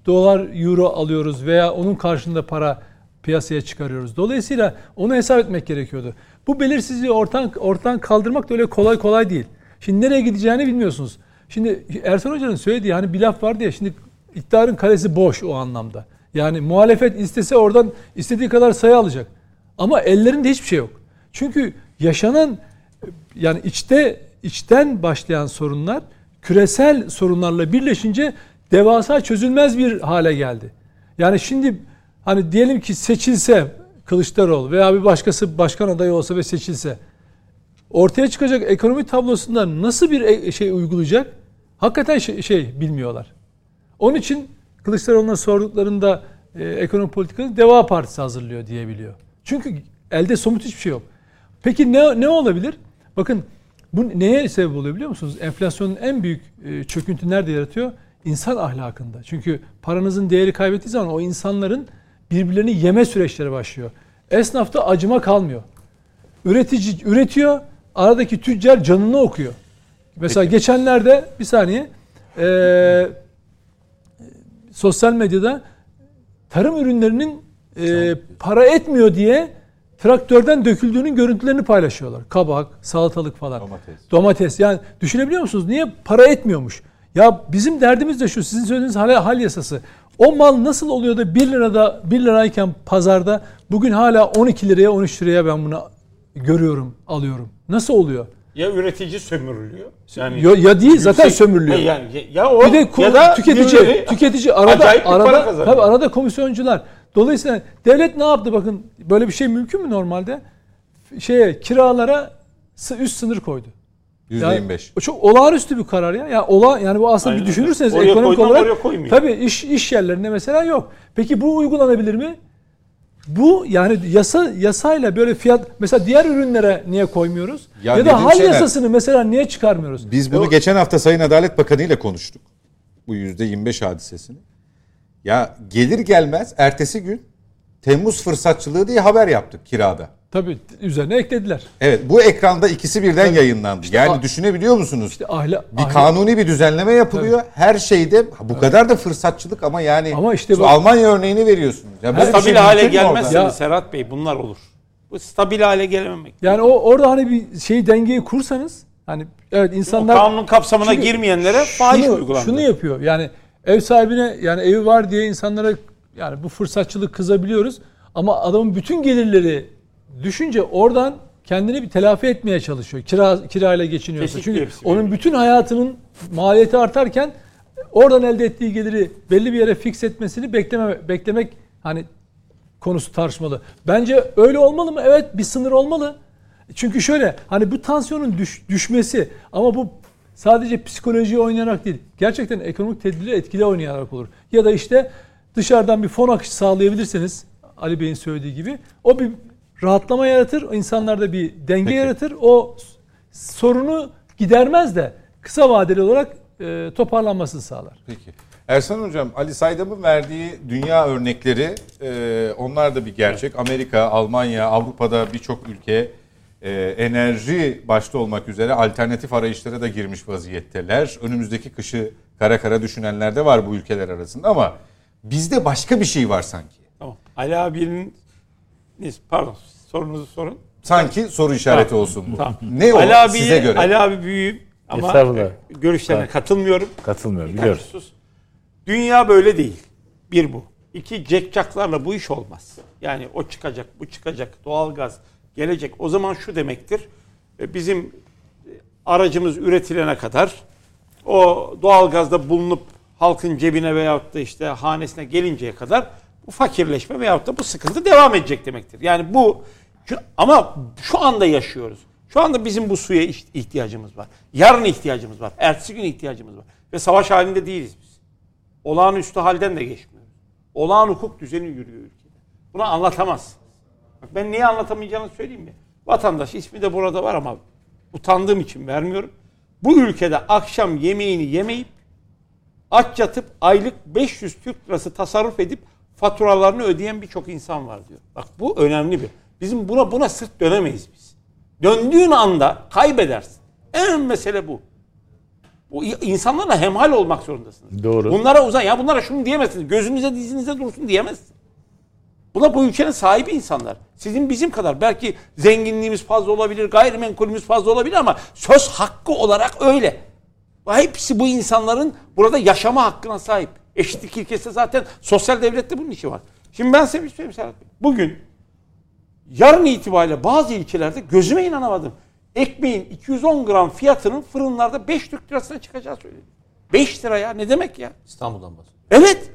dolar, euro alıyoruz veya onun karşında para piyasaya çıkarıyoruz. Dolayısıyla onu hesap etmek gerekiyordu. Bu belirsizliği ortadan, ortadan kaldırmak da öyle kolay kolay değil. Şimdi nereye gideceğini bilmiyorsunuz. Şimdi Ersan Hoca'nın söylediği hani bir laf vardı ya şimdi iktidarın kalesi boş o anlamda. Yani muhalefet istese oradan istediği kadar sayı alacak. Ama ellerinde hiçbir şey yok. Çünkü yaşanan yani içte içten başlayan sorunlar küresel sorunlarla birleşince devasa çözülmez bir hale geldi. Yani şimdi hani diyelim ki seçilse Kılıçdaroğlu veya bir başkası başkan adayı olsa ve seçilse ortaya çıkacak ekonomi tablosunda nasıl bir e- şey uygulayacak? Hakikaten şey, şey bilmiyorlar. Onun için Kılıçdaroğlu'na sorduklarında e, ekonomi politikası Deva Partisi hazırlıyor diyebiliyor. Çünkü elde somut hiçbir şey yok. Peki ne ne olabilir? Bakın bu neye sebep oluyor biliyor musunuz? Enflasyonun en büyük e, çöküntü nerede yaratıyor? İnsan ahlakında. Çünkü paranızın değeri kaybettiği zaman o insanların birbirlerini yeme süreçleri başlıyor. Esnafta acıma kalmıyor. Üretici üretiyor, aradaki tüccar canını okuyor. Mesela geçenlerde bir saniye e, sosyal medyada tarım ürünlerinin e, para etmiyor diye traktörden döküldüğünün görüntülerini paylaşıyorlar. Kabak, salatalık falan. Domates. Domates. Yani düşünebiliyor musunuz? Niye para etmiyormuş? Ya bizim derdimiz de şu. Sizin söylediğiniz hal, hal yasası. O mal nasıl oluyor da 1 lirada 1 lirayken pazarda bugün hala 12 liraya 13 liraya ben bunu görüyorum, alıyorum. Nasıl oluyor? Ya üretici sömürülüyor. Yani Ya, ya değil zaten yüksek- sömürülüyor. Ya, yani, ya, ya o Bir de ya da tüketici birileri tüketici arada acayip bir para arada kazanıyor. tabii arada komisyoncular. Dolayısıyla devlet ne yaptı bakın böyle bir şey mümkün mü normalde? Şeye kiralara üst sınır koydu. Yani %25. o çok olağanüstü bir karar ya. Yani ola yani bu aslında Aynen bir düşünürseniz. Oraya ekonomik olarak oraya tabii iş iş yerlerinde mesela yok. Peki bu uygulanabilir mi? Bu yani yasa yasayla böyle fiyat mesela diğer ürünlere niye koymuyoruz? Ya Ya, da hal Şener- yasasını mesela niye çıkarmıyoruz? Biz bunu o- geçen hafta Sayın Adalet Bakanı ile konuştuk. Bu %25 hadisesini. Ya gelir gelmez ertesi gün Temmuz fırsatçılığı diye haber yaptık kirada. Tabii üzerine eklediler. Evet bu ekranda ikisi birden yayınlandı. yani a- düşünebiliyor musunuz? İşte ahla, bir ahla- kanuni bir düzenleme yapılıyor. Her şeyde bu kadar da fırsatçılık ama yani Ama işte bak- Almanya örneğini veriyorsunuz. Ya bir stabil şey hale Ya- Serhat Bey bunlar olur. Bu stabil hale gelememek. Yani o orada hani bir şey dengeyi kursanız hani evet O insanlar kanunun kapsamına Çünkü girmeyenlere şunu, uygulandı. şunu yapıyor. Yani ev sahibine yani evi var diye insanlara yani bu fırsatçılık kızabiliyoruz ama adamın bütün gelirleri düşünce oradan kendini bir telafi etmeye çalışıyor. Kira kirayla geçiniyorsa. Kesinlikle Çünkü hepsi onun bütün hayatının maliyeti artarken oradan elde ettiği geliri belli bir yere fix etmesini bekleme beklemek hani konusu tartışmalı. Bence öyle olmalı mı? Evet bir sınır olmalı. Çünkü şöyle hani bu tansiyonun düş- düşmesi ama bu sadece psikolojiye oynayarak değil. Gerçekten ekonomik tedbirleri etkili oynayarak olur. Ya da işte dışarıdan bir fon akışı sağlayabilirseniz Ali Bey'in söylediği gibi o bir rahatlama yaratır. insanlarda bir denge Peki. yaratır. O sorunu gidermez de kısa vadeli olarak e, toparlanmasını sağlar. Peki. Ersan Hocam, Ali Saydam'ın verdiği dünya örnekleri, e, onlar da bir gerçek. Amerika, Almanya, Avrupa'da birçok ülke e, enerji başta olmak üzere alternatif arayışlara da girmiş vaziyetteler. Önümüzdeki kışı kara kara düşünenler de var bu ülkeler arasında ama bizde başka bir şey var sanki. Tamam. Ali abinin pardon sorunuzu sorun. Sanki soru işareti Tamam. olsun bu. Tamam. Ne o Ali abiye, size göre? Ali abi büyüğüm ama görüşlerine katılmıyorum. Katılmıyorum biliyoruz. Sus. Dünya böyle değil. Bir bu. İki cekcaklarla bu iş olmaz. Yani o çıkacak, bu çıkacak, doğalgaz gelecek. O zaman şu demektir. e, Bizim e, aracımız üretilene kadar o doğalgazda bulunup halkın cebine veyahut da işte hanesine gelinceye kadar bu fakirleşme veyahut da bu sıkıntı devam edecek demektir. Yani bu ama şu anda yaşıyoruz. Şu anda bizim bu suya iht- ihtiyacımız var. Yarın ihtiyacımız var. Ertesi gün ihtiyacımız var. Ve savaş halinde değiliz biz. Olağanüstü halden de geçmiyoruz. Olağan hukuk düzeni yürüyor ülkede. Bunu anlatamaz. Bak ben niye anlatamayacağını söyleyeyim mi? Vatandaş ismi de burada var ama utandığım için vermiyorum. Bu ülkede akşam yemeğini yemeyip aç yatıp aylık 500 Türk lirası tasarruf edip faturalarını ödeyen birçok insan var diyor. Bak bu önemli bir. Bizim buna buna sırt dönemeyiz biz. Döndüğün anda kaybedersin. En mesele bu. Bu insanlarla hemhal olmak zorundasınız. Doğru. Bunlara uzan ya bunlara şunu diyemezsiniz. Gözünüze dizinize dursun diyemezsin. Buna bu ülkenin sahibi insanlar. Sizin bizim kadar belki zenginliğimiz fazla olabilir, gayrimenkulümüz fazla olabilir ama söz hakkı olarak öyle. Hepsi bu insanların burada yaşama hakkına sahip. Eşitlik ilkesi zaten sosyal devlette bunun işi var. Şimdi ben size bir şey söyleyeyim Serhat Bey. Bugün yarın itibariyle bazı ilçelerde gözüme inanamadım. Ekmeğin 210 gram fiyatının fırınlarda 5 Türk lirasına çıkacağı söyledi. 5 lira ya ne demek ya? İstanbul'dan bahsediyorum. Evet.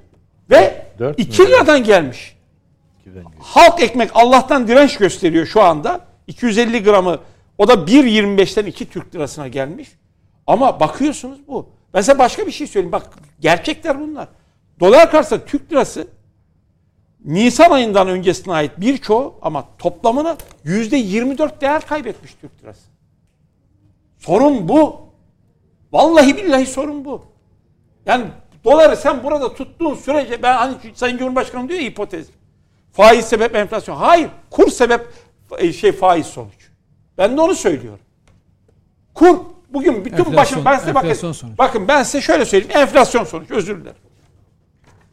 Ve Dört 2 milyon. liradan gelmiş. Halk ekmek Allah'tan direnç gösteriyor şu anda. 250 gramı o da 1.25'ten 2 Türk lirasına gelmiş. Ama bakıyorsunuz bu. Ben size başka bir şey söyleyeyim. Bak gerçekler bunlar. Dolar karşısında Türk lirası Nisan ayından öncesine ait birçoğu ama toplamına %24 değer kaybetmiş Türk lirası. Sorun bu. Vallahi billahi sorun bu. Yani doları sen burada tuttuğun sürece ben hani Sayın Cumhurbaşkanı diyor ya hipotez. Faiz sebep enflasyon. Hayır. Kur sebep e, şey faiz sonuç. Ben de onu söylüyorum. Kur bugün bütün Enflasyon- başım ben size bakın. sonuç. Bakın ben size şöyle söyleyeyim. Enflasyon sonuç. Özür dilerim.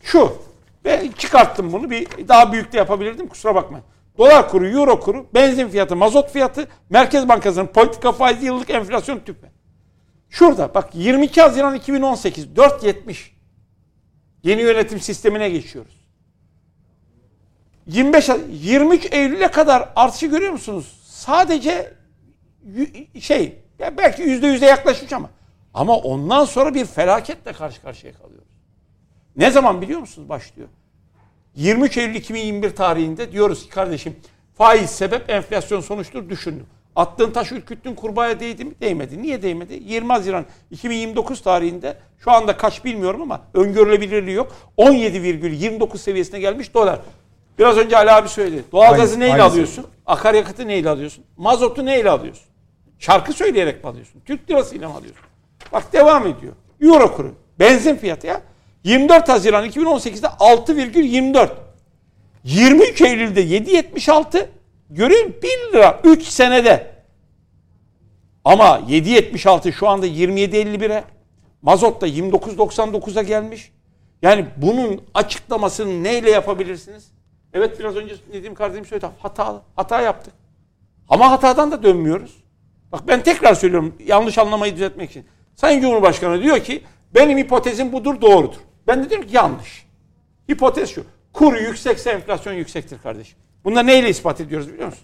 Şu. Ve çıkarttım bunu. Bir daha büyük de yapabilirdim. Kusura bakmayın. Dolar kuru, euro kuru, benzin fiyatı, mazot fiyatı, Merkez Bankası'nın politika faizi, yıllık enflasyon tüpe. Şurada bak 22 Haziran 2018 4.70 yeni yönetim sistemine geçiyoruz. 25 Ha- 23 Eylül'e kadar artışı görüyor musunuz? Sadece şey ya belki yüzde yüze yaklaşmış ama ama ondan sonra bir felaketle karşı karşıya kalıyoruz. Ne zaman biliyor musunuz başlıyor? 23 Eylül 2021 tarihinde diyoruz ki kardeşim faiz sebep enflasyon sonuçtur düşündüm. Attığın taş ürküttün kurbağaya değdi mi? Değmedi. Niye değmedi? 20 Haziran 2029 tarihinde şu anda kaç bilmiyorum ama öngörülebilirliği yok. 17,29 seviyesine gelmiş dolar. Biraz önce Ali abi söyledi. Doğalgazı neyle aynısı. alıyorsun? Akaryakıtı neyle alıyorsun? Mazotu neyle alıyorsun? Şarkı söyleyerek mi alıyorsun? Türk lirasıyla mı alıyorsun? Bak devam ediyor. Euro kuru. Benzin fiyatı ya. 24 Haziran 2018'de 6,24. 23 Eylül'de 7.76. Görüyor musun? 1 lira 3 senede. Ama 7.76 şu anda 27.51'e. Mazot da 29.99'a gelmiş. Yani bunun açıklamasını neyle yapabilirsiniz? Evet biraz önce dediğim kardeşim söyledi. Hatalı. Hata yaptık. Ama hatadan da dönmüyoruz. Bak ben tekrar söylüyorum yanlış anlamayı düzeltmek için. Sayın Cumhurbaşkanı diyor ki benim hipotezim budur doğrudur. Ben de diyorum ki yanlış. Hipotez şu. Kur yüksekse enflasyon yüksektir kardeşim. Bunu neyle ispat ediyoruz biliyor musun?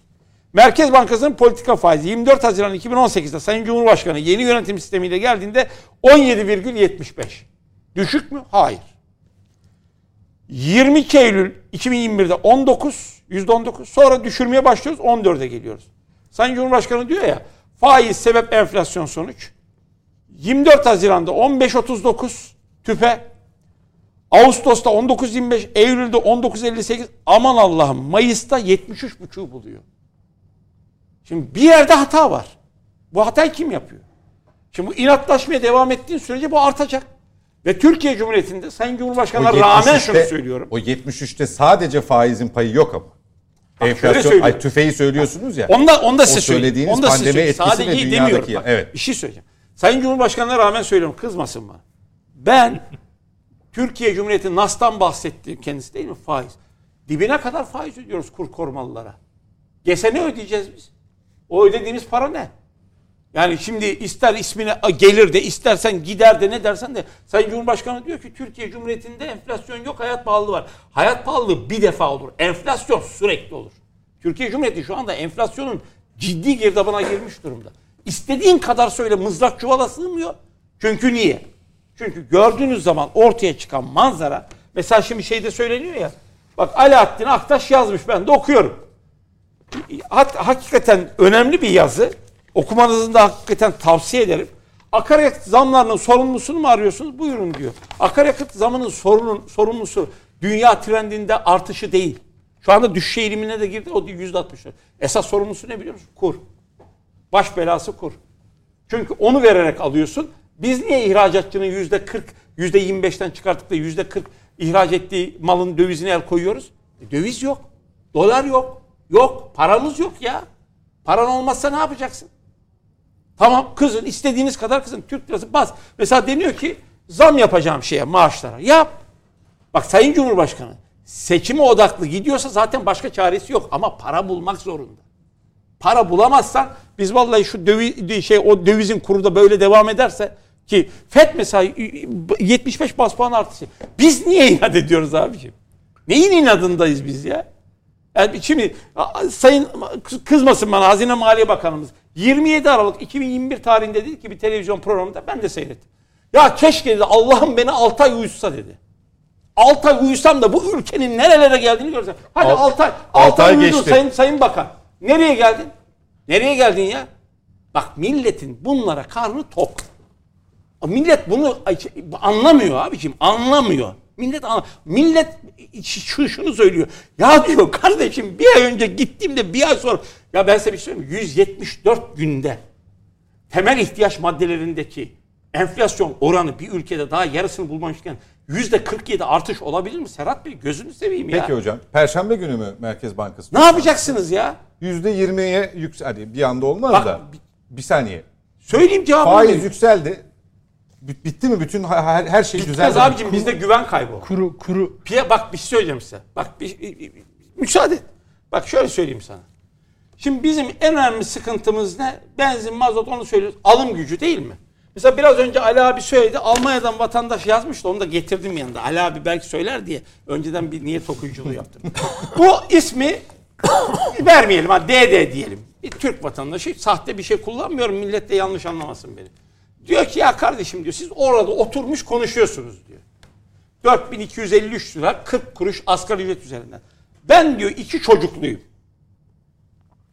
Merkez Bankası'nın politika faizi 24 Haziran 2018'de Sayın Cumhurbaşkanı yeni yönetim sistemiyle geldiğinde 17,75. Düşük mü? Hayır. 22 Eylül 2021'de 19, %19. Sonra düşürmeye başlıyoruz 14'e geliyoruz. Sayın Cumhurbaşkanı diyor ya faiz sebep enflasyon sonuç. 24 Haziran'da 15.39 tüpe. Ağustos'ta 19.25, Eylül'de 19.58. Aman Allah'ım Mayıs'ta 73.5'u buluyor. Şimdi bir yerde hata var. Bu hatayı kim yapıyor? Şimdi bu inatlaşmaya devam ettiğin sürece bu artacak. Ve Türkiye Cumhuriyeti'nde Sayın Cumhurbaşkanı'na rağmen şunu söylüyorum. O 73'te sadece faizin payı yok ama. Enflasyon, ay tüfeği söylüyorsunuz ya. Onda onda size O söylediğiniz Onda size pandemi söyleyeyim. etkisi Sadece ve iyi dünyadaki-. Bak, evet. Bir şey söyleyeceğim. Sayın Cumhurbaşkanı'na rağmen söylüyorum kızmasın bana. Ben Türkiye Cumhuriyeti NAS'tan bahsettiğim kendisi değil mi faiz? Dibine kadar faiz ödüyoruz kur korumalılara. Gese ne ödeyeceğiz biz? O ödediğimiz para ne? Yani şimdi ister ismine gelir de istersen gider de ne dersen de Sayın Cumhurbaşkanı diyor ki Türkiye Cumhuriyeti'nde enflasyon yok hayat pahalılığı var. Hayat pahalılığı bir defa olur. Enflasyon sürekli olur. Türkiye Cumhuriyeti şu anda enflasyonun ciddi girdabına girmiş durumda. İstediğin kadar söyle mızrak çuvala sığmıyor. Çünkü niye? Çünkü gördüğünüz zaman ortaya çıkan manzara mesela şimdi şeyde söyleniyor ya bak Alaaddin Aktaş yazmış ben de okuyorum hat, hakikaten önemli bir yazı. Okumanızı da hakikaten tavsiye ederim. Akaryakıt zamlarının sorumlusunu mu arıyorsunuz? Buyurun diyor. Akaryakıt zamının sorunun sorumlusu dünya trendinde artışı değil. Şu anda düşüş eğilimine de girdi. O yüzde altmış. Esas sorumlusu ne biliyor musun? Kur. Baş belası kur. Çünkü onu vererek alıyorsun. Biz niye ihracatçının yüzde 40, yüzde 25'ten çıkarttık da yüzde 40 ihraç ettiği malın dövizine el koyuyoruz? E, döviz yok. Dolar yok. Yok. Paramız yok ya. Paran olmazsa ne yapacaksın? Tamam kızın istediğiniz kadar kızın. Türk lirası bas. Mesela deniyor ki zam yapacağım şeye maaşlara. Yap. Bak Sayın Cumhurbaşkanı seçime odaklı gidiyorsa zaten başka çaresi yok ama para bulmak zorunda. Para bulamazsan biz vallahi şu döviz şey o dövizin kuru da böyle devam ederse ki FED mesela 75 bas puan artışı. Biz niye inat ediyoruz abiciğim? Neyin inadındayız biz ya? Yani şimdi sayın kızmasın bana Hazine Maliye Bakanımız 27 Aralık 2021 tarihinde dedi ki bir televizyon programında ben de seyrettim. Ya keşke dedi Allah'ım beni 6 ay uyutsa dedi. 6 ay uyusam da bu ülkenin nerelere geldiğini görsem. Hadi Alt- 6 ay. altı 6 ay ay uyudun geçti. sayın, sayın bakan. Nereye geldin? Nereye geldin ya? Bak milletin bunlara karnı tok. Millet bunu anlamıyor abiciğim. Anlamıyor. Millet anla- millet şu, şunu söylüyor. Ya diyor kardeşim bir ay önce gittiğimde bir ay sonra ya ben size bir şey söyleyeyim. mi? 174 günde temel ihtiyaç maddelerindeki enflasyon oranı bir ülkede daha yarısını bulmamışken yüzde 47 artış olabilir mi? Serhat Bey gözünü seveyim ya. Peki hocam. Perşembe günü mü Merkez Bankası? Ne yapacaksınız ya? %20'ye yüksel. Hadi bir anda olmaz Bak, da. Bir saniye. Söyleyeyim cevabını. Faiz yükseldi. Bit- Bitti mi? Bütün her, her şey Bitmez düzeldi. abicim bizde güven kaybı. Kuru kuru Piya bak bir şey söyleyeceğim size. Bak bir, bir- bir- müsaade. et. Bak şöyle söyleyeyim sana. Şimdi bizim en önemli sıkıntımız ne? Benzin, mazot onu söylüyoruz. Alım gücü değil mi? Mesela biraz önce Ali abi söyledi. Almanya'dan vatandaş yazmıştı. Onu da getirdim yanında. Ali abi belki söyler diye önceden bir niyet okuyuculuğu yaptım. Bu ismi vermeyelim. Ha DD diyelim. Bir Türk vatandaşı sahte bir şey kullanmıyorum. Millet de yanlış anlamasın beni. Diyor ki ya kardeşim diyor siz orada oturmuş konuşuyorsunuz diyor. 4253 lira 40 kuruş asgari ücret üzerinden. Ben diyor iki çocukluyum.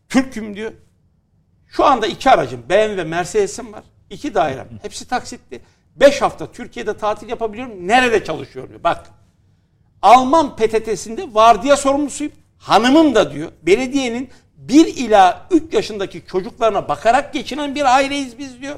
Türk'üm diyor. Şu anda iki aracım BMW Mercedes'im var. İki dairem. Hepsi taksitli. 5 hafta Türkiye'de tatil yapabiliyorum. Nerede çalışıyorum diyor. Bak. Alman PTT'sinde vardiya sorumlusuyum. Hanımım da diyor belediyenin 1 ila 3 yaşındaki çocuklarına bakarak geçinen bir aileyiz biz diyor.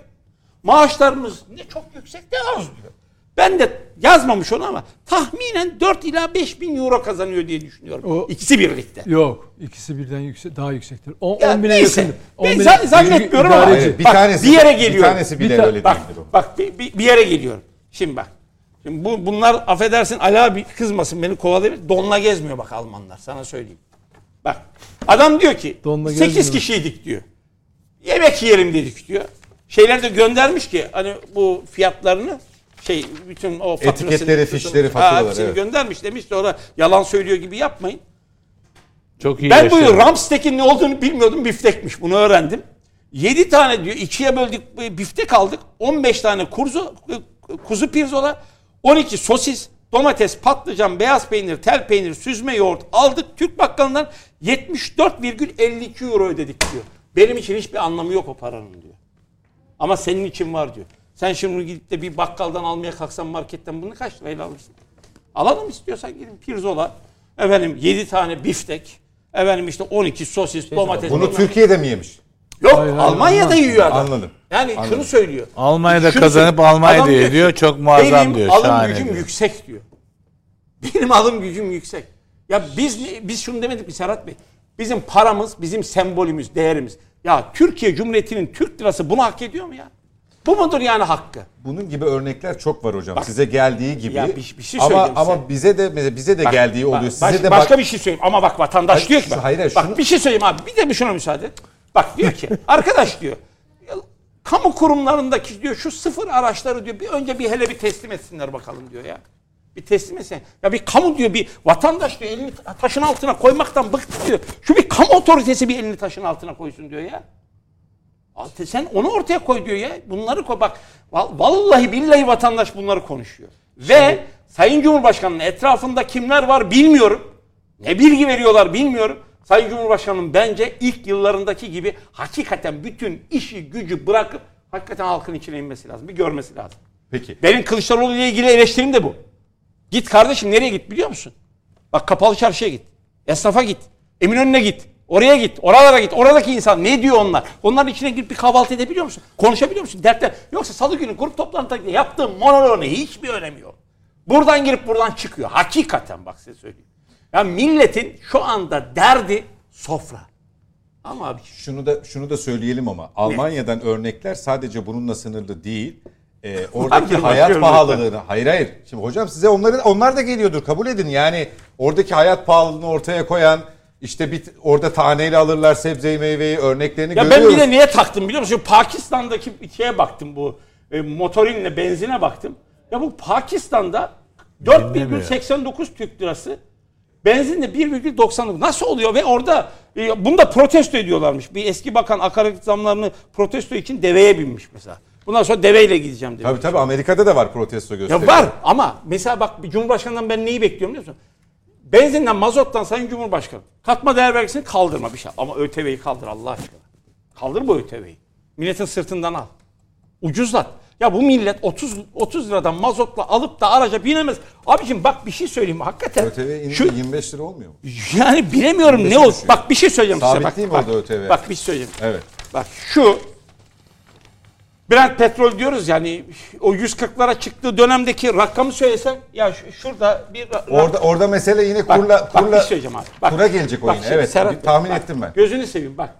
Maaşlarımız ne çok yüksek ne az diyor. Ben de yazmamış onu ama tahminen 4 ila 5 bin euro kazanıyor diye düşünüyorum. O- İkisi birlikte. yok. İkisi birden yüksek daha yüksektir. 10 Ya 10 bine neyse. yakındır. Ben 10 bine- zan- zannetmiyorum ama-. Hayır, bir Bak, tanesi bir yere Bir geliyorum. tanesi bile Bir ta- öyle bak, değildir o. Bak bir, bir, bir yere geliyorum. Şimdi bak. Şimdi bu bunlar affedersin Ali abi kızmasın beni kovalayabilir. Donla gezmiyor bak Almanlar sana söyleyeyim. Bak adam diyor ki Donla 8 gezmiyor. kişiydik diyor. Yemek yiyelim dedik diyor. Şeyler de göndermiş ki hani bu fiyatlarını şey bütün o faturasını, Etiketleri, fişleri, faturalar, hepsini evet. göndermiş demiş sonra yalan söylüyor gibi yapmayın. Çok iyi Ben bu. Ramstek'in ne olduğunu bilmiyordum. Biftekmiş. Bunu öğrendim. 7 tane diyor ikiye böldük biftek aldık. 15 tane kuzu, e, kuzu pirzola, 12 sosis, domates, patlıcan, beyaz peynir, tel peynir, süzme yoğurt aldık. Türk bakkalından 74,52 euro ödedik diyor. Benim için hiçbir anlamı yok o paranın diyor. Ama senin için var diyor. Sen şimdi gidip de bir bakkaldan almaya kalksan marketten bunu kaç lirayla alırsın? Alalım istiyorsan gidin pirzola. Efendim 7 tane biftek. Efendim işte 12 sosis, domates. Bunu bilmem. Türkiye'de mi yemiş? Yok Hayır, hayır, Almanya'da anladım. yiyor adam. Anladım. Yani Anladım. şunu söylüyor. Almanya'da Şunu kazanıp. Almanya'da ki, diyor, çok muazzam benim diyor, alım şahane gücüm diyor. yüksek diyor. Benim alım gücüm yüksek. Ya biz biz şunu demedik mi Serhat Bey? Bizim paramız, bizim sembolümüz, değerimiz. Ya Türkiye Cumhuriyeti'nin Türk lirası bunu hak ediyor mu ya? Bu mudur yani hakkı? Bunun gibi örnekler çok var hocam. Bak- Size geldiği gibi. Ya bir- bir şey ama söyleyeyim ama size. bize de mesela bize de Bak, geldiği bak, oluyor. Size baş- de başka bak. bir şey söyleyeyim ama bak vatandaş Hayır, diyor ki bak, hayır, bak şunu- bir şey söyleyeyim abi bir de bir şuna müsaade et. Bak diyor ki arkadaş diyor kamu kurumlarındaki diyor şu sıfır araçları diyor bir önce bir hele bir teslim etsinler bakalım diyor ya. Bir teslim etsin. Ya bir kamu diyor bir vatandaş diyor elini taşın altına koymaktan bıktı diyor. Şu bir kamu otoritesi bir elini taşın altına koysun diyor ya. Altı- Sen onu ortaya koy diyor ya. Bunları koy. Bak val- vallahi billahi vatandaş bunları konuşuyor. Ve Sayın Cumhurbaşkanı'nın etrafında kimler var bilmiyorum. Ne bilgi veriyorlar bilmiyorum. Sayın Cumhurbaşkanı'nın bence ilk yıllarındaki gibi hakikaten bütün işi gücü bırakıp hakikaten halkın içine inmesi lazım. Bir görmesi lazım. Peki. Benim Kılıçdaroğlu ile ilgili eleştirim de bu. Git kardeşim nereye git biliyor musun? Bak kapalı çarşıya git. Esnafa git. Eminönü'ne git. Oraya git. Oralara git. Oradaki insan ne diyor onlar? Onların içine girip bir kahvaltı edebiliyor musun? Konuşabiliyor musun? Dertler. Yoksa salı günü grup toplantıda yaptığım monoloğun hiçbir önemi yok. Buradan girip buradan çıkıyor. Hakikaten bak size söyleyeyim. Ya milletin şu anda derdi sofra. Ama abi Şunu da şunu da söyleyelim ama Almanya'dan örnekler sadece bununla sınırlı değil. Ee, oradaki hayat pahalılığını hayır hayır. Şimdi hocam size onları onlar da geliyordur kabul edin. Yani oradaki hayat pahalılığını ortaya koyan işte bir orada taneyle alırlar sebzeyi meyveyi örneklerini Ya ben görüyoruz. bir de niye taktım biliyor musun? Pakistan'daki şeye baktım bu e, motorinle benzine baktım. Ya bu Pakistan'da 4,89 Türk lirası benzinle 1,99 nasıl oluyor ve orada e, bunu da protesto ediyorlarmış. Bir eski bakan akaryakıt zamlarını protesto için deveye binmiş mesela. Bundan sonra deveyle gideceğim demiş. Tabii tabii Amerika'da da var protesto gösteriler. Ya var ama mesela bak bir Cumhurbaşkanı'ndan ben neyi bekliyorum biliyor musun? Benzinden, mazottan Sayın Cumhurbaşkanı katma değer vergisini kaldırma bir şey. Ama ÖTV'yi kaldır Allah aşkına. Kaldır bu ÖTV'yi. Milletin sırtından al. Ucuzlat. Ya bu millet 30 30 liradan mazotla alıp da araca binemez. Abicim bak bir şey söyleyeyim hakikaten. ÖTV indi Şu, 25 lira olmuyor mu? yani bilemiyorum ne oldu. düşüyor. Bak bir şey söyleyeceğim size. Sabit Bak, değil mi bak, orada ÖTV? Bak bir şey söyleyeceğim. Evet. Bak şu Brent petrol diyoruz yani o 140'lara çıktığı dönemdeki rakamı söylesem ya şu- şurada bir ra- Orada orada mesele yine Bak, kurla bak kurla şey söyleyeceğim abi. Bak, kura gelecek o bak yine. şimdi Evet. Serhat tahmin bak, ettim ben. Gözünü seveyim bak.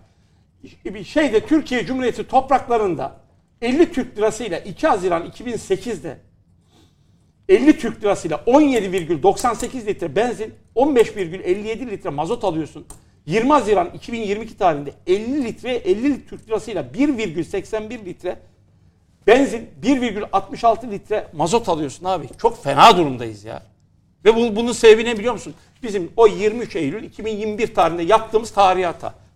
Bir şeyde Türkiye Cumhuriyeti topraklarında 50 Türk lirasıyla 2 Haziran 2008'de 50 Türk lirasıyla 17,98 litre benzin, 15,57 litre mazot alıyorsun. 20 Haziran 2022 tarihinde 50 litre 50 Türk lirasıyla 1,81 litre benzin 1,66 litre mazot alıyorsun abi. Çok fena durumdayız ya. Ve bu, bunun sebebi ne biliyor musun? Bizim o 23 Eylül 2021 tarihinde yaptığımız tarihi.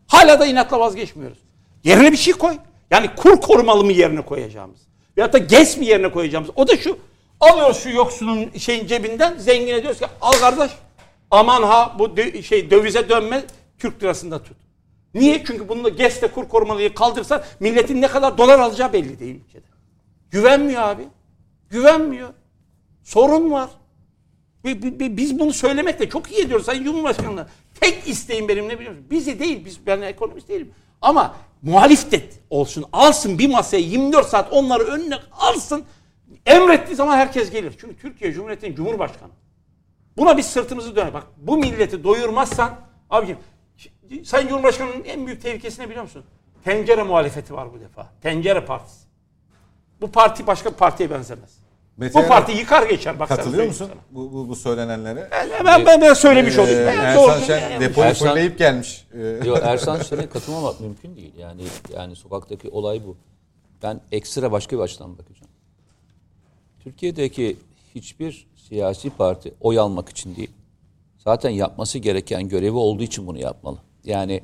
Hala da inatla vazgeçmiyoruz. Yerine bir şey koy. Yani kur korumalı mı yerine koyacağımız? Veyahut da GES mi yerine koyacağımız? O da şu. Alıyoruz şu yoksulun şeyin cebinden zengine diyoruz ki al kardeş aman ha bu dö- şey dövize dönme Türk lirasında tut. Niye? Çünkü bununla GES'te kur korumalıyı kaldırsan milletin ne kadar dolar alacağı belli değil ülkede. Güvenmiyor abi. Güvenmiyor. Sorun var. Bi- bi- bi- Biz bunu söylemekle çok iyi ediyoruz Sayın Cumhurbaşkanı'na. Tek isteğim benim ne biliyor musun? Bizi değil, biz, ben ekonomist değilim. Ama muhalif de olsun, alsın bir masaya 24 saat onları önüne alsın. Emrettiği zaman herkes gelir. Çünkü Türkiye Cumhuriyeti'nin Cumhurbaşkanı. Buna biz sırtımızı döner. Bak bu milleti doyurmazsan abicim Sayın Cumhurbaşkanı'nın en büyük tehlikesini biliyor musun? Tencere muhalefeti var bu defa. Tencere partisi. Bu parti başka bir partiye benzemez. Mete bu parti yıkar geçer. Bak Katılıyor musun sana. bu, bu, bu söylenenlere? Ben, ben, ben, ben söylemiş olayım. Ee, Ben Ersan doğru- Şen depoyu Ersan- fulleyip gelmiş. Yok Ersan Şen'e katılmamak mümkün değil. Yani yani sokaktaki olay bu. Ben ekstra başka bir açıdan bakacağım. Türkiye'deki hiçbir siyasi parti oy almak için değil. Zaten yapması gereken görevi olduğu için bunu yapmalı. Yani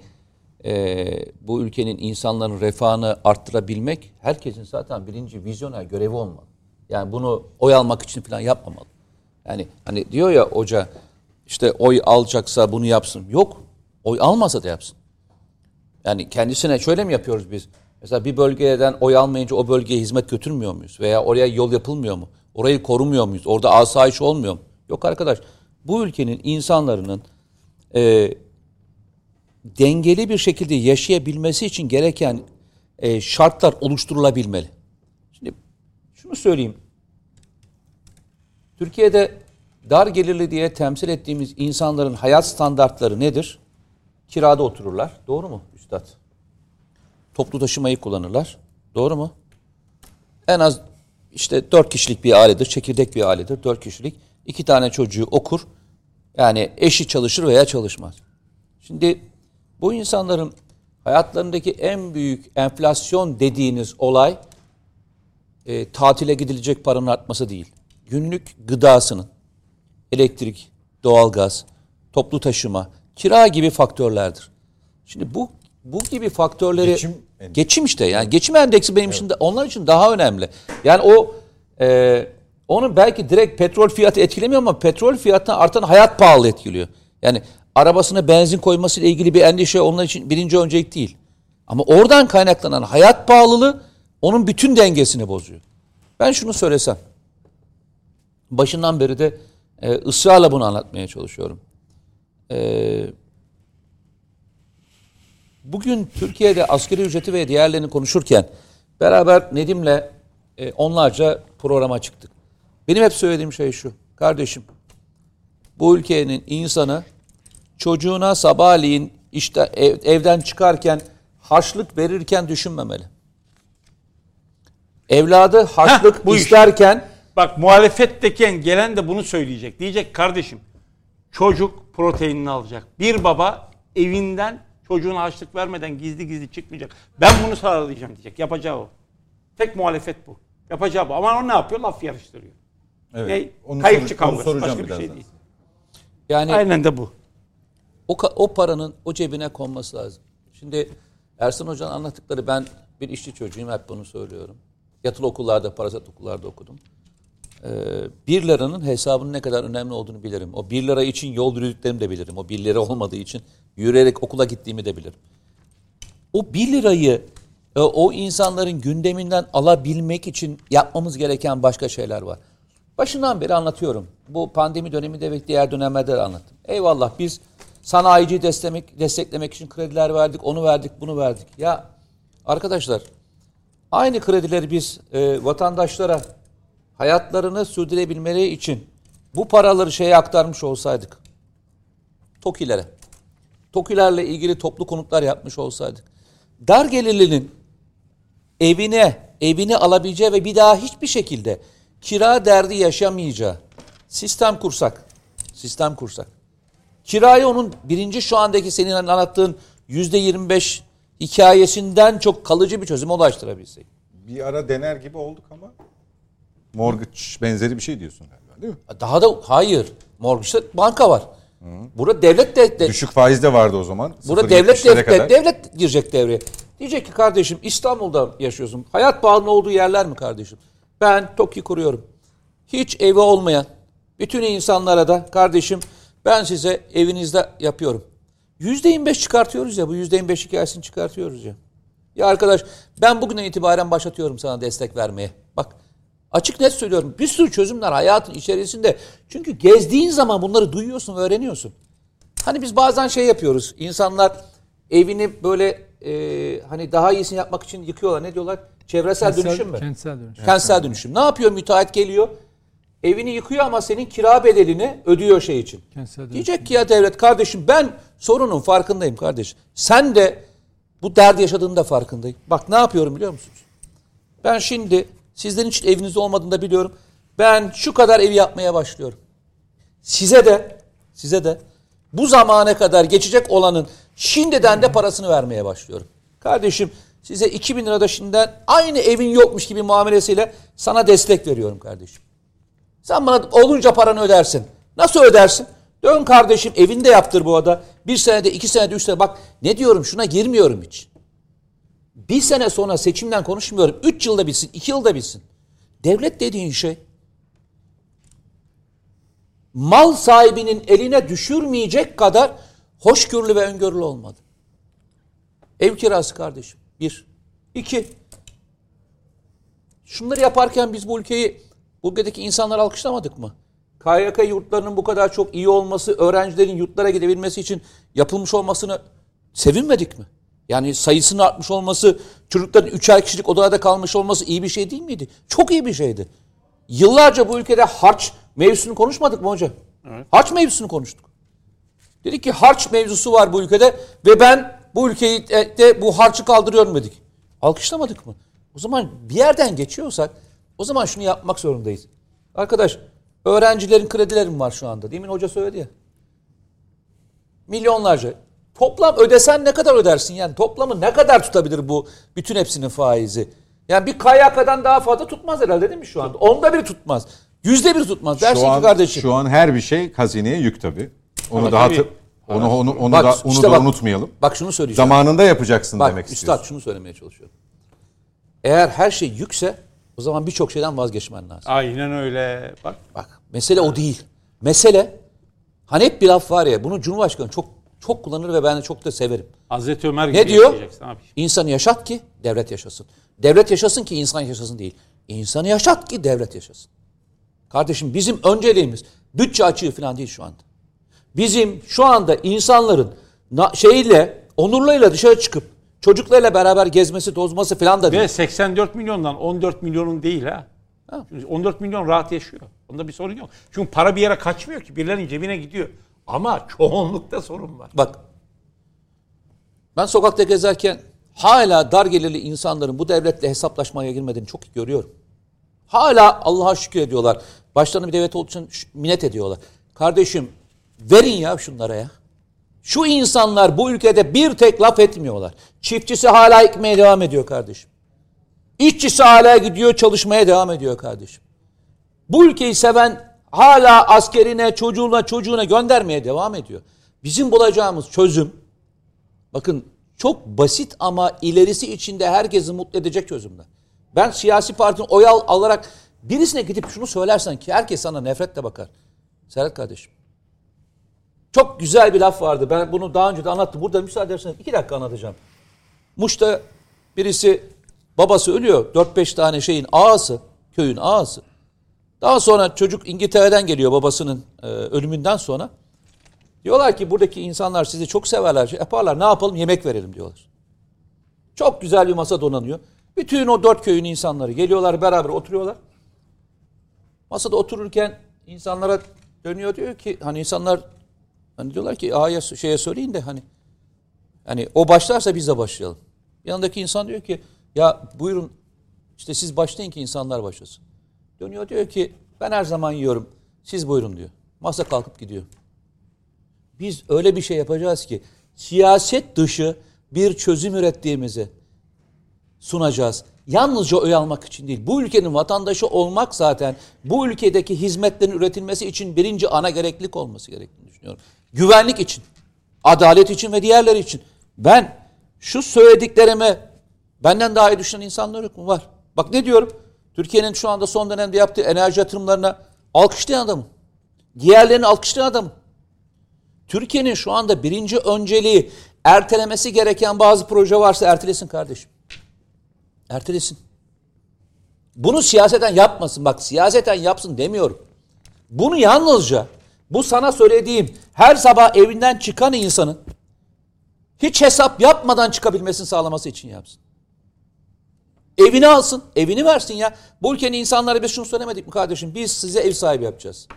eee, bu ülkenin insanların refahını arttırabilmek herkesin zaten birinci vizyoner görevi olmalı. Yani bunu oy almak için falan yapmamalı. Yani hani diyor ya hoca işte oy alacaksa bunu yapsın. Yok. Oy almasa da yapsın. Yani kendisine şöyle mi yapıyoruz biz? Mesela bir bölgeden oy almayınca o bölgeye hizmet götürmüyor muyuz? Veya oraya yol yapılmıyor mu? Orayı korumuyor muyuz? Orada asayiş olmuyor mu? Yok arkadaş. Bu ülkenin insanların e, dengeli bir şekilde yaşayabilmesi için gereken e, şartlar oluşturulabilmeli. Şimdi şunu söyleyeyim. Türkiye'de dar gelirli diye temsil ettiğimiz insanların hayat standartları nedir? Kirada otururlar. Doğru mu üstad? Toplu taşımayı kullanırlar. Doğru mu? En az işte dört kişilik bir ailedir. Çekirdek bir ailedir. Dört kişilik. iki tane çocuğu okur. Yani eşi çalışır veya çalışmaz. Şimdi bu insanların hayatlarındaki en büyük enflasyon dediğiniz olay e, tatile gidilecek paranın artması değil. Günlük gıdasının, elektrik, doğalgaz, toplu taşıma, kira gibi faktörlerdir. Şimdi bu bu gibi faktörleri geçim, geçim işte yani geçim endeksi benim evet. için de, onlar için daha önemli. Yani o e, onun belki direkt petrol fiyatı etkilemiyor ama petrol fiyatına artan hayat pahalı etkiliyor. Yani arabasına benzin koymasıyla ilgili bir endişe onlar için birinci öncelik değil. Ama oradan kaynaklanan hayat pahalılığı onun bütün dengesini bozuyor. Ben şunu söylesem. Başından beri de e, ısrarla bunu anlatmaya çalışıyorum. E, bugün Türkiye'de asgari ücreti ve diğerlerini konuşurken beraber Nedim'le e, onlarca programa çıktık. Benim hep söylediğim şey şu. Kardeşim bu ülkenin insanı çocuğuna sabahleyin işte ev, evden çıkarken harçlık verirken düşünmemeli. Evladı harçlık Heh, bu isterken iş. bak muhalefetteken gelen de bunu söyleyecek. Diyecek kardeşim çocuk proteinini alacak. Bir baba evinden çocuğuna harçlık vermeden gizli gizli çıkmayacak. Ben bunu sağlayacağım diyecek. Yapacağı o. Tek muhalefet bu. Yapacağı bu. Ama o ne yapıyor? Laf yarıştırıyor. Evet. Ne? Onu Kayıpçı kavgası. Başka bir şey değil. Yani Aynen de bu. O, o paranın o cebine konması lazım. Şimdi Ersan Hoca'nın anlattıkları ben bir işçi çocuğuyum hep bunu söylüyorum. Yatılı okullarda, parasat okullarda okudum. Ee, bir liranın hesabının ne kadar önemli olduğunu bilirim. O bir lira için yol yürüdüklerimi de bilirim. O bir lira olmadığı için yürüyerek okula gittiğimi de bilirim. O bir lirayı e, o insanların gündeminden alabilmek için yapmamız gereken başka şeyler var. Başından beri anlatıyorum. Bu pandemi döneminde ve diğer dönemlerde de anlattım. Eyvallah biz Sanayiciyi desteklemek, desteklemek için krediler verdik, onu verdik, bunu verdik. Ya arkadaşlar aynı kredileri biz e, vatandaşlara hayatlarını sürdürebilmeleri için bu paraları şeye aktarmış olsaydık. TOKİ'lere. TOKİ'lerle ilgili toplu konutlar yapmış olsaydık. Dar gelirlinin evine, evini alabileceği ve bir daha hiçbir şekilde kira derdi yaşamayacağı sistem kursak. Sistem kursak. Kirayı onun birinci şu andaki senin anlattığın yüzde yirmi beş hikayesinden çok kalıcı bir çözüme ulaştırabilsek. Bir ara dener gibi olduk ama mortgage benzeri bir şey diyorsun galiba değil mi? E, daha da hayır. Mortgage'da banka var. Burada devlet de, de düşük faiz de vardı o zaman. Burada devlet de, de, devlet girecek devreye. Diyecek ki kardeşim İstanbul'da yaşıyorsun. Hayat pahalı olduğu yerler mi kardeşim? Ben TOKİ kuruyorum. Hiç evi olmayan bütün insanlara da kardeşim ben size evinizde yapıyorum. Yüzde 25 çıkartıyoruz ya bu yüzde 25 hikayesini çıkartıyoruz ya. Ya arkadaş ben bugünden itibaren başlatıyorum sana destek vermeye. Bak açık net söylüyorum bir sürü çözümler hayatın içerisinde. Çünkü gezdiğin zaman bunları duyuyorsun öğreniyorsun. Hani biz bazen şey yapıyoruz insanlar evini böyle e, hani daha iyisini yapmak için yıkıyorlar ne diyorlar? Çevresel kentsel, dönüşüm mü? Kentsel dönüşüm. Kentsel dönüşüm. Ne yapıyor müteahhit geliyor evini yıkıyor ama senin kira bedelini ödüyor şey için. Diyecek ki ya devlet kardeşim ben sorunun farkındayım kardeş. Sen de bu derdi yaşadığını da farkındayım. Bak ne yapıyorum biliyor musunuz? Ben şimdi sizlerin hiç eviniz olmadığını da biliyorum. Ben şu kadar evi yapmaya başlıyorum. Size de size de bu zamane kadar geçecek olanın şimdiden de parasını vermeye başlıyorum. Kardeşim size 2000 lirada şimdiden aynı evin yokmuş gibi muamelesiyle sana destek veriyorum kardeşim. Sen bana olunca paranı ödersin. Nasıl ödersin? Dön kardeşim evinde yaptır bu ada. Bir senede, iki senede, üç senede. Bak ne diyorum şuna girmiyorum hiç. Bir sene sonra seçimden konuşmuyorum. Üç yılda bitsin, iki yılda bitsin. Devlet dediğin şey mal sahibinin eline düşürmeyecek kadar hoşgörülü ve öngörülü olmadı. Ev kirası kardeşim. Bir. İki. Şunları yaparken biz bu ülkeyi Bugündeki insanları alkışlamadık mı? KYK yurtlarının bu kadar çok iyi olması, öğrencilerin yurtlara gidebilmesi için yapılmış olmasını sevinmedik mi? Yani sayısının artmış olması, çocukların üçer kişilik odalarda kalmış olması iyi bir şey değil miydi? Çok iyi bir şeydi. Yıllarca bu ülkede harç mevzusunu konuşmadık mı hocam? Evet. Harç mevzusunu konuştuk. Dedik ki harç mevzusu var bu ülkede ve ben bu ülkeyi e, de bu harçı kaldırıyorum dedik. Alkışlamadık mı? O zaman bir yerden geçiyorsak o zaman şunu yapmak zorundayız. Arkadaş öğrencilerin kredilerim var şu anda. Demin hoca söyledi ya. Milyonlarca. Toplam ödesen ne kadar ödersin yani? Toplamı ne kadar tutabilir bu bütün hepsinin faizi? Yani bir KYK'dan daha fazla tutmaz herhalde değil mi şu anda? Onda biri tutmaz. Yüzde bir tutmaz. Dersin Şu ki an, kardeşim. şu an her bir şey hazineye yük tabii. Onu Ama da tabii. hatır, onu onu onu Bak, da onu işte da bak- unutmayalım. Bak şunu söyleyeceğim. Zamanında yapacaksın Bak demek üstad istiyorsun. şunu söylemeye çalışıyorum. Eğer her şey yükse o zaman birçok şeyden vazgeçmen lazım. Aynen öyle. Bak Bak mesele o değil. Mesele hani hep bir laf var ya bunu Cumhurbaşkanı çok çok kullanır ve ben de çok da severim. Hazreti Ömer gibi Ne diyor? abi. İnsanı yaşat ki devlet yaşasın. Devlet yaşasın ki insan yaşasın değil. İnsanı yaşat ki devlet yaşasın. Kardeşim bizim önceliğimiz bütçe açığı falan değil şu anda. Bizim şu anda insanların şeyle, onurlarıyla dışarı çıkıp çocuklarıyla beraber gezmesi, tozması falan da değil. Ve 84 milyondan 14 milyonun değil ha. Ha. Çünkü 14 milyon rahat yaşıyor. Onda bir sorun yok. Çünkü para bir yere kaçmıyor ki. Birilerinin cebine gidiyor. Ama çoğunlukta sorun var. Bak ben sokakta gezerken hala dar gelirli insanların bu devletle hesaplaşmaya girmediğini çok görüyorum. Hala Allah'a şükür ediyorlar. Başlarına bir devlet olduğu için minnet ediyorlar. Kardeşim verin ya şunlara ya. Şu insanlar bu ülkede bir tek laf etmiyorlar. Çiftçisi hala ekmeye devam ediyor kardeşim. İşçisi hala gidiyor çalışmaya devam ediyor kardeşim. Bu ülkeyi seven hala askerine, çocuğuna, çocuğuna göndermeye devam ediyor. Bizim bulacağımız çözüm bakın çok basit ama ilerisi içinde herkesi mutlu edecek çözümler. Ben siyasi partinin oy al- alarak birisine gidip şunu söylersen ki herkes sana nefretle bakar. Serhat kardeşim. Çok güzel bir laf vardı. Ben bunu daha önce de anlattım. Burada müsaade ederseniz iki dakika anlatacağım. Muş'ta birisi babası ölüyor. 4-5 tane şeyin ağası, köyün ağası. Daha sonra çocuk İngiltere'den geliyor babasının e, ölümünden sonra. Diyorlar ki buradaki insanlar sizi çok severler, şey yaparlar. Ne yapalım? Yemek verelim diyorlar. Çok güzel bir masa donanıyor. Bütün o dört köyün insanları geliyorlar beraber oturuyorlar. Masada otururken insanlara dönüyor diyor ki hani insanlar hani diyorlar ki ağaya şeye söyleyin de hani hani o başlarsa biz de başlayalım. Yanındaki insan diyor ki ya buyurun işte siz başlayın ki insanlar başlasın. Dönüyor diyor ki ben her zaman yiyorum. Siz buyurun diyor. Masa kalkıp gidiyor. Biz öyle bir şey yapacağız ki siyaset dışı bir çözüm ürettiğimizi sunacağız. Yalnızca oy almak için değil. Bu ülkenin vatandaşı olmak zaten bu ülkedeki hizmetlerin üretilmesi için birinci ana gereklilik olması gerektiğini düşünüyorum. Güvenlik için, adalet için ve diğerleri için. Ben şu söylediklerime benden daha iyi düşünen insanlar yok mu? Var. Bak ne diyorum? Türkiye'nin şu anda son dönemde yaptığı enerji yatırımlarına alkışlayan adamım. Diğerlerini alkışlayan adamım. Türkiye'nin şu anda birinci önceliği ertelemesi gereken bazı proje varsa ertelesin kardeşim. Ertelesin. Bunu siyaseten yapmasın. Bak siyaseten yapsın demiyorum. Bunu yalnızca bu sana söylediğim her sabah evinden çıkan insanın hiç hesap yapmadan çıkabilmesini sağlaması için yapsın. Evini alsın, evini versin ya. Bu ülkenin insanları biz şunu söylemedik mi kardeşim? Biz size ev sahibi yapacağız.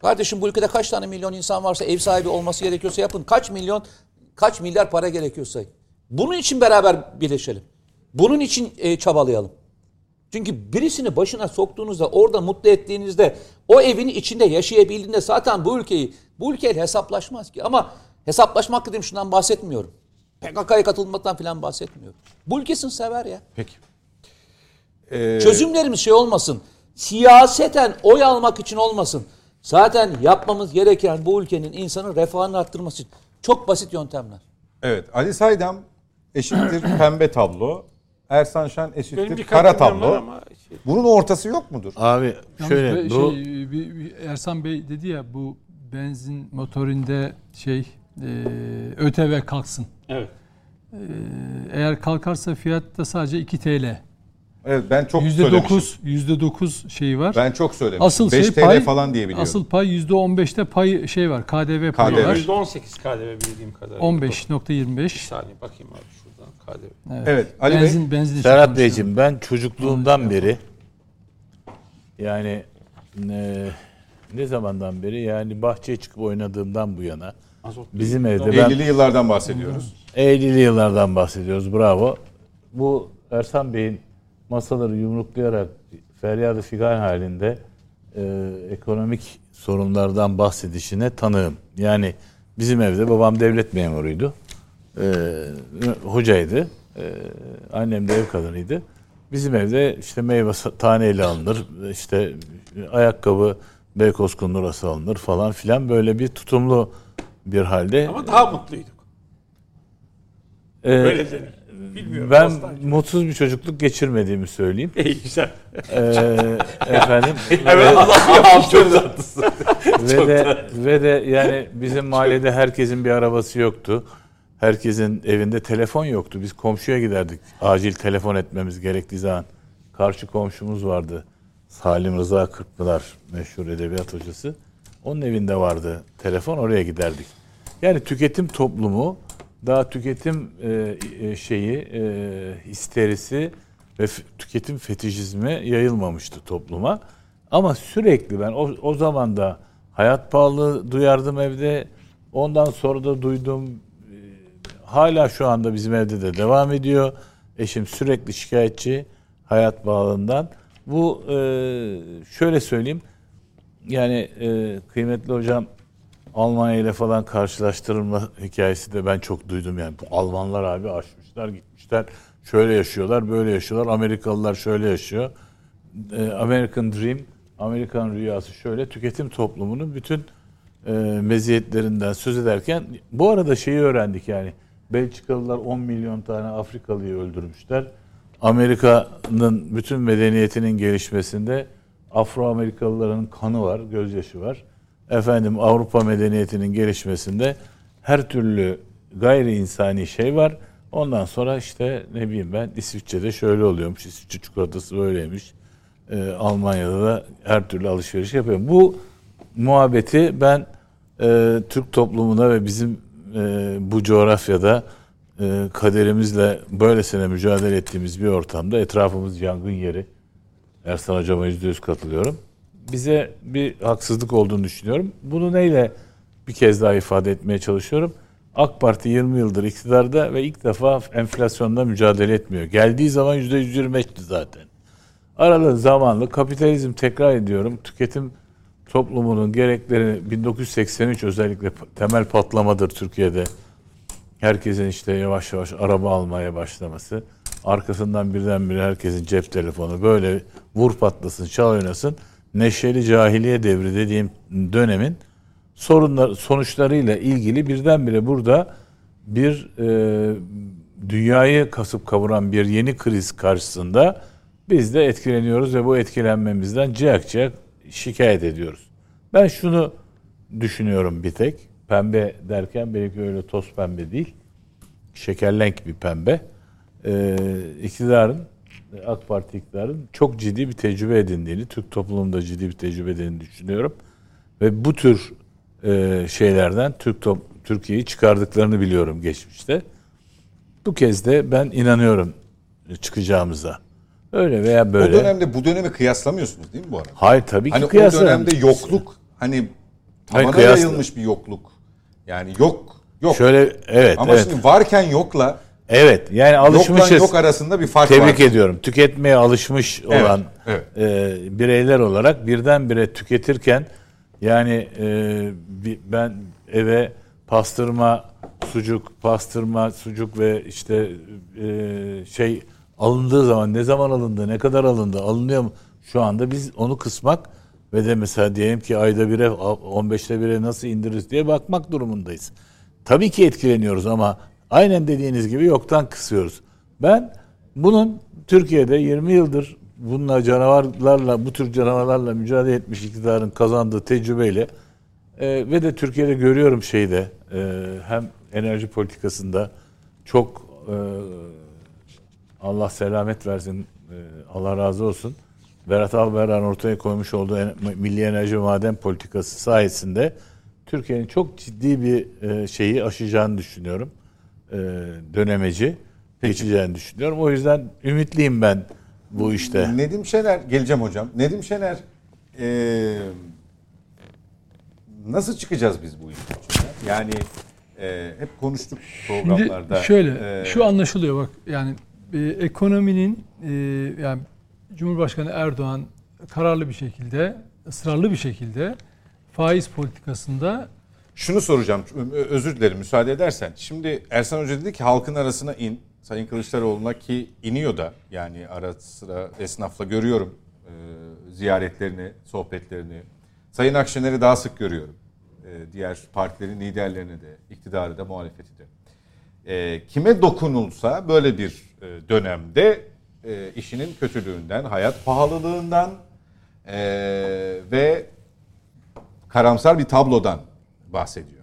Kardeşim bu ülkede kaç tane milyon insan varsa ev sahibi olması gerekiyorsa yapın. Kaç milyon, kaç milyar para gerekiyorsa. Bunun için beraber birleşelim. Bunun için e, çabalayalım. Çünkü birisini başına soktuğunuzda, orada mutlu ettiğinizde, o evin içinde yaşayabildiğinde zaten bu ülkeyi, bu ülkeyle hesaplaşmaz ki. Ama hesaplaşmak dediğim şundan bahsetmiyorum. PKK'ya katılmaktan falan bahsetmiyorum. Bu ülkesini sever ya. Peki. Ee, Çözümlerimiz şey olmasın. Siyaseten oy almak için olmasın. Zaten yapmamız gereken bu ülkenin insanın refahını arttırması için çok basit yöntemler. Evet. Ali Saydam eşittir pembe tablo. Ersan Şen eşittir kara tablo. ama şey- Bunun ortası yok mudur? Abi Yalnız şöyle be- bu şey, bir- bir Ersan Bey dedi ya bu benzin motorinde şey e, ÖTV kalksın. Evet. E, eğer kalkarsa fiyat da sadece 2 TL. Evet ben çok söylemişim. %9 %9 şeyi var. Ben çok söylemişim. Asıl 5 şey TL pay falan diye biliyorum. Asıl pay %15'te pay şey var. KDV payı KDV. var. %18 KDV bildiğim kadarıyla. 15.25. Bir saniye bakayım abi KDV. Evet Ali Bey. Benzin benzin için Serhat. Beyciğim ben çocukluğumdan beri yani e, ne zamandan beri yani bahçeye çıkıp oynadığımdan bu yana Azot bizim evde ben 50'li yıllardan bahsediyoruz. 50'li yıllardan bahsediyoruz. Bravo. Bu Ersan Bey'in masaları yumruklayarak feryadı figan halinde e, ekonomik sorunlardan bahsedişine tanığım. Yani bizim evde babam devlet memuruydu. E, hocaydı. E, annem de ev kadınıydı. Bizim evde işte meyve taneyle alınır. işte ayakkabı Beykoz kundurası alınır falan filan böyle bir tutumlu bir halde. Ama daha mutluyduk. Ee, Öyle denir. Bilmiyorum. ben Bostancı. mutsuz bir çocukluk geçirmediğimi söyleyeyim. İyi güzel. Ee, efendim Evet Allah çok tatlısın. ve de ve de yani bizim mahallede herkesin bir arabası yoktu. Herkesin evinde telefon yoktu. Biz komşuya giderdik. Acil telefon etmemiz gerektiği zaman. Karşı komşumuz vardı. Salim Rıza Kırkpınar meşhur edebiyat hocası. Onun evinde vardı telefon oraya giderdik. Yani tüketim toplumu daha tüketim e, e, şeyi e, histerisi ve tüketim fetişizmi yayılmamıştı topluma. Ama sürekli ben o, o zaman da hayat pahalılığı duyardım evde. Ondan sonra da duydum. Hala şu anda bizim evde de devam ediyor. Eşim sürekli şikayetçi hayat pahalılığından. Bu e, şöyle söyleyeyim. Yani e, kıymetli hocam Almanya ile falan karşılaştırılma hikayesi de ben çok duydum yani. Bu Almanlar abi aşmışlar gitmişler. Şöyle yaşıyorlar, böyle yaşıyorlar. Amerikalılar şöyle yaşıyor. E, American Dream, Amerikan rüyası şöyle. Tüketim toplumunun bütün e, meziyetlerinden söz ederken bu arada şeyi öğrendik yani. Belçikalılar 10 milyon tane Afrikalıyı öldürmüşler. Amerika'nın bütün medeniyetinin gelişmesinde Afro-Amerikalıların kanı var, gözyaşı var. Efendim Avrupa medeniyetinin gelişmesinde her türlü gayri insani şey var. Ondan sonra işte ne bileyim ben İsviçre'de şöyle oluyormuş, İsviçre çikolatası böyleymiş. Ee, Almanya'da da her türlü alışveriş yapıyor. Bu muhabbeti ben e, Türk toplumuna ve bizim e, bu coğrafyada e, kaderimizle böylesine mücadele ettiğimiz bir ortamda etrafımız yangın yeri. Ersan Hocam'a yüzde yüz katılıyorum. Bize bir haksızlık olduğunu düşünüyorum. Bunu neyle bir kez daha ifade etmeye çalışıyorum. AK Parti 20 yıldır iktidarda ve ilk defa enflasyonda mücadele etmiyor. Geldiği zaman yüzde 125'ti zaten. Aralı zamanlı kapitalizm tekrar ediyorum. Tüketim toplumunun gerekleri 1983 özellikle temel patlamadır Türkiye'de. Herkesin işte yavaş yavaş araba almaya başlaması. Arkasından birdenbire herkesin cep telefonu böyle vur patlasın, çal oynasın. Neşeli cahiliye devri dediğim dönemin sorunlar sonuçlarıyla ilgili birdenbire burada bir e, dünyayı kasıp kavuran bir yeni kriz karşısında biz de etkileniyoruz ve bu etkilenmemizden ciyak ciyak şikayet ediyoruz. Ben şunu düşünüyorum bir tek. Pembe derken belki öyle toz pembe değil. Şekerlenk bir pembe. Ee, iktidarın, AK Parti iktidarın çok ciddi bir tecrübe edindiğini, Türk toplumunda ciddi bir tecrübe edindiğini düşünüyorum. Ve bu tür e, şeylerden Türk Türkiye'yi çıkardıklarını biliyorum geçmişte. Bu kez de ben inanıyorum çıkacağımıza. Öyle veya böyle. O dönemde bu dönemi kıyaslamıyorsunuz değil mi bu arada? Hayır tabii ki Hani o kıyaslamıyorum. dönemde yokluk hani Hayır, tabana kıyasla- yayılmış bir yokluk. Yani yok yok. Şöyle evet Ama evet. şimdi varken yokla Evet yani yokla alışmışız. yok arasında bir fark var. Tebrik ediyorum. Tüketmeye alışmış Evet, olan evet. e, bireyler olarak birdenbire tüketirken yani e, ben eve pastırma, sucuk, pastırma, sucuk ve işte e, şey alındığı zaman ne zaman alındı, ne kadar alındı, alınıyor mu? Şu anda biz onu kısmak ve de mesela diyelim ki ayda bire, 15'te bire nasıl indiririz diye bakmak durumundayız. Tabii ki etkileniyoruz ama aynen dediğiniz gibi yoktan kısıyoruz. Ben bunun Türkiye'de 20 yıldır bununla canavarlarla, bu tür canavarlarla mücadele etmiş iktidarın kazandığı tecrübeyle e, ve de Türkiye'de görüyorum şeyde e, hem enerji politikasında çok e, Allah selamet versin, e, Allah razı olsun. Berat Albayrak'ın ortaya koymuş olduğu Milli Enerji Maden Politikası sayesinde Türkiye'nin çok ciddi bir e, şeyi aşacağını düşünüyorum. E, dönemeci geçeceğini düşünüyorum. O yüzden ümitliyim ben bu işte. Nedim Şener geleceğim hocam. Nedim Şener nasıl çıkacağız biz bu işin içinden? Yani e, hep konuştuk Şimdi programlarda. şöyle E, şu anlaşılıyor bak yani e, ekonominin e, yani Cumhurbaşkanı Erdoğan kararlı bir şekilde ısrarlı bir şekilde faiz politikasında Şunu soracağım, özür dilerim müsaade edersen. Şimdi Ersan Hoca dedi ki halkın arasına in. Sayın Kılıçdaroğlu'na ki iniyor da yani ara sıra esnafla görüyorum e, ziyaretlerini, sohbetlerini. Sayın Akşener'i daha sık görüyorum. E, diğer partilerin liderlerini de, iktidarı da, muhalefeti de. E, kime dokunulsa böyle bir dönemde e, işinin kötülüğünden, hayat pahalılığından e, ve karamsar bir tablodan bahsediyor.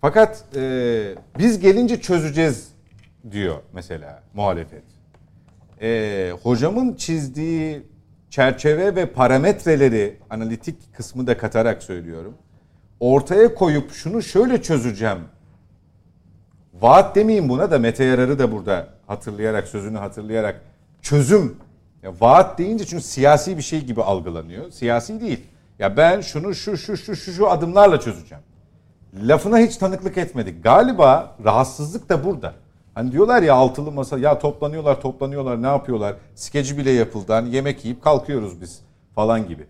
Fakat e, biz gelince çözeceğiz diyor mesela muhalefet. E, hocamın çizdiği çerçeve ve parametreleri analitik kısmı da katarak söylüyorum. Ortaya koyup şunu şöyle çözeceğim. Vaat demeyeyim buna da Mete Yarar'ı da burada hatırlayarak sözünü hatırlayarak çözüm. Ya vaat deyince çünkü siyasi bir şey gibi algılanıyor. Siyasi değil. Ya ben şunu şu şu şu şu şu adımlarla çözeceğim. Lafına hiç tanıklık etmedik. Galiba rahatsızlık da burada. Hani diyorlar ya altılı masa ya toplanıyorlar toplanıyorlar ne yapıyorlar? Skeci bile yapıldı. Hani yemek yiyip kalkıyoruz biz falan gibi.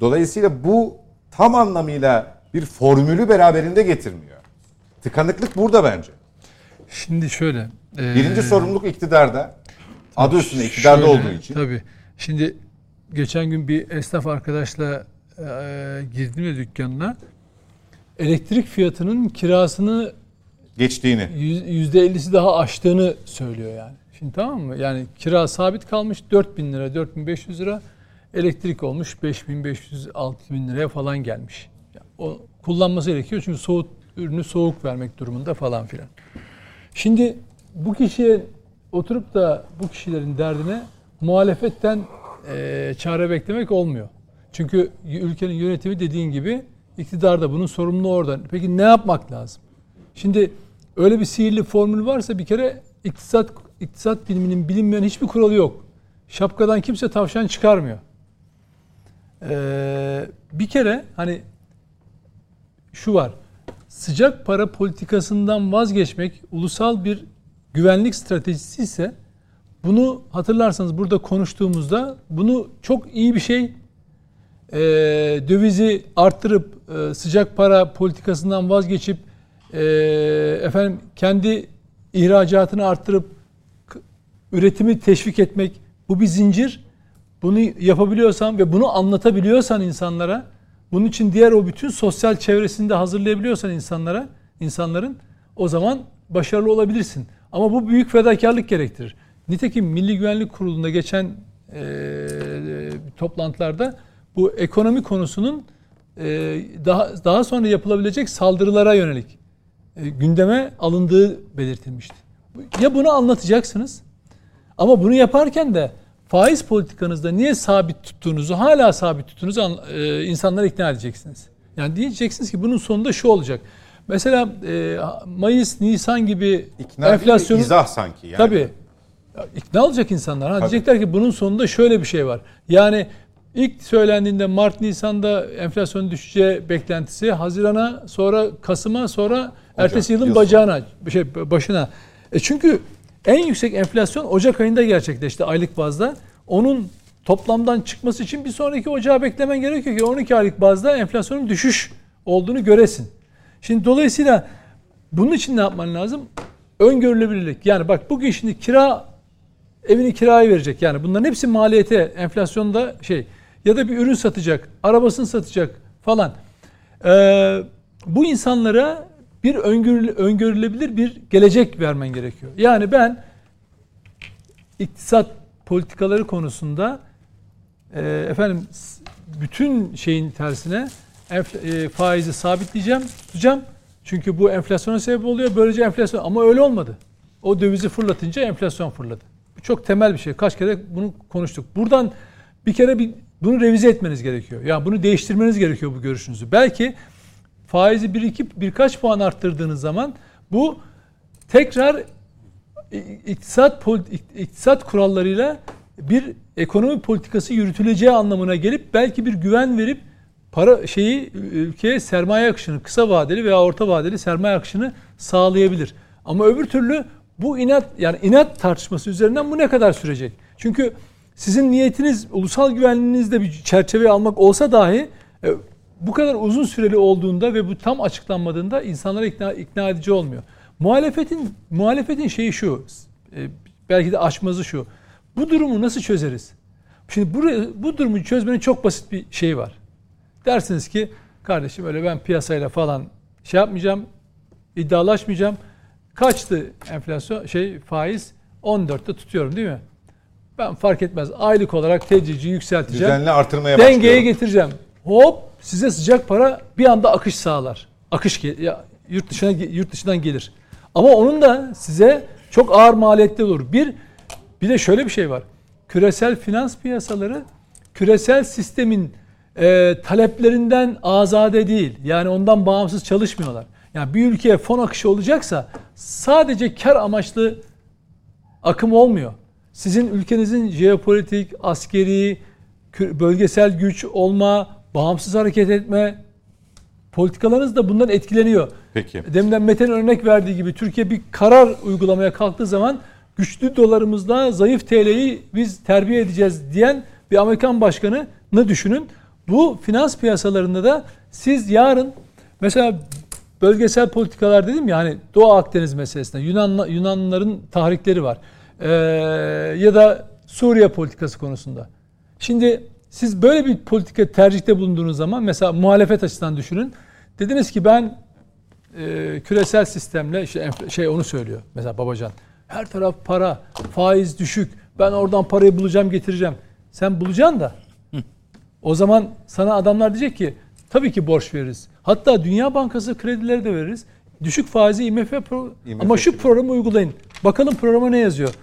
Dolayısıyla bu tam anlamıyla bir formülü beraberinde getirmiyor. Tıkanıklık burada bence. Şimdi şöyle e, Birinci sorumluluk iktidarda. Adı üstünde iktidarda Şöyle, olduğu için. Tabii. Şimdi geçen gün bir esnaf arkadaşla e, girdim de dükkanına. Elektrik fiyatının kirasını Geçtiğini. yüz- yüzde ellisi daha aştığını söylüyor yani. Şimdi tamam mı? Yani kira sabit kalmış 4000 lira, 4500 lira. Elektrik olmuş 5500, 6000 liraya falan gelmiş. Yani o kullanması gerekiyor çünkü soğuk ürünü soğuk vermek durumunda falan filan. Şimdi bu kişiye oturup da bu kişilerin derdine muhalefetten eee çare beklemek olmuyor. Çünkü ülkenin yönetimi dediğin gibi iktidarda bunun sorumluluğu orada. Peki ne yapmak lazım? Şimdi öyle bir sihirli formül varsa bir kere iktisat iktisat biliminin bilinmeyen hiçbir kuralı yok. Şapkadan kimse tavşan çıkarmıyor. Ee, bir kere hani şu var. Sıcak para politikasından vazgeçmek ulusal bir güvenlik stratejisi ise bunu hatırlarsanız burada konuştuğumuzda bunu çok iyi bir şey e, dövizi arttırıp e, sıcak para politikasından vazgeçip e, efendim kendi ihracatını arttırıp üretimi teşvik etmek bu bir zincir. Bunu yapabiliyorsan ve bunu anlatabiliyorsan insanlara bunun için diğer o bütün sosyal çevresini de hazırlayabiliyorsan insanlara, insanların o zaman başarılı olabilirsin. Ama bu büyük fedakarlık gerektirir. Nitekim Milli Güvenlik Kurulu'nda geçen e, toplantılarda bu ekonomi konusunun e, daha daha sonra yapılabilecek saldırılara yönelik e, gündeme alındığı belirtilmişti. Ya bunu anlatacaksınız ama bunu yaparken de faiz politikanızda niye sabit tuttuğunuzu, hala sabit tuttuğunuzu e, insanlara ikna edeceksiniz. Yani diyeceksiniz ki bunun sonunda şu olacak. Mesela e, Mayıs, Nisan gibi İkna enflasyonu... de izah sanki. Yani. Tabii. İkna olacak insanlar. Ha, Tabii. diyecekler ki bunun sonunda şöyle bir şey var. Yani ilk söylendiğinde Mart Nisan'da enflasyon düşeceği beklentisi Haziran'a sonra Kasım'a sonra ertesi yılın yıl bacağına şey başına. E çünkü en yüksek enflasyon Ocak ayında gerçekleşti aylık bazda. Onun toplamdan çıkması için bir sonraki ocağı beklemen gerekiyor ki 12 aylık bazda enflasyonun düşüş olduğunu göresin. Şimdi dolayısıyla bunun için ne yapman lazım? Öngörülebilirlik. Yani bak bugün şimdi kira evini kiraya verecek. Yani bunların hepsi maliyete, enflasyonda şey ya da bir ürün satacak, arabasını satacak falan. Ee, bu insanlara bir öngörülebilir bir gelecek vermen gerekiyor. Yani ben iktisat politikaları konusunda e, efendim bütün şeyin tersine enf- e, faizi sabitleyeceğim, tutacağım. Çünkü bu enflasyona sebep oluyor. Böylece enflasyon ama öyle olmadı. O dövizi fırlatınca enflasyon fırladı. Bu çok temel bir şey. Kaç kere bunu konuştuk. Buradan bir kere bir bunu revize etmeniz gerekiyor. Yani bunu değiştirmeniz gerekiyor bu görüşünüzü. Belki faizi bir iki birkaç puan arttırdığınız zaman bu tekrar iktisat iktisat kurallarıyla bir ekonomi politikası yürütüleceği anlamına gelip belki bir güven verip para şeyi ülkeye sermaye akışını kısa vadeli veya orta vadeli sermaye akışını sağlayabilir. Ama öbür türlü bu inat yani inat tartışması üzerinden bu ne kadar sürecek? Çünkü sizin niyetiniz ulusal güvenliğinizde bir çerçeve almak olsa dahi e, bu kadar uzun süreli olduğunda ve bu tam açıklanmadığında insanlara ikna, ikna edici olmuyor. Muhalefetin muhalefetin şeyi şu. e, belki de aşmazı şu. Bu durumu nasıl çözeriz? Şimdi bu, bu durumu çözmenin çok basit bir şeyi var. Dersiniz ki kardeşim öyle ben piyasayla falan şey yapmayacağım, iddialaşmayacağım. Kaçtı enflasyon şey faiz 14'te tutuyorum değil mi? Ben fark etmez. Aylık olarak tedrici yükselteceğim. Düzenli artırmaya Dengeye başlıyorum. getireceğim. Hop size sıcak para bir anda akış sağlar. Akış ya, yurt dışına yurt dışından gelir. Ama onun da size çok ağır maliyetli olur. Bir bir de şöyle bir şey var. Küresel finans piyasaları küresel sistemin e, taleplerinden azade değil. Yani ondan bağımsız çalışmıyorlar. Yani bir ülkeye fon akışı olacaksa sadece kar amaçlı akım olmuyor. Sizin ülkenizin jeopolitik, askeri, bölgesel güç olma, bağımsız hareket etme politikalarınız da bundan etkileniyor. Peki. Deminden Mete'nin örnek verdiği gibi Türkiye bir karar uygulamaya kalktığı zaman güçlü dolarımızla zayıf TL'yi biz terbiye edeceğiz diyen bir Amerikan başkanını düşünün. Bu finans piyasalarında da siz yarın mesela bölgesel politikalar dedim ya hani Doğu Akdeniz meselesinde Yunan Yunanlıların tahrikleri var. Ee, ya da Suriye politikası konusunda. Şimdi siz böyle bir politika tercihte bulunduğunuz zaman mesela muhalefet açısından düşünün. Dediniz ki ben e, küresel sistemle işte şey onu söylüyor mesela Babacan. Her taraf para, faiz düşük. Ben oradan parayı bulacağım, getireceğim. Sen bulacaksın da. O zaman sana adamlar diyecek ki tabii ki borç veririz. Hatta Dünya Bankası kredileri de veririz. Düşük faizi IMF pro- IMF ama şu programı uygulayın. Bakalım programa ne yazıyor?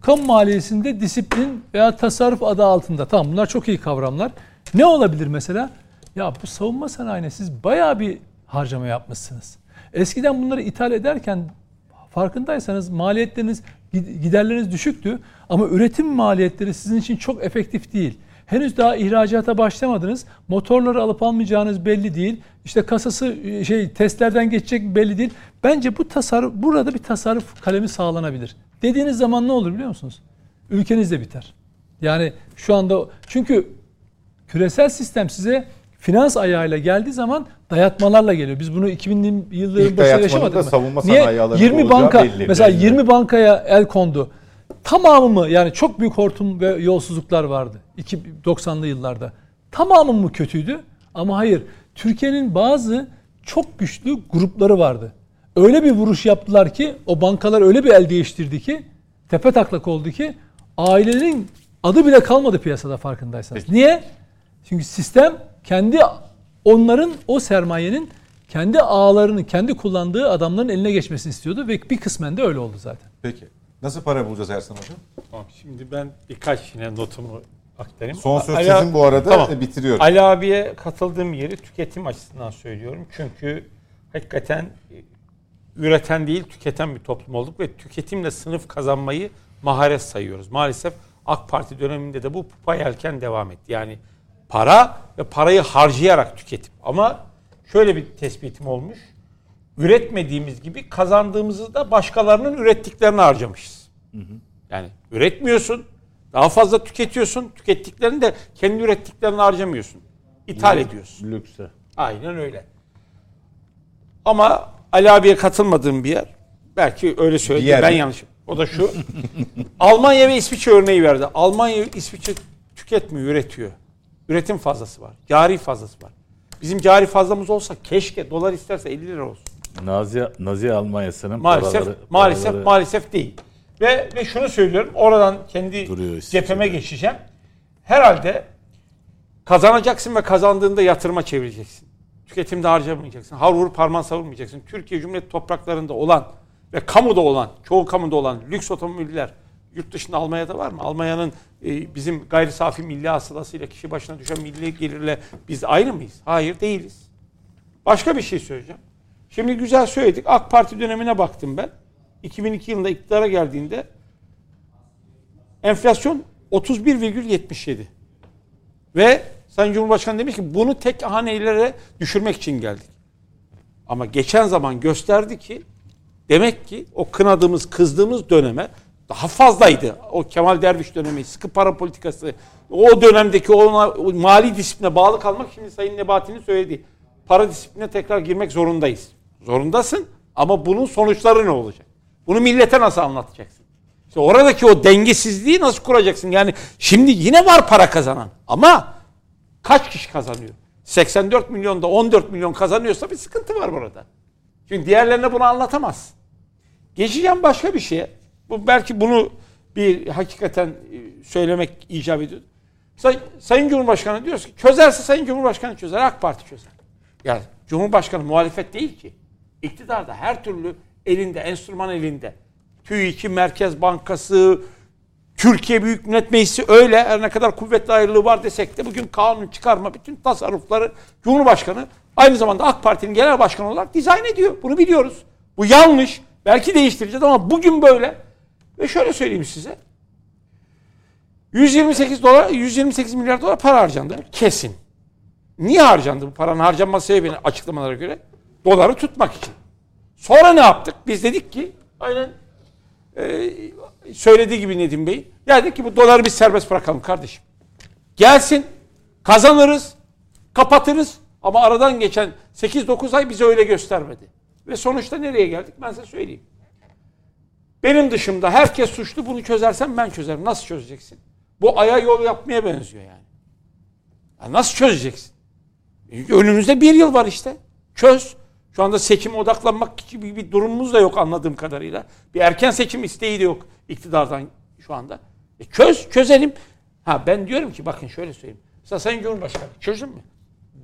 Kamu maliyesinde disiplin veya tasarruf adı altında. Tamam bunlar çok iyi kavramlar. Ne olabilir mesela? Ya bu savunma sanayine siz bayağı bir harcama yapmışsınız. Eskiden bunları ithal ederken farkındaysanız maliyetleriniz, gid- giderleriniz düşüktü ama üretim maliyetleri sizin için çok efektif değil. Henüz daha ihracata başlamadınız. Motorları alıp almayacağınız belli değil. İşte kasası e, şey testlerden geçecek belli değil. Bence bu tasarruf burada bir tasarruf kalemi sağlanabilir. Dediğiniz zaman ne olur biliyor musunuz? Ülkeniz de biter. Yani şu anda çünkü küresel sistem size finans ayağıyla geldiği zaman dayatmalarla geliyor. Biz bunu 2000'li yılların başında yaşamadık mı? savunma Niye? sanayi alanında 20 olacağı banka belli. mesela Belli. 20 bankaya el kondu. Tamamı mı yani çok büyük hortum ve yolsuzluklar vardı 90'lı yıllarda. Tamamı mı kötüydü? Ama hayır. Türkiye'nin bazı çok güçlü grupları vardı. Öyle bir vuruş yaptılar ki o bankalar öyle bir el değiştirdi ki tepe taklak oldu ki ailenin adı bile kalmadı piyasada farkındaysanız. Niye? Çünkü sistem kendi onların o sermayenin kendi ağlarını, kendi kullandığı adamların eline geçmesini istiyordu ve bir kısmen de öyle oldu zaten. Peki. Nasıl para bulacağız Ersan Hocam? Tamam, şimdi ben birkaç yine notumu aktarayım. Son söz Ali- sizin bu arada Tamam. e, bitiriyorum. Ali abiye katıldığım yeri tüketim açısından söylüyorum. Çünkü hakikaten e, üreten değil tüketen bir toplum olduk ve tüketimle sınıf kazanmayı maharet sayıyoruz. Maalesef AK Parti döneminde de bu pupa yelken devam etti. Yani para ve parayı harcayarak tüketim. Ama şöyle bir tespitim olmuş. Üretmediğimiz gibi kazandığımızı da başkalarının ürettiklerini harcamışız. Yani üretmiyorsun, daha fazla tüketiyorsun, tükettiklerini de kendi ürettiklerini harcamıyorsun. İthal ediyorsun. Lükse. Aynen öyle. Ama Ali abiye katılmadığım bir yer. Belki öyle söyledi. Bir yer Ben mi? yanlış. O da şu. Almanya ve İsviçre örneği verdi. Almanya ve İsviçre tüketmiyor, üretiyor. Üretim fazlası var. Cari fazlası var. Bizim cari fazlamız olsa keşke dolar isterse 50 lira olsun. Nazi, Nazi Almanyası'nın Maalesef paraları, maalesef paraları- maalesef değil. Ve ve şunu söylüyorum. Oradan kendi Duruyor cepheme geçeceğim. Herhalde kazanacaksın ve kazandığında yatırıma çevireceksin. Tüketimde harcamayacaksın. Har vur parmağın savurmayacaksın. Türkiye Cumhuriyeti topraklarında olan ve kamuda olan, çoğu kamuda olan lüks otomobiller yurt dışında Almanya'da var mı? Almanya'nın e, bizim gayri safi milli hasılasıyla kişi başına düşen milli gelirle biz ayrı mıyız? Hayır değiliz. Başka bir şey söyleyeceğim. Şimdi güzel söyledik. AK Parti dönemine baktım ben. 2002 yılında iktidara geldiğinde enflasyon 31,77. Ve Sayın Cumhurbaşkanı demiş ki bunu tek hanelere düşürmek için geldik. Ama geçen zaman gösterdi ki demek ki o kınadığımız, kızdığımız döneme daha fazlaydı. O Kemal Derviş dönemi, sıkı para politikası, o dönemdeki ona o mali disipline bağlı kalmak şimdi Sayın Nebati'nin söylediği. Para disipline tekrar girmek zorundayız. Zorundasın ama bunun sonuçları ne olacak? Bunu millete nasıl anlatacaksın? İşte oradaki o dengesizliği nasıl kuracaksın? Yani şimdi yine var para kazanan ama kaç kişi kazanıyor? 84 milyonda 14 milyon kazanıyorsa bir sıkıntı var burada. Çünkü diğerlerine bunu anlatamaz. Geçeceğim başka bir şeye. Bu belki bunu bir hakikaten e, söylemek icap ediyor. Say, Sayın Cumhurbaşkanı diyoruz ki çözerse Sayın Cumhurbaşkanı çözer, AK Parti çözer. Yani Cumhurbaşkanı muhalefet değil ki. İktidarda her türlü elinde, enstrüman elinde. TÜİK, Merkez Bankası, Türkiye Büyük Millet Meclisi öyle her ne kadar kuvvetli ayrılığı var desek de bugün kanun çıkarma bütün tasarrufları Cumhurbaşkanı aynı zamanda AK Parti'nin genel başkanı olarak dizayn ediyor. Bunu biliyoruz. Bu yanlış. Belki değiştireceğiz ama bugün böyle. Ve şöyle söyleyeyim size. 128 dolar 128 milyar dolar para harcandı. Kesin. Niye harcandı bu paranın harcanması sebebini açıklamalara göre? Doları tutmak için. Sonra ne yaptık? Biz dedik ki aynen e, söylediği gibi Nedim Bey. Ya dedik ki bu doları biz serbest bırakalım kardeşim. Gelsin kazanırız kapatırız ama aradan geçen 8-9 ay bize öyle göstermedi. Ve sonuçta nereye geldik ben size söyleyeyim. Benim dışımda herkes suçlu bunu çözersem ben çözerim. Nasıl çözeceksin? Bu aya yol yapmaya benziyor yani. Ya nasıl çözeceksin? Önümüzde bir yıl var işte. Çöz. Şu anda seçime odaklanmak gibi bir durumumuz da yok anladığım kadarıyla. Bir erken seçim isteği de yok iktidardan şu anda. E çöz, çözelim. Ha ben diyorum ki bakın şöyle söyleyeyim. Mesela Sayın Cumhurbaşkanı çözüm mü?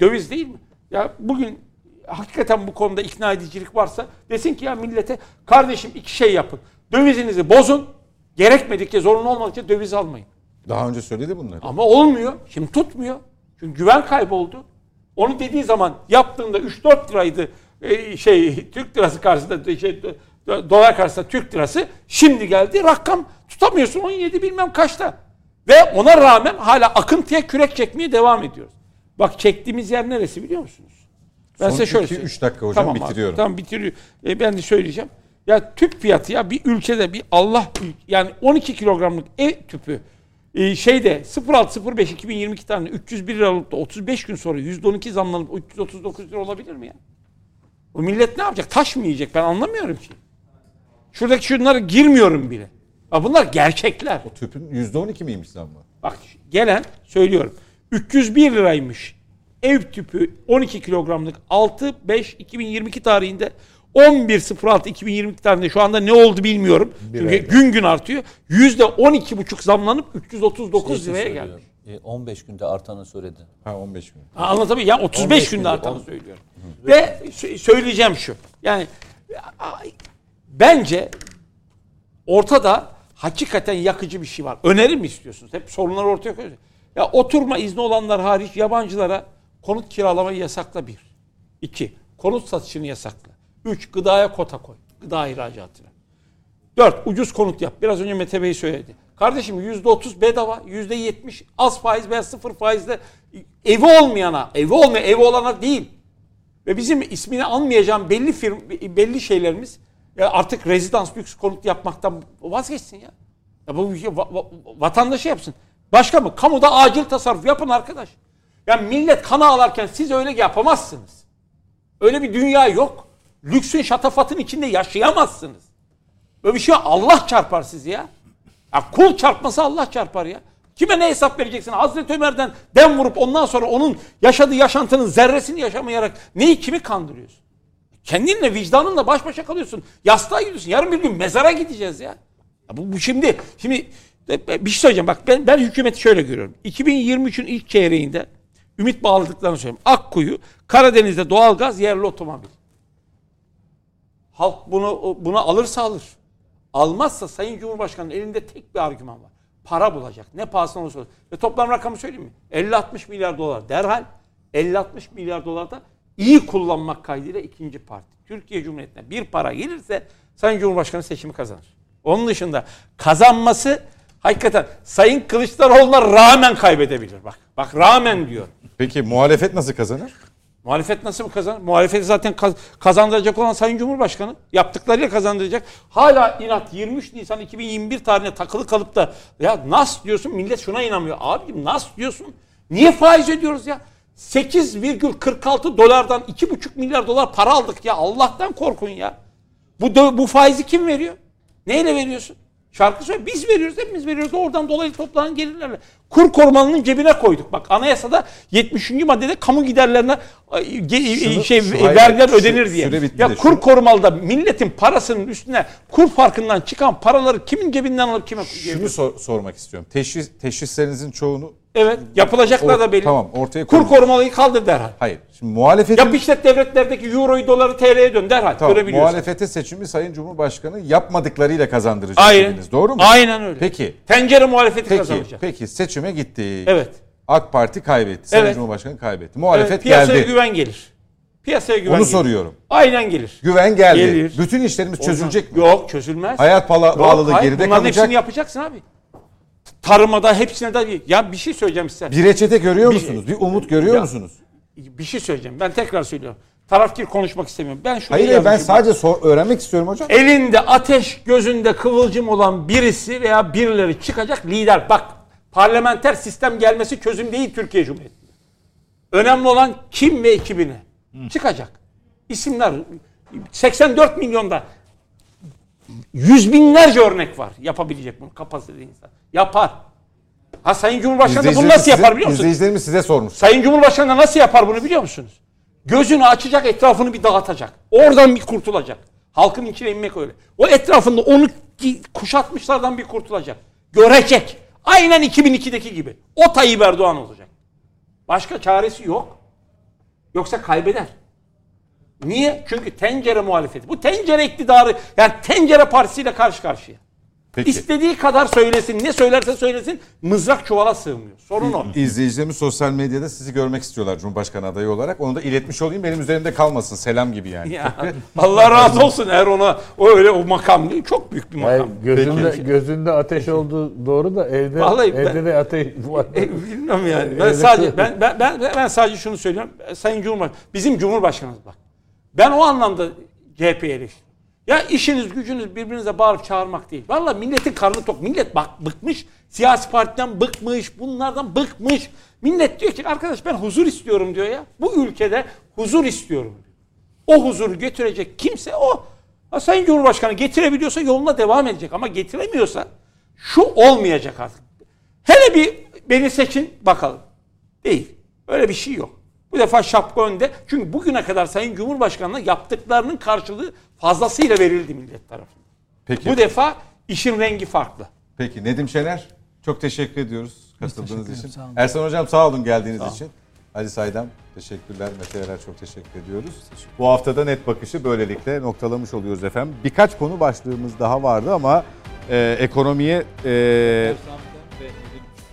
Döviz değil mi? Ya bugün hakikaten bu konuda ikna edicilik varsa desin ki ya millete kardeşim iki şey yapın. Dövizinizi bozun. Gerekmedikçe zorunlu olmadıkça döviz almayın. Daha önce söyledi bunları. Ama olmuyor. Şimdi tutmuyor. Çünkü güven kayboldu. Onu dediği zaman yaptığında 3-4 liraydı e, şey Türk lirası karşısında şey, do- dolar karşısında Türk lirası şimdi geldi rakam tutamıyorsun 17 bilmem kaçta. Ve ona rağmen hala akıntıya kürek çekmeye devam ediyoruz. Bak çektiğimiz yer neresi biliyor musunuz? Ben Son size şöyle iki, söyleyeyim. üç dakika hocam, abi, bitiriyorum. Tamam bitiriyor. E, ben de söyleyeceğim. Ya tüp fiyatı ya bir ülkede bir Allah yani 12 kilogramlık ev tüpü e, şeyde 0605 2022 tane 301 liralıkta 35 gün sonra %12 zamlanıp 339 lira olabilir mi ya? Bu millet ne yapacak? Taş mı yiyecek? Ben anlamıyorum ki. Şuradaki şunlara girmiyorum bile. Ya bunlar gerçekler. O tüpün %12 miymiş zammı? Bak gelen söylüyorum. 301 liraymış. Ev tüpü 12 kilogramlık 6-5-2022 tarihinde 11.06-2022 tarihinde şu anda ne oldu bilmiyorum. Çünkü gün gün artıyor. %12,5 zamlanıp 339 Şey liraya geldi. E, 15 günde artanı söyledi. Ha 15 gün. Ha, Anlatabiliyor Yani 35 15 günde günde, artanı on- söylüyorum. Ve sö- söyleyeceğim şu. Yani bence ortada hakikaten yakıcı bir şey var. Öneri mi istiyorsunuz? Hep sorunları ortaya koyuyorsunuz. Ya oturma izni olanlar hariç yabancılara konut kiralamayı yasakla bir. İki, konut satışını yasakla. Üç, gıdaya kota koy. Gıda ihracatına. Dört, ucuz konut yap. Biraz önce Mete Bey söyledi. Kardeşim yüzde otuz bedava, yüzde yetmiş az faiz veya sıfır faizle evi olmayana, evi olmayan, evi olana değil. Ve bizim ismini anmayacağım belli firm, belli şeylerimiz ya artık rezidans lüks konut yapmaktan vazgeçsin ya. Ya bu va- va- vatandaşı yapsın. Başka mı? Kamuda acil tasarruf yapın arkadaş. Ya millet kana ağlarken siz öyle yapamazsınız. Öyle bir dünya yok. Lüksün şatafatın içinde yaşayamazsınız. Böyle bir şey Allah çarpar sizi ya. Ya. Kul çarpması Allah çarpar ya. Kime ne hesap vereceksin? Hazreti Ömer'den dem vurup ondan sonra onun yaşadığı yaşantının zerresini yaşamayarak neyi kimi kandırıyorsun? Kendinle vicdanınla baş başa kalıyorsun. Yastığa gidiyorsun. Yarın bir gün mezara gideceğiz ya. ya bu, bu şimdi şimdi bir şey söyleyeceğim. Bak ben ben hükümeti şöyle görüyorum. 2023'ün ilk çeyreğinde ümit bağladıklarını söyleyeyim. Akkuyu, Karadeniz'de doğalgaz, yerli otomobil. Halk bunu buna alırsa alır. Almazsa Sayın Cumhurbaşkanı'nın elinde tek bir argüman var. Para bulacak. Ne pahasına olursa olsun. Ve toplam rakamı söyleyeyim mi? 50-60 milyar dolar derhal 50-60 milyar dolar da iyi kullanmak kaydıyla ikinci parti. Türkiye Cumhuriyeti'ne bir para gelirse Sayın Cumhurbaşkanı seçimi kazanır. Onun dışında kazanması Hakikaten Sayın Kılıçdaroğlu'na rağmen kaybedebilir bak. Bak rağmen diyor. Peki muhalefet nasıl kazanır? Muhalefet nasıl mı kazanır? Muhalefeti zaten kaz- kazandıracak olan Sayın Cumhurbaşkanı. Yaptıklarıyla kazandıracak. Hala inat 23 Nisan 2021 tarihine takılı kalıp da ya nas diyorsun millet şuna inanmıyor. Abi nas diyorsun. Niye faiz ödüyoruz ya? 8,46 dolardan 2,5 milyar dolar para aldık ya. Allah'tan korkun ya. Bu bu faizi kim veriyor? Neyle veriyorsun? Şarkı söyle. Biz veriyoruz, hepimiz veriyoruz. Oradan dolayı toplanan gelirlerle. Kur korumalının cebine koyduk. Bak anayasada 70. maddede kamu giderlerine ge- Şunu- şey şu- hayır, vergiler ödenir diye. Ya kur şu- korumalıda milletin parasının üstüne kur farkından çıkan paraları kimin cebinden alıp kime Şunu sor- sormak istiyorum. Teşhis, teşhislerinizin çoğunu Evet, yapılacaklar Or- da belli. tamam, ortaya Kur koyun. korumalıyı kaldır derhal. Hayır. Şimdi muhalefetin Yap işlet devletlerdeki euroyu doları TL'ye dön derhal. Tamam, muhalefete seçimi Sayın Cumhurbaşkanı yapmadıklarıyla kazandıracak Aynen. dediniz. Doğru mu? Aynen öyle. Peki. Tencere muhalefeti Peki, kazanacak. peki seçime gitti. Evet. AK Parti kaybetti. Sayın Evet. Cumhurbaşkanı kaybetti. Muhalefet Evet, piyasaya geldi. güven gelir. Piyasaya güven Onu gelir. soruyorum. Aynen gelir. Güven geldi. Gelir. Bütün işlerimiz çözülecek mi? Yok çözülmez. Hayat pala- Yok, hayır, geride bunların kalacak. hepsini yapacaksın abi. Tarıma da hepsine de ya bir şey söyleyeceğim size. Bir reçete görüyor Bir- musunuz? Bir umut görüyor Ya, musunuz? Bir şey söyleyeceğim. Ben tekrar söylüyorum. Tarafkir konuşmak istemiyorum. Ben şunu Hayır ben sadece sor- öğrenmek istiyorum hocam. elinde ateş, gözünde kıvılcım olan birisi veya birileri çıkacak lider. Bak parlamenter sistem gelmesi çözüm değil Türkiye Cumhuriyeti'nde. Önemli olan kim ve ekibini. Çıkacak. İsimler 84 milyonda yüz binlerce örnek var yapabilecek bunu kapasiteli insan. Yapar. Ha Sayın Cumhurbaşkanı da bunu nasıl yapar biliyor musun? İzleyicilerimiz size sormuş. Sayın Cumhurbaşkanı da nasıl yapar bunu biliyor musunuz? Gözünü açacak, etrafını bir dağıtacak. Oradan bir kurtulacak. Halkın içine inmek öyle. O etrafında onu kuşatmışlardan bir kurtulacak. Görecek. Aynen 2002'deki gibi. O Tayyip Erdoğan olacak. Başka çaresi yok. Yoksa kaybeder. Niye? Çünkü tencere muhalefeti. Bu tencere iktidarı yani tencere partisiyle karşı karşıya. Peki. İstediği kadar söylesin. Ne söylerse söylesin mızrak çuvala sığmıyor. Sorun o. İzleyicilerimiz sosyal medyada sizi görmek istiyorlar Cumhurbaşkanı adayı olarak. Onu da iletmiş olayım. Benim üzerimde kalmasın. Selam gibi yani. Ya, Allah razı olsun eğer ona o öyle o makam değil çok büyük bir makam. gözünde gözünde ateş olduğu doğru da evde Vallahi evde ben- de ateş var. E, bilmiyorum yani. Ben sadece ben, ben ben ben sadece şunu söylüyorum. Sayın Cumhurbaşkanı bizim Cumhurbaşkanımız bak. Ben o anlamda CHP'yi eleştiriyorum. Ya işiniz gücünüz birbirinize bağırıp çağırmak değil. Vallahi milletin karnı tok. Millet bak bıkmış. Siyasi partiden bıkmış. Bunlardan bıkmış. Millet diyor ki arkadaş ben huzur istiyorum diyor ya. Bu ülkede huzur istiyorum diyor. O huzuru getirecek kimse o. Ha, Sayın Cumhurbaşkanı getirebiliyorsa yoluna devam edecek ama getiremiyorsa şu olmayacak artık. Hele bir beni seçin bakalım. Değil. Öyle bir şey yok. Bu defa şapka önde. Çünkü bugüne kadar Sayın Cumhurbaşkanı'na yaptıklarının karşılığı fazlasıyla verildi millet tarafından. Peki. Bu defa işin rengi farklı. Peki Nedim Şener çok teşekkür ediyoruz katıldığınız teşekkür için. sağ olun. Ersan Hocam sağ olun geldiğiniz için. Ali Saydam teşekkürler. Mete Erer çok teşekkür ediyoruz. Bu haftada net bakışı böylelikle noktalamış oluyoruz efendim. Birkaç konu başlığımız daha vardı ama e, ekonomiye e,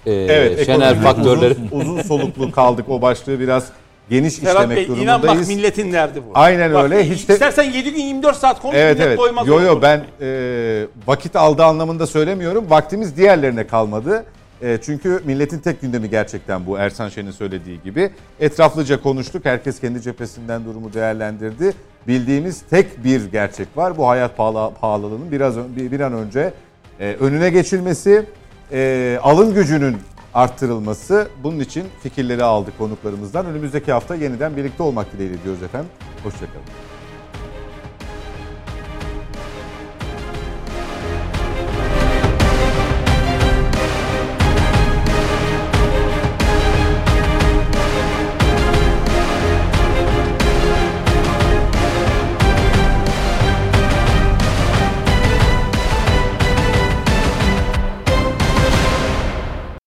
Ee, evet Şener ekonomiye faktörleri. uzun, uzun soluklu kaldık. O başlığı biraz geniş Serhat Bey işlemek inan bak durumundayız. milletin derdi bu. Aynen Bak, öyle. Hiç de- İstersen 7 gün 24 saat konuş Evet millet evet. doymaz. Yo yo ben e, vakit aldığı anlamında söylemiyorum. Vaktimiz diğerlerine kalmadı. E, çünkü milletin tek gündemi gerçekten bu Ersan Şen'in söylediği gibi. Etraflıca konuştuk. Herkes kendi cephesinden durumu değerlendirdi. Bildiğimiz tek bir gerçek var. Bu hayat pahalı, pahalılığının biraz bir, bir an önce e, önüne geçilmesi, e, alım gücünün arttırılması. Bunun için fikirleri aldık konuklarımızdan. Önümüzdeki hafta yeniden birlikte olmak dileğiyle diyoruz efendim. Hoşçakalın.